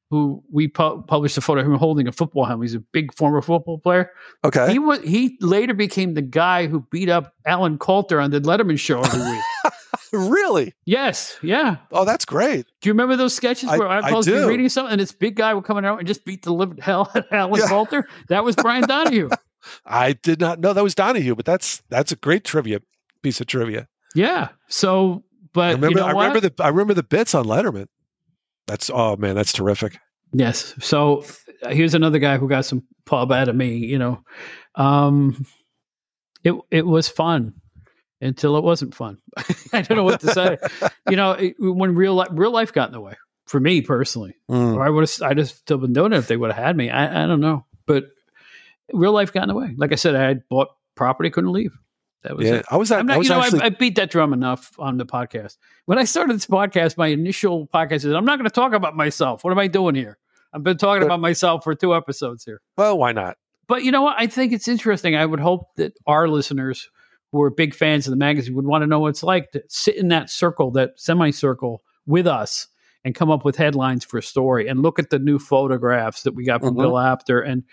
who we pu- published a photo of him holding a football helmet. He's a big former football player. Okay. He was he later became the guy who beat up Alan Kalter on the Letterman show every week. really? Yes. Yeah. Oh, that's great. Do you remember those sketches where I, I was reading something and this big guy would come out and just beat the living hell out of Alan yeah. Kalter? That was Brian Donahue. I did not know that was Donahue, but that's that's a great trivia piece of trivia. Yeah. So but I remember, you know I remember the I remember the bits on Letterman. That's oh man, that's terrific. Yes. So uh, here's another guy who got some pub out of me. You know, um, it it was fun. until it wasn't fun. I don't know what to say. you know, it, when real life, real life got in the way for me personally, mm. or I would have, I just still been doing it if they would have had me. I, I don't know, but real life got in the way. Like I said, I had bought property, couldn't leave. That was yeah. It. I was. At, not, I was you know, actually... I, I, beat that drum enough on the podcast. When I started this podcast, my initial podcast is, "I'm not going to talk about myself. What am I doing here? I've been talking but, about myself for two episodes here." Well, why not? But you know what? I think it's interesting. I would hope that our listeners who are big fans of the magazine would want to know what it's like to sit in that circle, that semicircle with us and come up with headlines for a story and look at the new photographs that we got from mm-hmm. Bill Apter and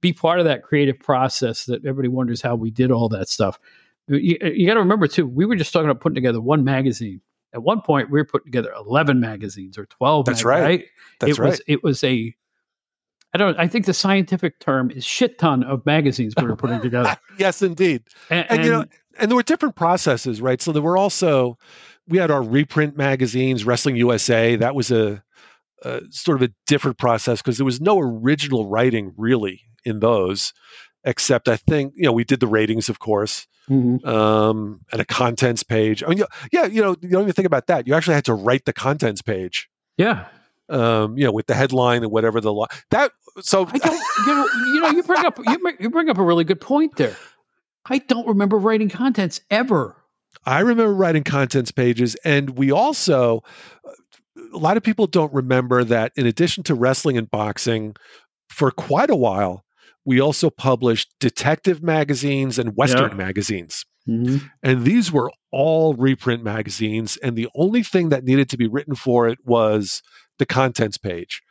be part of that creative process that everybody wonders how we did all that stuff. You, you got to remember too, we were just talking about putting together one magazine. At one point, we were putting together eleven magazines or twelve. That's mag- right. right. That's it right. Was, it was a I don't. I think the scientific term is shit ton of magazines we were putting together. yes, indeed. And, and, and, you know, and there were different processes, right? So there were also we had our reprint magazines, Wrestling USA. That was a, a sort of a different process because there was no original writing really in those, except I think you know we did the ratings, of course, mm-hmm. um, and a contents page. I mean, yeah, you know, you don't even think about that. You actually had to write the contents page. Yeah, um, you know, with the headline and whatever the law that. So I don't, you know, you know, you bring up you, you bring up a really good point there. I don't remember writing contents ever. I remember writing contents pages, and we also a lot of people don't remember that in addition to wrestling and boxing, for quite a while, we also published detective magazines and Western magazines. Mm-hmm. And these were all reprint magazines. And the only thing that needed to be written for it was the contents page.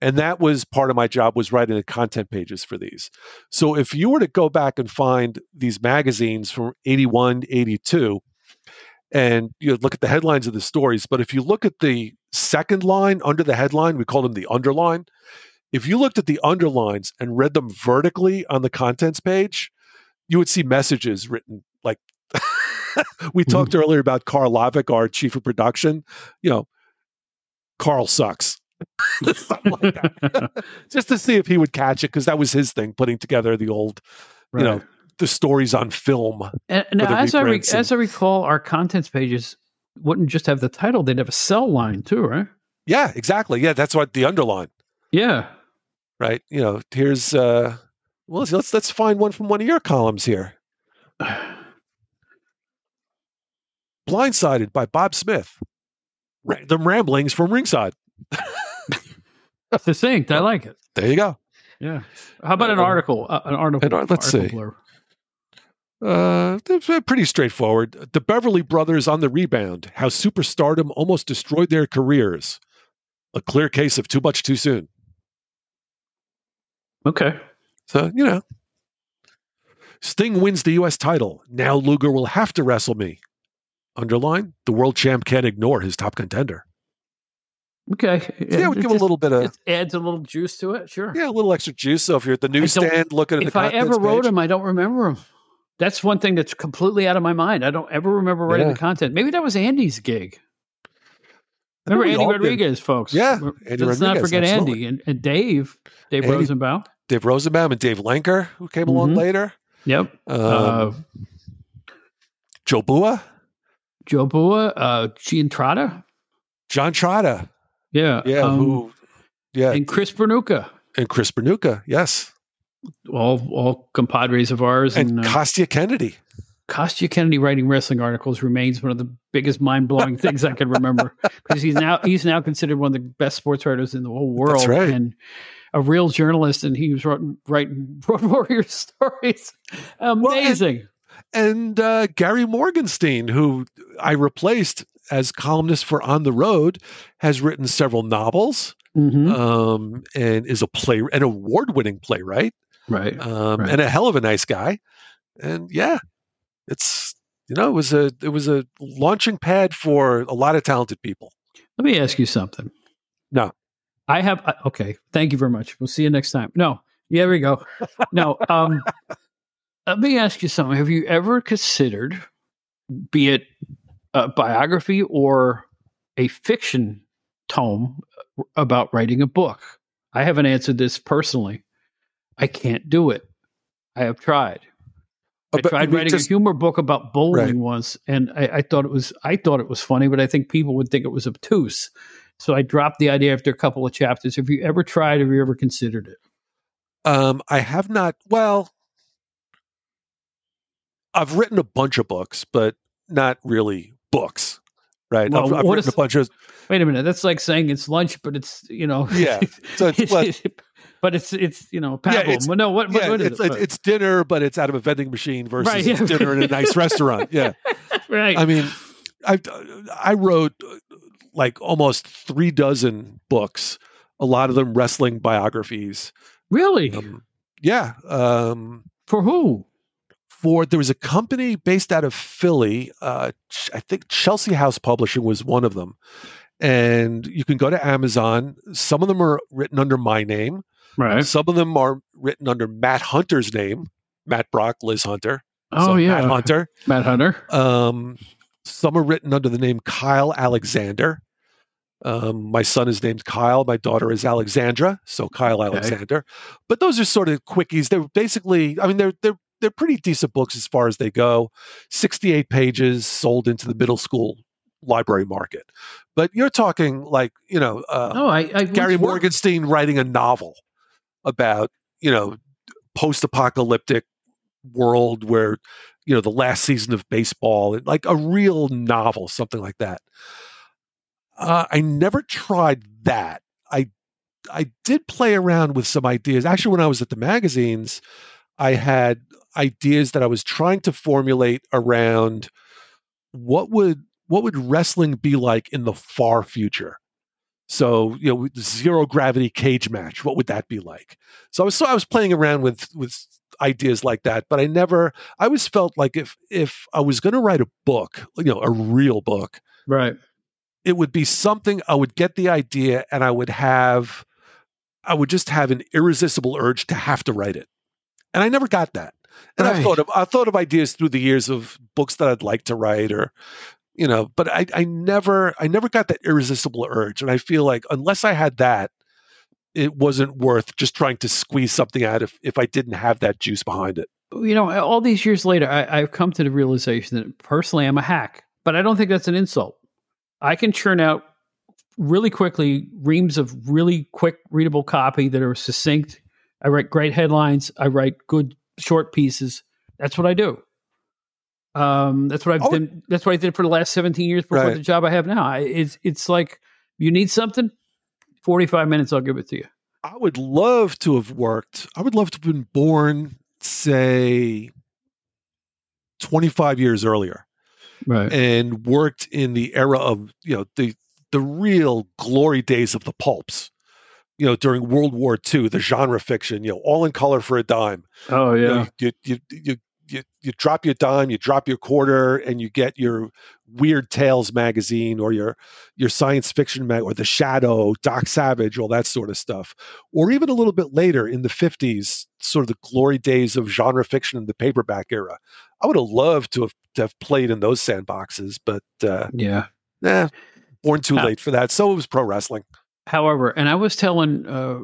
And that was part of my job was writing the content pages for these. So if you were to go back and find these magazines from 81, 82, and you know, look at the headlines of the stories, but if you look at the second line under the headline, we call them the underline. If you looked at the underlines and read them vertically on the contents page, you would see messages written like we talked mm-hmm. earlier about Carl Lovick, our chief of production. You know, Carl sucks. like Just to see if he would catch it, because that was his thing, putting together the old, right. you know, the stories on film. And, now, as I, re- and, as I recall, our contents pages wouldn't just have the title; they'd have a sell line too, right? Yeah, exactly. Yeah, that's what the underline. Yeah. Right. You know, here's uh well let's let's, let's find one from one of your columns here. Blindsided by Bob Smith. The ramblings from ringside. Succinct. I like it. There you go. Yeah. How about an uh, article? Uh, an article. An, let's article see. Uh, pretty straightforward. The Beverly Brothers on the rebound. How superstardom almost destroyed their careers. A clear case of too much too soon. Okay. So you know, Sting wins the U.S. title. Now Luger will have to wrestle me underline, the world champ can't ignore his top contender. Okay. Yeah, would give just, a little bit of it adds a little juice to it. Sure. Yeah, a little extra juice. So if you're at the newsstand looking at if the If I ever wrote page, him, I don't remember him. That's one thing that's completely out of my mind. I don't ever remember writing yeah. the content. Maybe that was Andy's gig. Remember Andy Rodriguez, did. folks? Yeah. Andy Let's Rodriguez, not forget absolutely. Andy and, and, Dave, Dave Andy, Rosenbaum. Dave Rosenbaum and Dave Lenker, who came mm-hmm. along later. Yep. Um, uh, Joe Bua. Joe Bua, uh, Gian Trotta. John Trotta. Yeah. Yeah. Um, who, yeah. And Chris Bernuka. And Chris Bernuka, yes. All all compadres of ours. And, and uh, Kostya Kennedy. Kostya Kennedy writing wrestling articles remains one of the biggest mind blowing things I can remember because he's now he's now considered one of the best sports writers in the whole world. That's right. And a real journalist, and he was writing, writing Road Warrior stories. Amazing. Well, and uh, Gary Morgenstein, who I replaced as columnist for On the Road, has written several novels mm-hmm. um, and is a play, an award-winning playwright, right. Um, right, and a hell of a nice guy. And yeah, it's you know it was a it was a launching pad for a lot of talented people. Let me ask you something. No, I have uh, okay. Thank you very much. We'll see you next time. No, yeah, we go. No, um, let me ask you something. Have you ever considered, be it a biography or a fiction tome about writing a book? I haven't answered this personally. I can't do it. I have tried. I tried writing just, a humor book about bowling right. once, and I, I, thought it was I thought it was funny, but I think people would think it was obtuse. So I dropped the idea after a couple of chapters. Have you ever tried? Have you ever considered it? Um, I have not. Well, I've written a bunch of books, but not really books. Right. Well, I've, I've written is, a bunch of. Wait a minute. That's like saying it's lunch, but it's you know. Yeah. So it's, it's, but it's it's you know. Yeah, it's, well, no, what, yeah, what it's, it? It's dinner, but it's out of a vending machine versus right, yeah. dinner in a nice restaurant. Yeah. Right. I mean, I I wrote like almost three dozen books, a lot of them wrestling biographies. Really? Um, yeah. Um, for who? For there was a company based out of Philly. Uh, I think Chelsea House Publishing was one of them, and you can go to Amazon. Some of them are written under my name. Right. Some of them are written under Matt Hunter's name, Matt Brock, Liz Hunter. Oh so yeah, Matt Hunter. Matt Hunter. Um, some are written under the name Kyle Alexander. Um, my son is named Kyle. My daughter is Alexandra, so Kyle okay. Alexander. But those are sort of quickies. They're basically, I mean, they're they're they're pretty decent books as far as they go. Sixty-eight pages, sold into the middle school library market. But you're talking like you know, uh, oh, I, I Gary Morgenstein writing a novel about you know post-apocalyptic world where you know the last season of baseball, like a real novel, something like that. Uh, I never tried that. I I did play around with some ideas. Actually, when I was at the magazines, I had ideas that I was trying to formulate around what would what would wrestling be like in the far future. So, you know, zero gravity cage match, what would that be like? So I was so I was playing around with with ideas like that, but I never I always felt like if if I was going to write a book, you know, a real book. Right it would be something I would get the idea and I would have, I would just have an irresistible urge to have to write it. And I never got that. And right. I thought of I thought of ideas through the years of books that I'd like to write or you know, but I, I never I never got that irresistible urge. And I feel like unless I had that, it wasn't worth just trying to squeeze something out if, if I didn't have that juice behind it. You know, all these years later, I, I've come to the realization that personally I'm a hack, but I don't think that's an insult. I can churn out really quickly reams of really quick readable copy that are succinct. I write great headlines. I write good short pieces. That's what I do. Um, that's what I've oh, done. That's what I did for the last 17 years before right. the job I have now. I, it's, it's like you need something, 45 minutes, I'll give it to you. I would love to have worked. I would love to have been born, say, 25 years earlier right. and worked in the era of you know the the real glory days of the pulps. You know, during World War II, the genre fiction, you know, all in color for a dime. Oh yeah, you know, you, you, you you you drop your dime, you drop your quarter, and you get your Weird Tales magazine or your your science fiction mag or The Shadow, Doc Savage, all that sort of stuff. Or even a little bit later in the fifties, sort of the glory days of genre fiction in the paperback era. I would have loved to have to have played in those sandboxes, but uh, yeah, nah, born too late for that. So it was pro wrestling. However, and I was telling uh,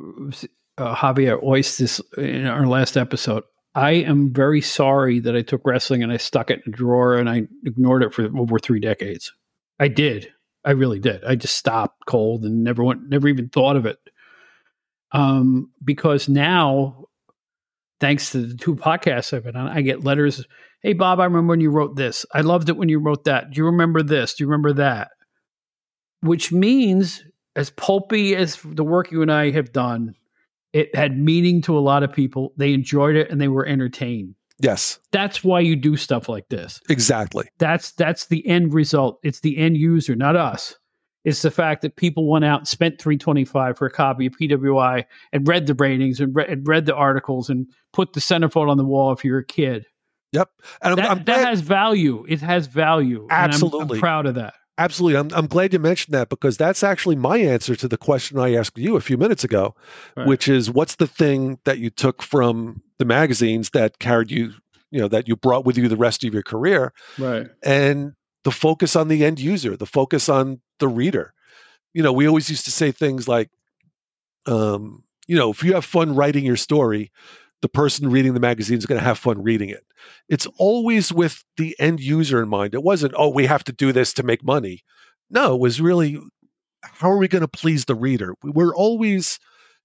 uh, Javier Oist this in our last episode. I am very sorry that I took wrestling and I stuck it in a drawer and I ignored it for over three decades. I did. I really did. I just stopped cold and never went, never even thought of it. Um, because now, thanks to the two podcasts I've been on, I get letters. Hey, Bob, I remember when you wrote this. I loved it when you wrote that. Do you remember this? Do you remember that? Which means, as pulpy as the work you and I have done, it had meaning to a lot of people. They enjoyed it and they were entertained. Yes. That's why you do stuff like this. Exactly. That's that's the end result. It's the end user, not us. It's the fact that people went out and spent 325 for a copy of PWI and read the ratings and, re- and read the articles and put the centerfold on the wall if you're a kid. Yep. And I'm, that, I'm that has value. It has value. Absolutely. I'm, I'm proud of that. Absolutely. I'm, I'm glad you mentioned that because that's actually my answer to the question I asked you a few minutes ago, right. which is what's the thing that you took from the magazines that carried you, you know, that you brought with you the rest of your career? Right. And the focus on the end user, the focus on the reader. You know, we always used to say things like, um, you know, if you have fun writing your story, the person reading the magazine is going to have fun reading it. It's always with the end user in mind. It wasn't, oh, we have to do this to make money. No, it was really, how are we going to please the reader? We were always,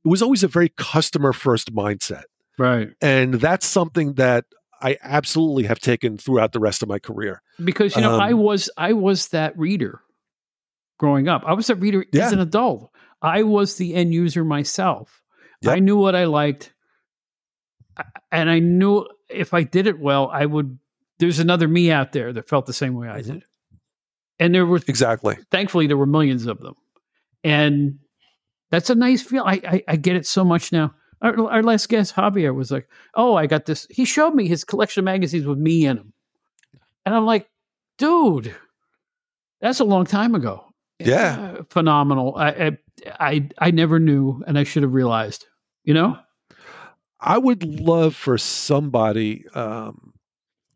it was always a very customer first mindset. Right. And that's something that I absolutely have taken throughout the rest of my career. Because you know, um, I was I was that reader growing up. I was a reader yeah. as an adult. I was the end user myself. Yep. I knew what I liked, and I knew if I did it well, I would. There's another me out there that felt the same way I mm-hmm. did, and there were exactly. Thankfully, there were millions of them, and that's a nice feel. I, I, I get it so much now. Our, our, last guest, Javier, was like, "Oh, I got this." He showed me his collection of magazines with me in them, and I'm like, "Dude, that's a long time ago." Yeah, uh, phenomenal. I, I I I never knew, and I should have realized. You know, I would love for somebody, um,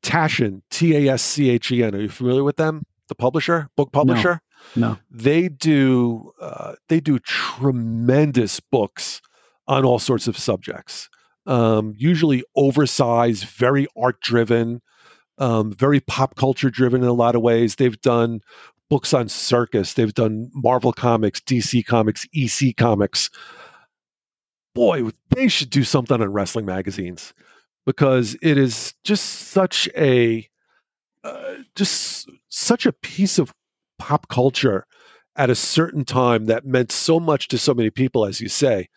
Taschen, T A S C H E N. Are you familiar with them? The publisher, book publisher. No, no. they do. Uh, they do tremendous books on all sorts of subjects. Um, usually oversized, very art driven, um, very pop culture driven in a lot of ways. They've done books on circus. They've done Marvel Comics, DC Comics, EC Comics. Boy, they should do something on wrestling magazines because it is just such a uh, just such a piece of pop culture at a certain time that meant so much to so many people as you say.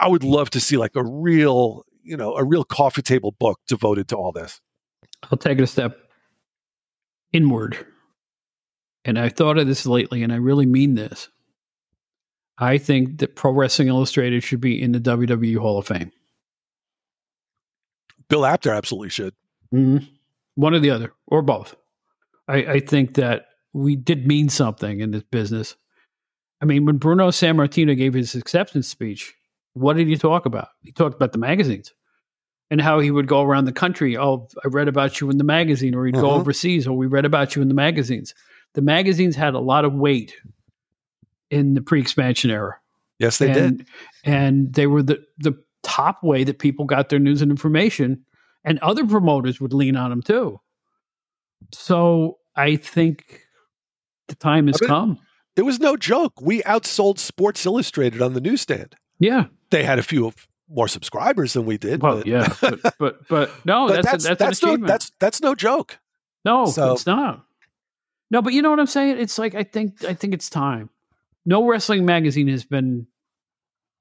I would love to see like a real you know a real coffee table book devoted to all this. I'll take it a step inward. And I've thought of this lately, and I really mean this. I think that Pro Wrestling Illustrated should be in the WWE Hall of Fame. Bill Apter absolutely should. Mm-hmm. One or the other, or both. I, I, think that we did mean something in this business. I mean, when Bruno Sammartino gave his acceptance speech, what did he talk about? He talked about the magazines and how he would go around the country. Oh, I read about you in the magazine, or he'd mm-hmm. go overseas. or we read about you in the magazines the magazines had a lot of weight in the pre-expansion era. Yes, they and, did, and they were the the top way that people got their news and information, and other promoters would lean on them too. So I think the time has I mean, come. It was no joke. We outsold Sports Illustrated on the newsstand. Yeah, they had a few more subscribers than we did. Well, but. yeah, but, but, but no, but that's that's, a, that's, that's no, that's that's no joke. No, so, it's not. No, but you know what I'm saying? It's like I think I think it's time. No wrestling magazine has been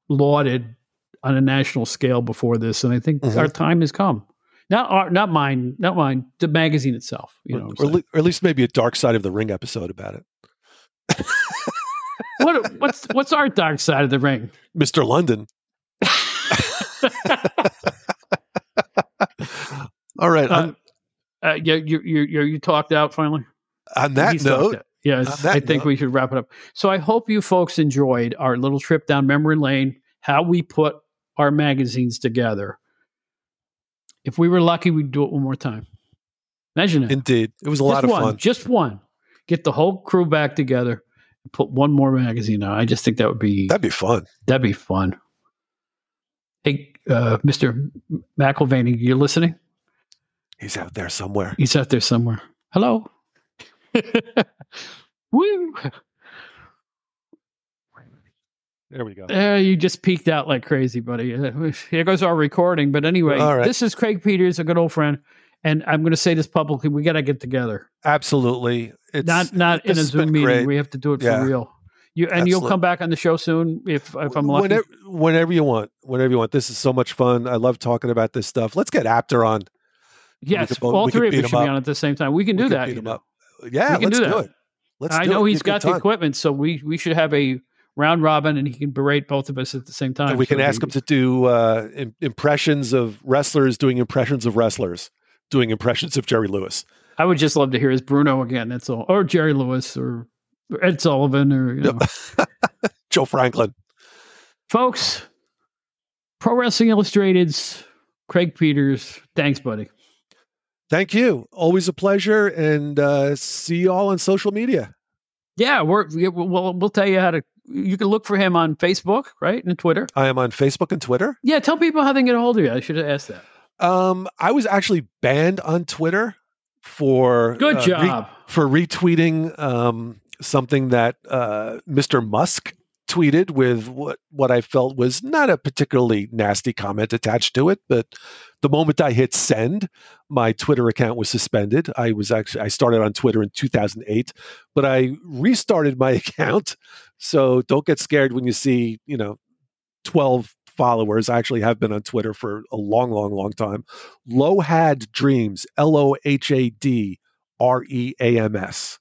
lauded on a national scale before this, and I think mm-hmm. our time has come. Not our, not mine, not mine. The magazine itself, you know, or, or, at least maybe a dark side of the ring episode about it. what what's what's our dark side of the ring, Mister London? All right, uh, uh, you, you you you talked out finally on that note, yes, I think note. we should wrap it up. So I hope you folks enjoyed our little trip down memory lane, how we put our magazines together. If we were lucky, we'd do it one more time. Imagine it. Indeed. It was a just lot of one, fun. Just one. Get the whole crew back together and put one more magazine out. I just think that would be That'd be fun. That'd be fun. Hey, uh, Mr. McIlvaney, you're listening? He's out there somewhere. He's out there somewhere. Hello. Woo! There we go. Uh, you just peaked out like crazy, buddy. Here goes our recording. But anyway, this is Craig Peters, a good old friend, and I'm going to say this publicly: we got to get together. Absolutely, it's, not not in a Zoom meeting. Great. We have to do it yeah. for real. You and Absolutely. you'll come back on the show soon if if I'm lucky. Whenever, whenever you want, whenever you want. This is so much fun. I love talking about this stuff. Let's get Apter on. Yes, all three of us should be on at the same time. We can do that. You know? Yeah, let's do, do it. Let's I know he's got the equipment, so we we should have a round robin, and he can berate both of us at the same time. And we so can ask him to do uh, impressions of wrestlers doing impressions of wrestlers, doing impressions of Jerry Lewis. I would just love to hear his Bruno again. That's all, or Jerry Lewis, or, or Ed Sullivan, or you know. Joe Franklin. Folks, Pro Wrestling Illustrated's Craig Peters. Thanks, buddy. Thank you. Always a pleasure, and uh, see you all on social media. Yeah, we're we'll we'll tell you how to you can look for him on Facebook, right, and Twitter. I am on Facebook and Twitter. Yeah, tell people how they can get a hold of you. I should have asked that. Um, I was actually banned on Twitter for good uh, job re- for retweeting um, something that uh, Mr. Musk tweeted with what what I felt was not a particularly nasty comment attached to it, but the moment I hit send, my Twitter account was suspended. I was actually I started on Twitter in 2008, but I restarted my account. So don't get scared when you see, you know, 12 followers. I actually have been on Twitter for a long, long, long time. Lohad Dreams, L O H A D R E A M S,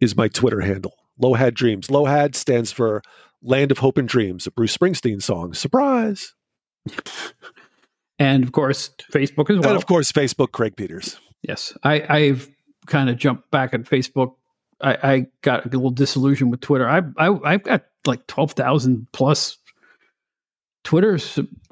is my Twitter handle. Lohad Dreams. Lohad stands for Land of Hope and Dreams, a Bruce Springsteen song. Surprise. and of course, Facebook as well. And of course, Facebook, Craig Peters. Yes. I, I've kind of jumped back at Facebook. I, I got a little disillusioned with Twitter. I, I, I've got like 12,000 plus Twitter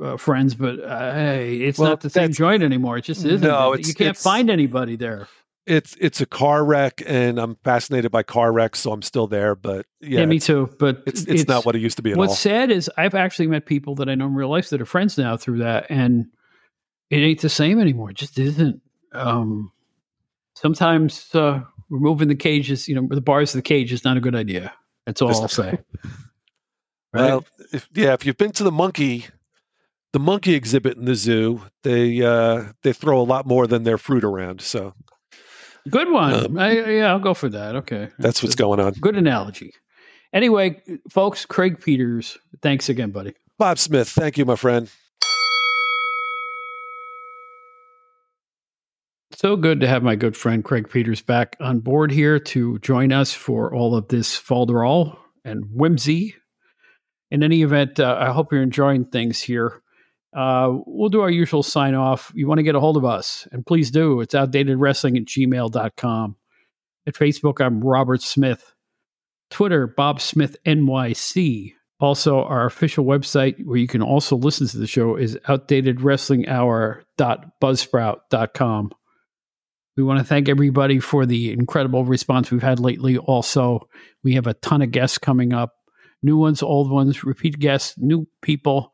uh, friends, but uh, it's well, not the same joint anymore. It just isn't. No, you can't find anybody there it's it's a car wreck and i'm fascinated by car wrecks so i'm still there but yeah, yeah me too but it's, it's, it's not what it used to be what's all. sad is i've actually met people that i know in real life that are friends now through that and it ain't the same anymore it just isn't um sometimes uh removing the cages you know the bars of the cage is not a good idea that's all i'll say right? well if, yeah if you've been to the monkey the monkey exhibit in the zoo they uh they throw a lot more than their fruit around so Good one. Um, I, yeah, I'll go for that. Okay. That's, that's what's going on. Good analogy. Anyway, folks, Craig Peters, thanks again, buddy. Bob Smith, thank you, my friend. So good to have my good friend Craig Peters back on board here to join us for all of this falderall and whimsy. In any event, uh, I hope you're enjoying things here. Uh, we'll do our usual sign off. You want to get a hold of us, and please do. It's outdatedwrestling at gmail.com. At Facebook, I'm Robert Smith. Twitter, Bob Smith NYC. Also, our official website, where you can also listen to the show, is outdatedwrestlinghour.buzzsprout.com. We want to thank everybody for the incredible response we've had lately. Also, we have a ton of guests coming up new ones, old ones, repeat guests, new people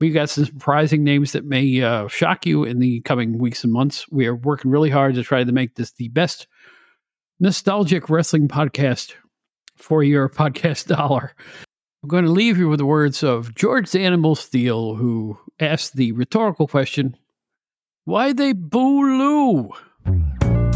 We've got some surprising names that may uh, shock you in the coming weeks and months. We are working really hard to try to make this the best nostalgic wrestling podcast for your podcast dollar. I'm going to leave you with the words of George the Animal Steele, who asked the rhetorical question, Why they boo Lou?